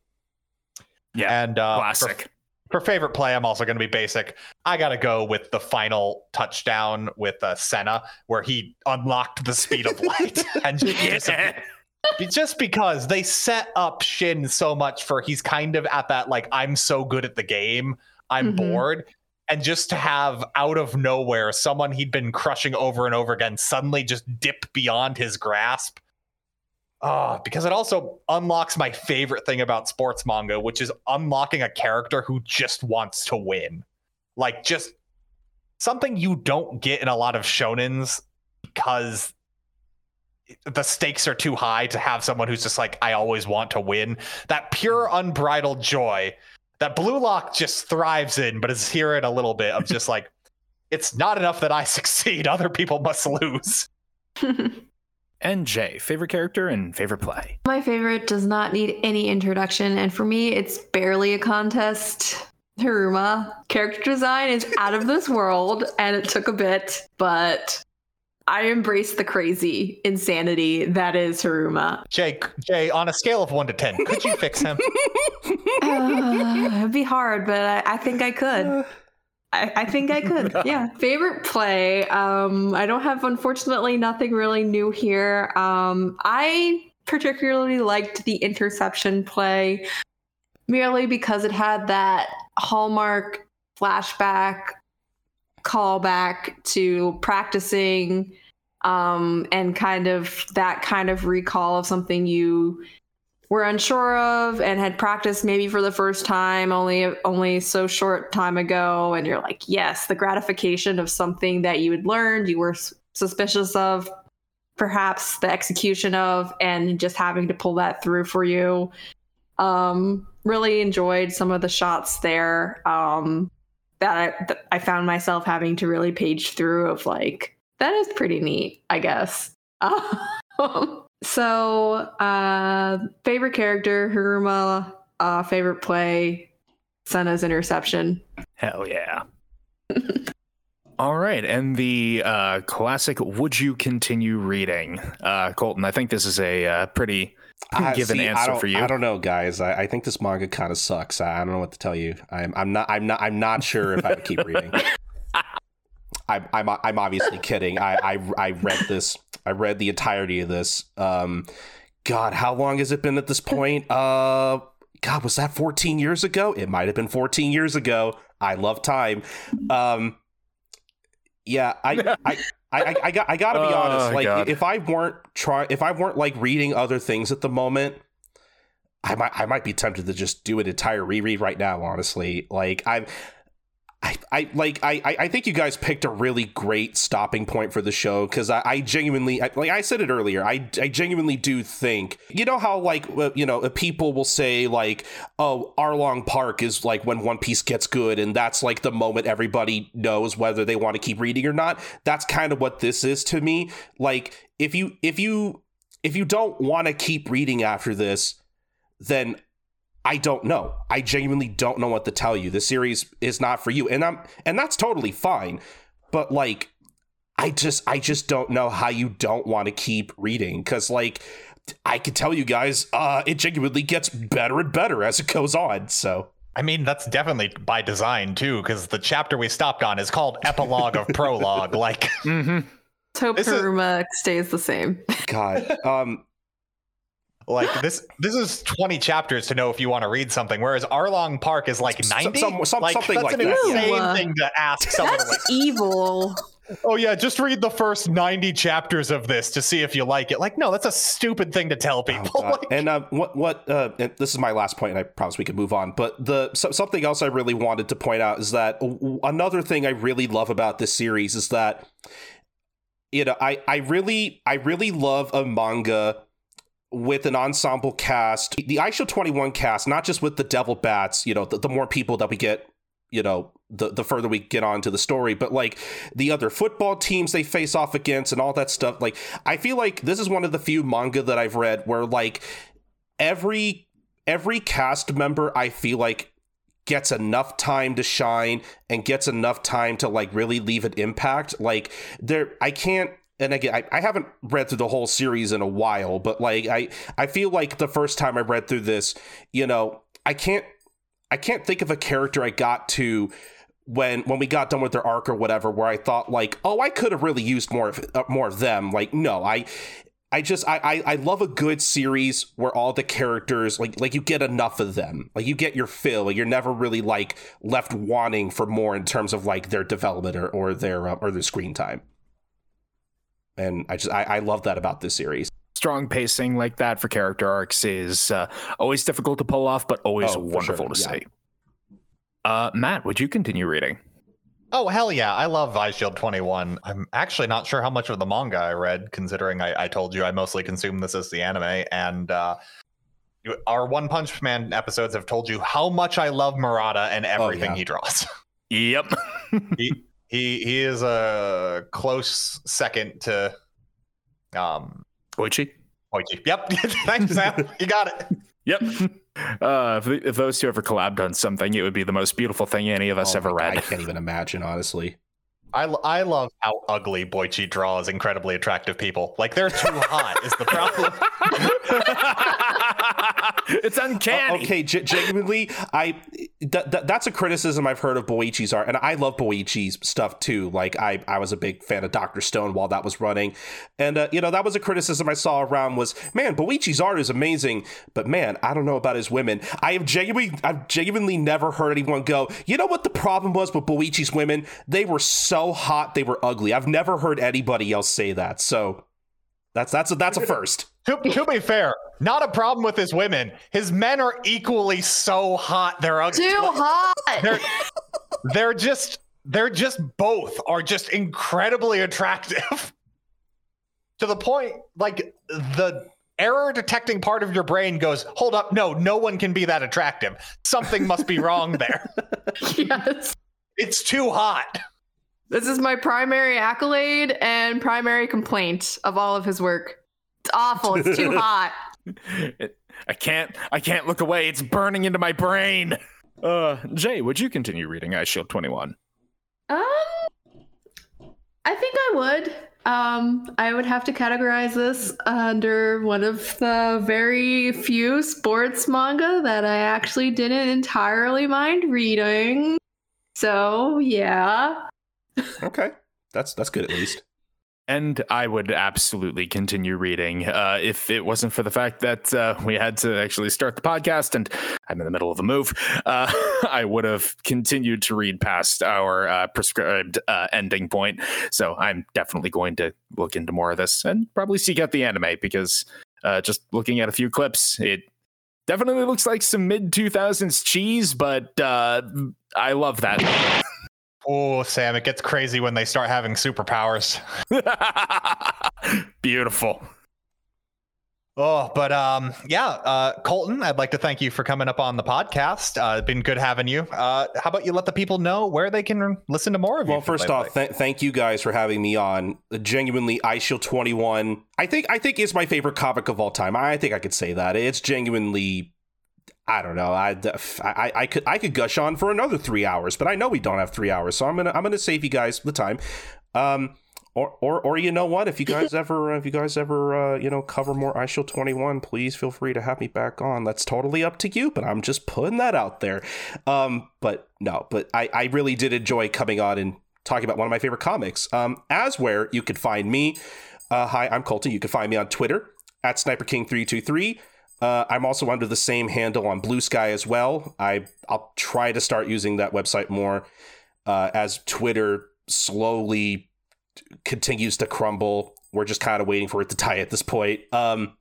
C: Yeah,
A: And uh,
C: classic.
A: for favorite play, I'm also going to be basic. I got to go with the final touchdown with uh, Sena, where he unlocked the speed of light <laughs> and just,
C: Yeah.
A: just because they set up Shin so much for he's kind of at that like I'm so good at the game, I'm
E: Mhm.
A: bored. And just to have out of nowhere someone he'd been crushing over and over again suddenly just dip beyond his grasp. Oh, because it also unlocks my favorite thing about sports manga, which is unlocking a character who just wants to win. Like just something you don't get in a lot of shonens because the stakes are too high to have someone who's just like, I always want to win. That pure unbridled joy that Blue Lock just thrives in, but is here in a little bit of just <laughs> like, it's not enough that I <laughs> succeed. Other people must lose. <laughs>
C: And Jae, favorite character and favorite play.
E: My favorite does not need any introduction, and for me, it's barely a contest. Hiruma. Character design is out of this world, and it took a bit, but I embrace the crazy insanity that is Hiruma.
A: Jae, Jae, on a scale of one to 10, could you fix him? <laughs>
E: Uh, it'd be hard, but I, I think I could. <sighs> <laughs> I, I think I could. <laughs> Yeah. Favorite play. Um, I don't have unfortunately nothing really new here. Um, I particularly liked the interception play merely because it had that hallmark flashback callback to practicing um, and kind of that kind of recall of something you were unsure of and had practiced maybe for the first time only only so short time ago. And you're like yes the gratification of something that you had learned you were suspicious of perhaps the execution of and just having to pull that through for you. Um really enjoyed some of the shots there um that I, that I found myself having to really page through of like that is pretty neat i guess. <laughs> Um, so uh favorite character Hiruma uh favorite play Sena's interception
C: Hell yeah. <laughs> All right, and the uh, classic "Would you continue reading?" Uh, Colton, I think this is a uh, pretty
D: I-
C: given
D: see,
C: answer
D: don't-
C: for you.
D: I don't know, guys. I, I think this manga kind of sucks. I, I don't know what to tell you. I'm, I'm not. I'm not. I'm not sure if I would keep reading. <laughs> I'm, I'm. I'm obviously kidding. I, I. I read this. I read the entirety of this. Um, God, how long has it been at this point? Uh, God, was that 14 years ago? It might have been 14 years ago. I love time. Um, yeah, I. <laughs> I I, I, I got I gotta be
C: Oh,
D: honest. Like
C: God.
D: if I weren't try if I weren't like reading other things at the moment, I might I might be tempted to just do an entire reread right now. Honestly, like I'm I, I like I I think you guys picked a really great stopping point for the show because I, I genuinely I, like I said it earlier I I genuinely do think you know how like uh, you know people will say like oh Arlong Park is like when One Piece gets good and that's like the moment everybody knows whether they want to keep reading or not? That's kind of what this is to me. Like if you if you if you don't want to keep reading after this then I don't know. I genuinely don't know what to tell you. The series is not for you. And I'm and that's totally fine. But like I just I just don't know how you don't want to keep reading cuz like I can tell you guys uh it genuinely gets better and better as it goes on. So
A: I mean, that's definitely by design too, because the chapter we stopped on is called Epilogue of Prologue. <laughs> Like,
C: Mm-hmm.
E: Let's hope
A: This is-
E: stays the same.
D: god um
A: like this this is 20 chapters to know if you want to read something, whereas Arlong Park is like 90.
D: some- some-
A: like,
D: something
A: that's
D: like
A: an
D: that,
A: insane
E: Ew.
A: thing to ask someone.
E: That's
A: like,
E: evil.
A: oh yeah, just read the first 90 chapters of this to see if you like it. Like, no, that's a stupid thing to tell
D: Oh,
A: people.
D: God.
A: Like,
D: and uh, what what uh, and this is my last point, and I promise we can move on. But the so, something else I really wanted to point out is that w- another thing I really love about this series is that you know I I really I really love a manga with an ensemble cast, the Eyeshield Twenty One cast, not just with the Devil Bats. You know, the, the more people that we get. You know, the the further we get on to the story, but like the other football teams they face off against and all that stuff. Like, I feel like this is one of the few manga that I've read where like every every cast member I feel like gets enough time to shine and gets enough time to like really leave an impact. Like there I can't and again I, I haven't read through the whole series in a while, but like I I feel like the first time I read through this, you know, I can't I can't think of a character I got to when when we got done with their arc or whatever where I thought like, oh, I could have really used more of uh, more of them. Like, no, I I just I, I I love a good series where all the characters like like you get enough of them. Like you get your fill. Like you're never really like left wanting for more in terms of like their development or, or their uh, or their screen time. And I just I, I love that about this series.
C: Strong pacing like that for character arcs is uh, always difficult to pull off, but always
D: Oh,
C: wonderful
D: sure,
C: to
D: yeah.
C: see. Uh, Matt, would you continue reading?
A: Oh hell yeah! I love Eyeshield 21. I'm actually not sure how much of the manga I read, considering I, I told you I mostly consume this as the anime, and uh, our One Punch Man episodes have told you how much I love Murata and everything
D: yeah.
A: he draws. <laughs>
C: Yep. <laughs>
A: he he he is a close second to um
C: Boichi?
A: Hoichi. Yep, <laughs> thanks Sam. <laughs> You got it.
C: Yep. <laughs> Uh, if, if those two ever collabed on something, it would be the most beautiful thing any of us
D: Oh
C: ever
D: my God,
C: read.
D: I can't even imagine, honestly.
A: I, I love how ugly Boichi draws incredibly attractive people. Like they're too hot is the problem. <laughs>
C: it's uncanny.
D: Uh, okay, ge- genuinely, I th- th- that's a criticism I've heard of Boichi's art, and I love Boichi's stuff too. Like I, I was a big fan of Doctor Stone while that was running, and uh, you know that was a criticism I saw around was man, Boichi's art is amazing, but man, I don't know about his women. I have genuinely, I've genuinely never heard anyone go, you know what the problem was with Boichi's women? They were so hot, they were ugly. I've never heard anybody else say that. So that's that's a, that's a first.
A: to, to be fair, not a problem with his women. His men are equally so hot. They're ugly.
E: Too hot.
A: They're, they're just they're just both are just incredibly attractive. <laughs> to the point like the error detecting part of your brain goes, "Hold up, no, no one can be that attractive. Something must be wrong there. <laughs>
E: yes.
A: It's too hot."
E: This is my primary accolade and primary complaint of all of his work. It's awful. It's too <laughs> hot.
C: I can't. I can't look away. It's burning into my brain. Uh, Jae, would you continue reading Eyeshield 21?
E: Um, I think I would. Um, I would have to categorize this under one of the very few sports manga that I actually didn't entirely mind reading. So yeah,
D: Okay, that's that's good at least.
C: And I would absolutely continue reading uh, if it wasn't for the fact that uh, we had to actually start the podcast and I'm in the middle of a move. Uh, <laughs> I would have continued to read past our uh, prescribed uh, ending point. So I'm definitely going to look into more of this and probably seek out the anime because uh, just looking at a few clips, it definitely looks like some mid 2000s cheese, but I love that. <laughs>
A: Oh, Sam, it gets crazy when they start having superpowers. <laughs>
C: Beautiful.
A: Oh, but um, yeah, uh, Colton, I'd like to thank you for coming up on the podcast. Uh, been good having you. Uh, how about you let the people know where they can listen to more of you?
D: Well, first off, th- thank you guys for having me on. Genuinely, Eyeshield 21. I think I think is my favorite comic of all time. I think I could say that. It's genuinely I don't know. I, I, I could I could gush on for another three hours, but I know we don't have three hours, so I'm gonna I'm gonna save you guys the time. Um, or, or, or you know what? If you guys <laughs> ever, if you guys ever, uh, you know, cover more Eyeshield 21, please feel free to have me back on. That's totally up to you, but I'm just putting that out there. Um, but no, but I, I really did enjoy coming on and talking about one of my favorite comics. Um, as where you could find me. Uh, hi, I'm Colton. You can find me on Twitter at Sniper King 323. Uh, I'm also under the same handle on Bluesky as well. I I'll try to start using that website more uh, as Twitter slowly continues to crumble. We're just kind of waiting for it to die at this point. Um,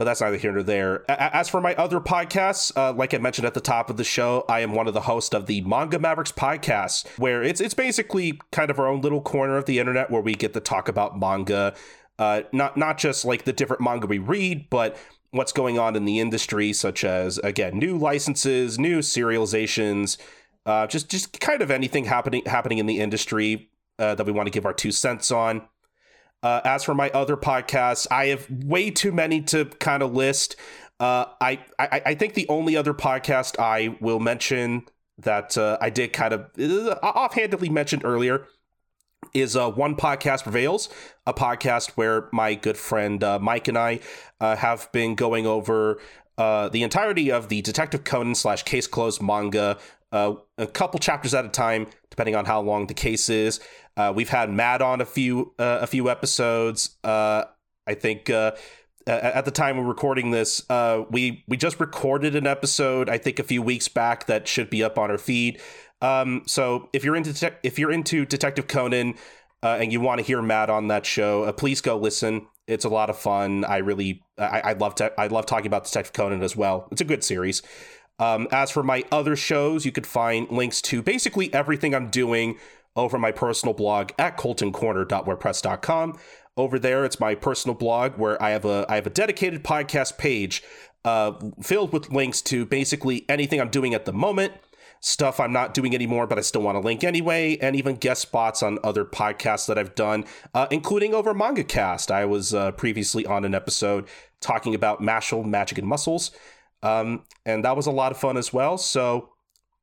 D: but that's neither here nor there. As for my other podcasts, uh, like I mentioned at the top of the show, I am one of the hosts of the Manga Mavericks podcast, where it's it's basically kind of our own little corner of the internet where we get to talk about manga, uh, not not just like the different manga we read, but what's going on in the industry, such as again new licenses, new serializations, uh, just just kind of anything happening happening in the industry uh, that we want to give our two cents on. Uh, as for my other podcasts, I have way too many to kind of list. Uh, I, I I think the only other podcast I will mention that uh, I did kind of uh, offhandedly mentioned earlier is uh, One Podcast Prevails, a podcast where my good friend uh, Mike and I uh, have been going over uh, the entirety of the Detective Conan slash Case Closed manga, uh, a couple chapters at a time, depending on how long the case is. Uh, we've had Matt on a few a few episodes. I think at the time we're recording this, uh, we we just recorded an episode. I think a few weeks back that should be up on our feed. Um, so if you're into detec- if you're into Detective Conan uh, and you want to hear Matt on that show, uh, please go listen. It's a lot of fun. I really I, I love to, I love talking about Detective Conan as well. It's a good series. Um, as for my other shows, you could find links to basically everything I'm doing over my personal blog at coltoncorner.wordpress.com. Over there, it's my personal blog where I have a I have a dedicated podcast page uh, filled with links to basically anything I'm doing at the moment, stuff I'm not doing anymore, but I still want to link anyway, and even guest spots on other podcasts that I've done, uh, including over Manga Cast. I was uh, previously on an episode talking about Mashle, Magic, and Muscles, um, and that was a lot of fun as well. So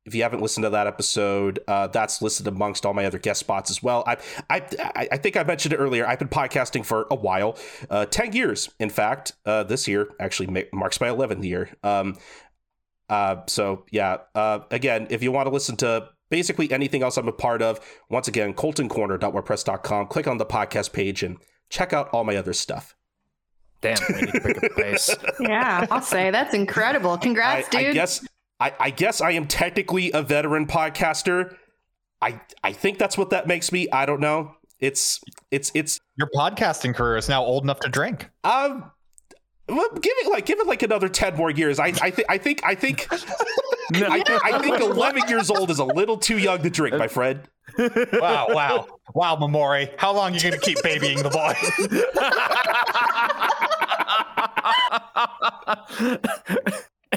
D: if you haven't listened to that episode, uh, that's listed amongst all my other guest spots as well. I, I, I- I think I mentioned it earlier. I've been podcasting for a while, uh, ten years, in fact. Uh, this year actually marks my eleventh year. Um, uh, so yeah. Uh, again, if you want to listen to basically anything else I'm a part of, once again, coltoncorner.wordpress.com. Click on the podcast page and check out all my other stuff.
C: Damn, we need to pick up the pace. <laughs>
E: Yeah, I'll say that's incredible.
D: I,
E: Congrats,
D: I
E: dude.
D: guess I, I guess I am technically a veteran podcaster. I I think that's what that makes me. I don't know. It's it's it's
A: Your podcasting career is now old enough to drink.
D: um well, give it like give it like another ten more years. I I think I think I think I, think- I think eleven years old is a little too young to drink, my friend.
A: Wow, wow, wow, Mamori. How long are you going to keep babying the boy?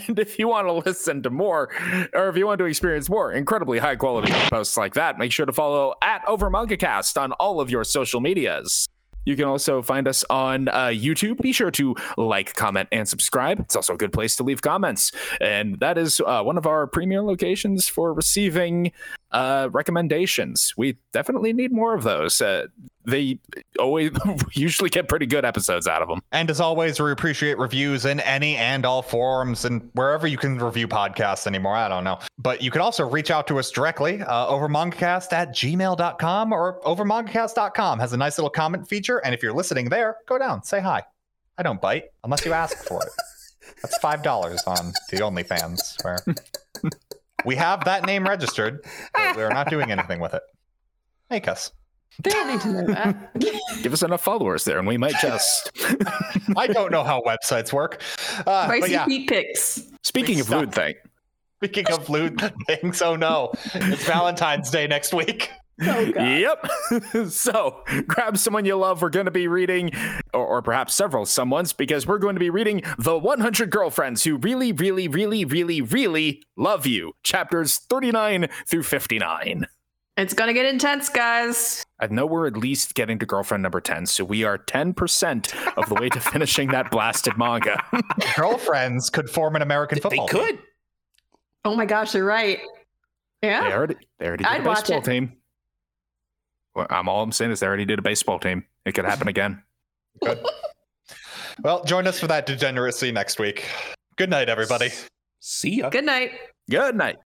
C: And if you want to listen to more, or if you want to experience more incredibly high quality posts like that, make sure to follow at Over MangaCast on all of your social medias. You can also find us on uh, YouTube. Be sure to like, comment, and subscribe. It's also a good place to leave comments. And that is uh, one of our premier locations for receiving uh, recommendations. We definitely need more of those. Uh, they always <laughs> usually get pretty good episodes out of them.
A: And as always, we appreciate reviews in any and all forums and wherever you can review podcasts anymore. I don't know. But you can also reach out to us directly uh, over mangacast at gmail.com or over mangacast.com has a nice little comment feature. And if you're listening there, go down, say hi. I don't bite unless you ask for it. <laughs> That's $5 on the OnlyFans where we have that name registered, but we're not doing anything with it. Make us.
E: They don't need to know that. <laughs>
C: Give us enough followers there, and we might just.
A: I don't know how websites work. Uh, but
E: Spicy
A: yeah.
E: feet pics.
C: Speaking of
A: Stop.
C: lewd thing,
A: Speaking of lewd <laughs> things, oh no, it's Valentine's Day next week.
C: Oh, <laughs> yep. <laughs> so grab someone you love. We're going to be reading, or, or perhaps several someones, because we're going to be reading The 100 Girlfriends Who Really, Really, Really, Really, Really Love You, chapters 39 through 59.
E: It's gonna get intense, guys.
C: I know we're at least getting to girlfriend number 10, so we are 10% of the way to finishing that blasted manga. <laughs>
A: Girlfriends could form an American
D: They
A: football. team.
D: could.
E: Oh my gosh, you're right. Yeah.
C: They
E: Yeah.
C: already, they already did
E: I'd
C: a
E: watch
C: baseball
E: it.
C: team. Well, I'm all I'm saying is they already did a baseball team. It could happen again. <laughs>
A: Good. Well, join us for that degeneracy next week. Good night, everybody.
D: See ya.
E: Good night.
C: Good night.